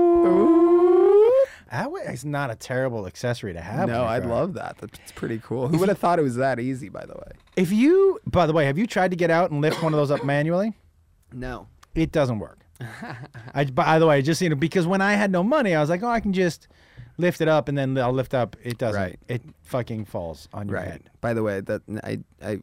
That way, it's not a terrible accessory to have. No, I'd love that. That's pretty cool. Who would have thought it was that easy? By the way. If you, by the way, have you tried to get out and lift one of those up manually? No. It doesn't work. [laughs] I, by the way, just you know, because when I had no money, I was like, oh, I can just lift it up and then I'll lift up. It doesn't. Right. It fucking falls on your Right. head. By the way, that I I.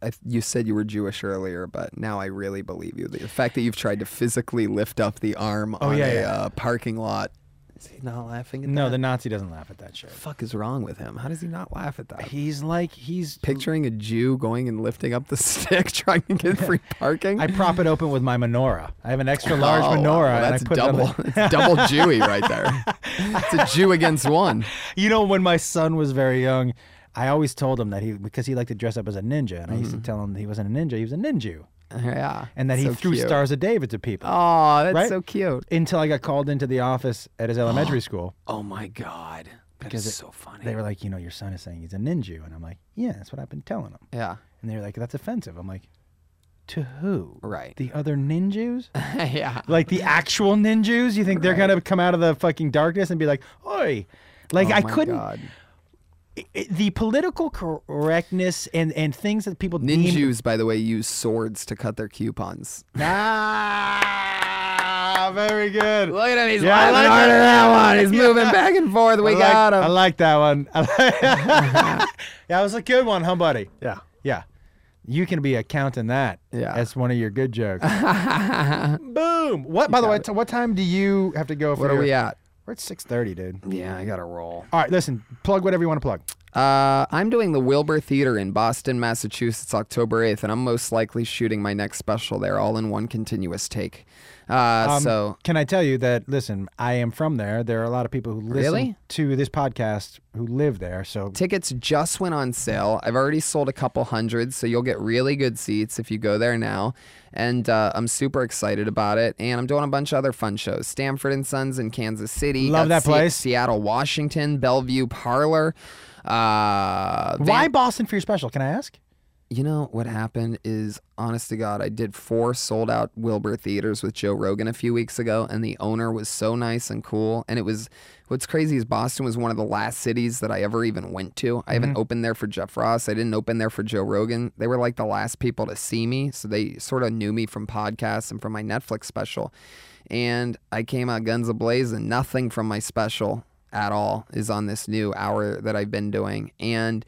I- you said you were Jewish earlier, but now I really believe you. The fact that you've tried to physically lift up the arm Oh, on yeah, a yeah. Uh, parking lot. Is he not laughing at No, that? the Nazi doesn't laugh at that shit. the fuck is wrong with him? How does he not laugh at that? He's like he's. Picturing a Jew going and lifting up the [laughs] stick trying to get free [laughs] parking. I prop it open with my menorah. I have an extra oh, large Oh, menorah, and I that's put it on double. the- it's double [laughs] Jewy right there. It's a Jew against one. You know, when my son was very young, I always told him that he because he liked to dress up as a ninja, and I used to mm-hmm. tell him that he wasn't a ninja; he was a ninja, Yeah. and that he so threw cute. stars of David to people. Oh, that's Right? so cute. Until I got called into the office at his elementary [gasps] school, Oh my god. Because is it- so funny. they were like, "You know, your son is saying he's a ninja," and I'm like, "Yeah, that's what I've been telling him." yeah. And they were like, "That's offensive." I'm like, To who? Right. The other ninjas? [laughs] yeah. like the actual ninjas? You think they're gonna come out of the fucking darkness and be like, "Oi!" Like Oh I my couldn't. God. I- the political correctness and and things that people deem Ninjas, by the way, use swords to cut their coupons. [laughs] Ah, very good. Look at him. He's Yeah, I like hard it. that one. [laughs] He's Yeah. moving back and forth. We I got like, him. I like that one. I [laughs] like- yeah, it was a good one, huh, buddy? Yeah. Yeah. You can be accounting that Yeah. as one of your good jokes. Boom. What? By the way, it. t- what time do you have to go for? what are your- we at? We're at six thirty, dude. Yeah, I got to roll. All right, listen. Plug whatever you want to plug. Uh, I'm doing the Wilbur Theater in Boston, Massachusetts, October 8th, and I'm most likely shooting my next special there, all in one continuous take. Uh, Um, so Can I tell you that? Listen, I am from there. There are a lot of people who listen Really? to this podcast who live there. So tickets just went on sale. I've already sold a couple hundred, so you'll get really good seats if you go there now. And uh, I'm super excited about it. And I'm doing a bunch of other fun shows: Stanford and Sons in Kansas City, Love that Se- place. Seattle, Washington, Bellevue Parlor. Uh, why Boston for your special? Can I ask? You know what happened is, honest to God, I did four sold out Wilbur theaters with Joe Rogan a few weeks ago, and the owner was so nice and cool. And it was what's crazy is Boston was one of the last cities that I ever even went to. I haven't mm-hmm. opened there for Jeff Ross. I didn't open there for Joe Rogan. They were like the last people to see me, so they sort of knew me from podcasts and from my Netflix special. And I came out guns ablazing. Nothing from my special at all is on this new hour that I've been doing, and.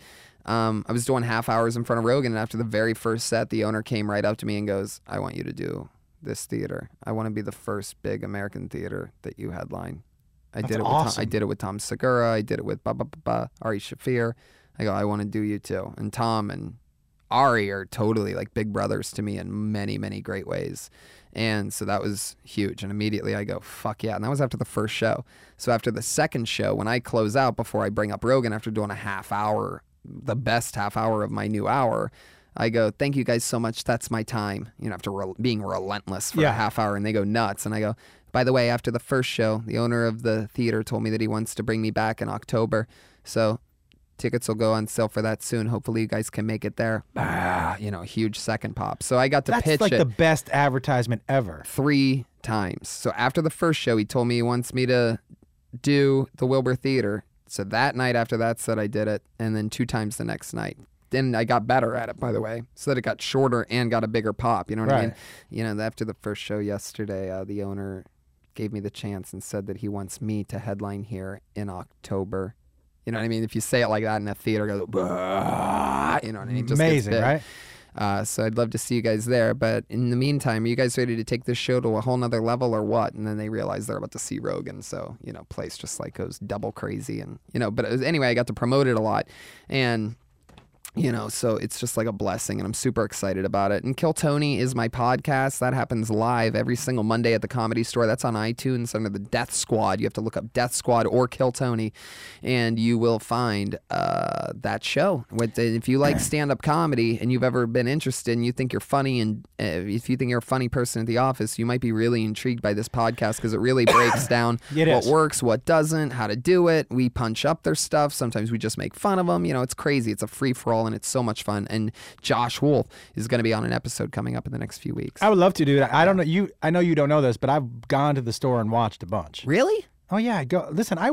Um, I was doing half hours in front of Rogan, and after the very first set, the owner came right up to me and goes, "I want you to do this theater. I want to be the first big American theater that you headline." I That's did it. With Tom, I did it with Tom Segura. I did it with ba ba ba ba Ari Shaffir. I go, I want to do you too. And Tom and Ari are totally like big brothers to me in many many great ways. And so that was huge. And immediately I go, fuck yeah. And that was after the first show. So after the second show, when I close out before I bring up Rogan after doing a half hour, the best half hour of my new hour, I go, thank you guys so much. That's my time. You know, after re- being relentless for Yeah. a half hour, and they go nuts. And I go, by the way, after the first show, the owner of the theater told me that he wants to bring me back in October. So tickets will go on sale for that soon. Hopefully, you guys can make it there. Ah, you know, huge second pop. So I got to pitch. That's pitch like it the best advertisement ever. three times. So after the first show, he told me he wants me to do the Wilbur Theater. So that night after that set, I did it, and then two times the next night. Then I got better at it, by the way, so that it got shorter and got a bigger pop. You know what I mean? You know, after the first show yesterday, uh, the owner gave me the chance and said that he wants me to headline here in October. You know what I mean? If you say it like that in a theater, goes, you know what I mean? Amazing, right? Uh, so I'd love to see you guys there. But in the meantime, are you guys ready to take this show to a whole nother level or what? And then they realize they're about to see Rogan. So, you know, place just like goes double crazy. And, you know, but was, anyway, I got to promote it a lot. And, you know, so it's just like a blessing, and I'm super excited about it. And Kill Tony is my podcast. That happens live every single Monday at the Comedy Store. That's on iTunes under the Death Squad. You have to look up Death Squad or Kill Tony, and you will find uh, that show. With if you like stand-up comedy and you've ever been interested, and you think you're funny, and uh, if you think you're a funny person at the office, you might be really intrigued by this podcast because it really breaks [coughs] down It what is. works, what doesn't, how to do it. We punch up their stuff. Sometimes we just make fun of them. You know, it's crazy. It's a free for all and it's so much fun. And Josh Wolf is going to be on an episode coming up in the next few weeks. I would love to do that. I don't know you. I know you don't know this, but I've gone to the store and watched a bunch. really? Oh yeah, I go. Listen, I,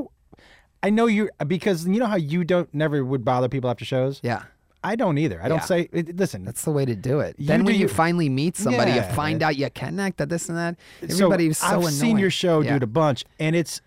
I know you because you know how you don't never would bother people after shows. Yeah. I don't either. I don't say. It, listen, That's the way to do it. You then when you your- finally meet somebody, Yeah, you find out you connect that this and that. Everybody's so, I've annoying. seen your show, Yeah. dude, a bunch, and it's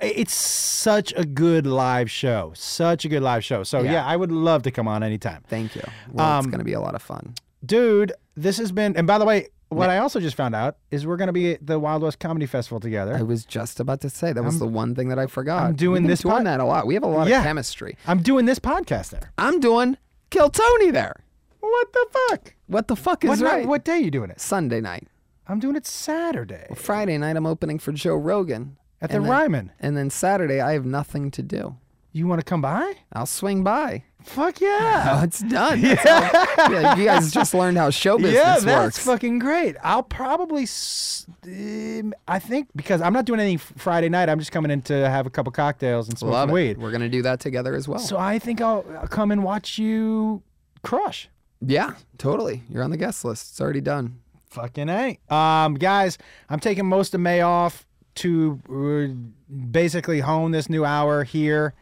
it's such a good live show. Such a good live show. So yeah, Yeah. I would love to come on anytime. Thank you. Well, it's Um, going to be a lot of fun. Dude, this has been and by the way, what I also just found out is we're gonna be at the Wild West Comedy Festival together. I was just about to say that was I'm- the one thing that I forgot. I'm doing this doing pod- that a lot. We have a lot Yeah. of chemistry. I'm doing this podcast there. I'm doing Kill Tony there. What the fuck? What the fuck is What, night- right? what day are you doing it? Sunday night. I'm doing it Saturday Friday night, I'm opening for Joe Rogan. At the and then- Ryman. And then Saturday, I have nothing to do. You want to come by? I'll swing by. Fuck yeah. [laughs] Oh, it's done. That's all- yeah, you guys just learned how show [laughs] business yeah, that's works. fucking great. I'll probably, um, I think, because I'm not doing anything Friday night. I'm just coming in to have a couple cocktails and smoke Love some weed. We're gonna do that together as well. So I think I'll, I'll come and watch you crush. Yeah, totally. You're on the guest list. It's already done. Fucking A. Um, guys, I'm taking most of May off to uh, basically hone this new hour here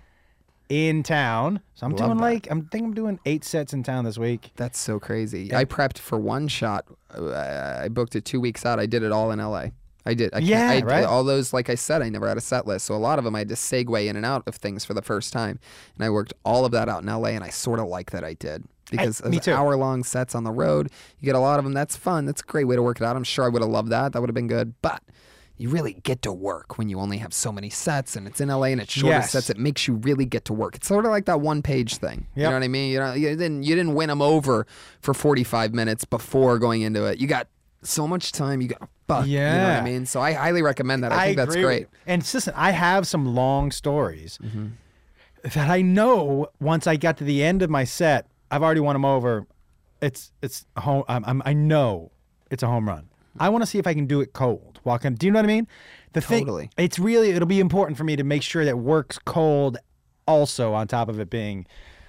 in town. So I'm Love doing that. like I'm think I'm doing eight sets in town this week. That's so crazy. I prepped for one shot. I booked it two weeks out. I did it all in LA. I did. I Yeah, I, right. All those, like I said, I never had a set list. So a lot of them I had to segue in and out of things for the first time. And I worked all of that out in LA, and I sort of like that I did because me too. hour long sets on the road, you get a lot of them. That's fun. That's a great way to work it out. I'm sure I would have loved that. That would have been good. But you really get to work when you only have so many sets and it's in LA and it's shorter Yes. sets. It makes you really get to work. It's sort of like that one page thing. You know what I mean? You know, you didn't you didn't win them over for 45 minutes before going into it. You got so much time. You got fuck. You know what I mean? So I highly recommend that. I, I think that's great. And listen, I have some long stories Mm-hmm. that I know once I got to the end of my set, I've already won them over. It's it's home. I'm, I'm, I know it's a home run. I want to see if I can do it cold. Walking. Do you know what I mean? The Totally. thing. It's really. It'll be important for me to make sure that works cold. Also, on top of it being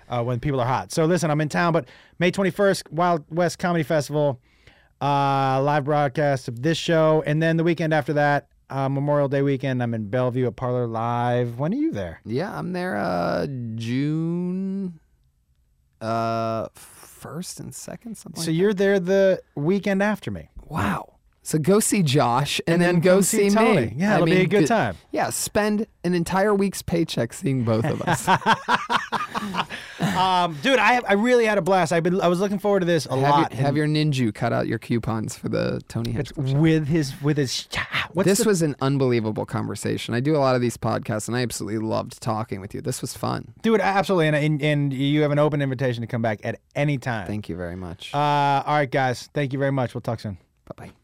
uh, when people are hot. So listen, I'm in town, but May 21st, Wild West Comedy Festival, uh, live broadcast of this show, and then the weekend after that, uh, Memorial Day weekend, I'm in Bellevue at Parlor Live. When are you there? Yeah, I'm there uh June uh first and second something. So like you're there the weekend after me. wow. So go see Josh and, then, then go see, see me. Tony. Yeah, I it'll be a good time. Yeah, spend an entire week's paycheck seeing both of us. [laughs] Um, dude, I I really had a blast. I've been I was looking forward to this a have, lot. your, have your ninja cut out your coupons for the Tony and it's with his with his. What's this the- was an unbelievable conversation. I do a lot of these podcasts, and I absolutely loved talking with you. This was fun. dude absolutely, and, and and you have an open invitation to come back at any time. Thank you very much. Uh, all right, guys. Thank you very much. We'll talk soon. bye bye.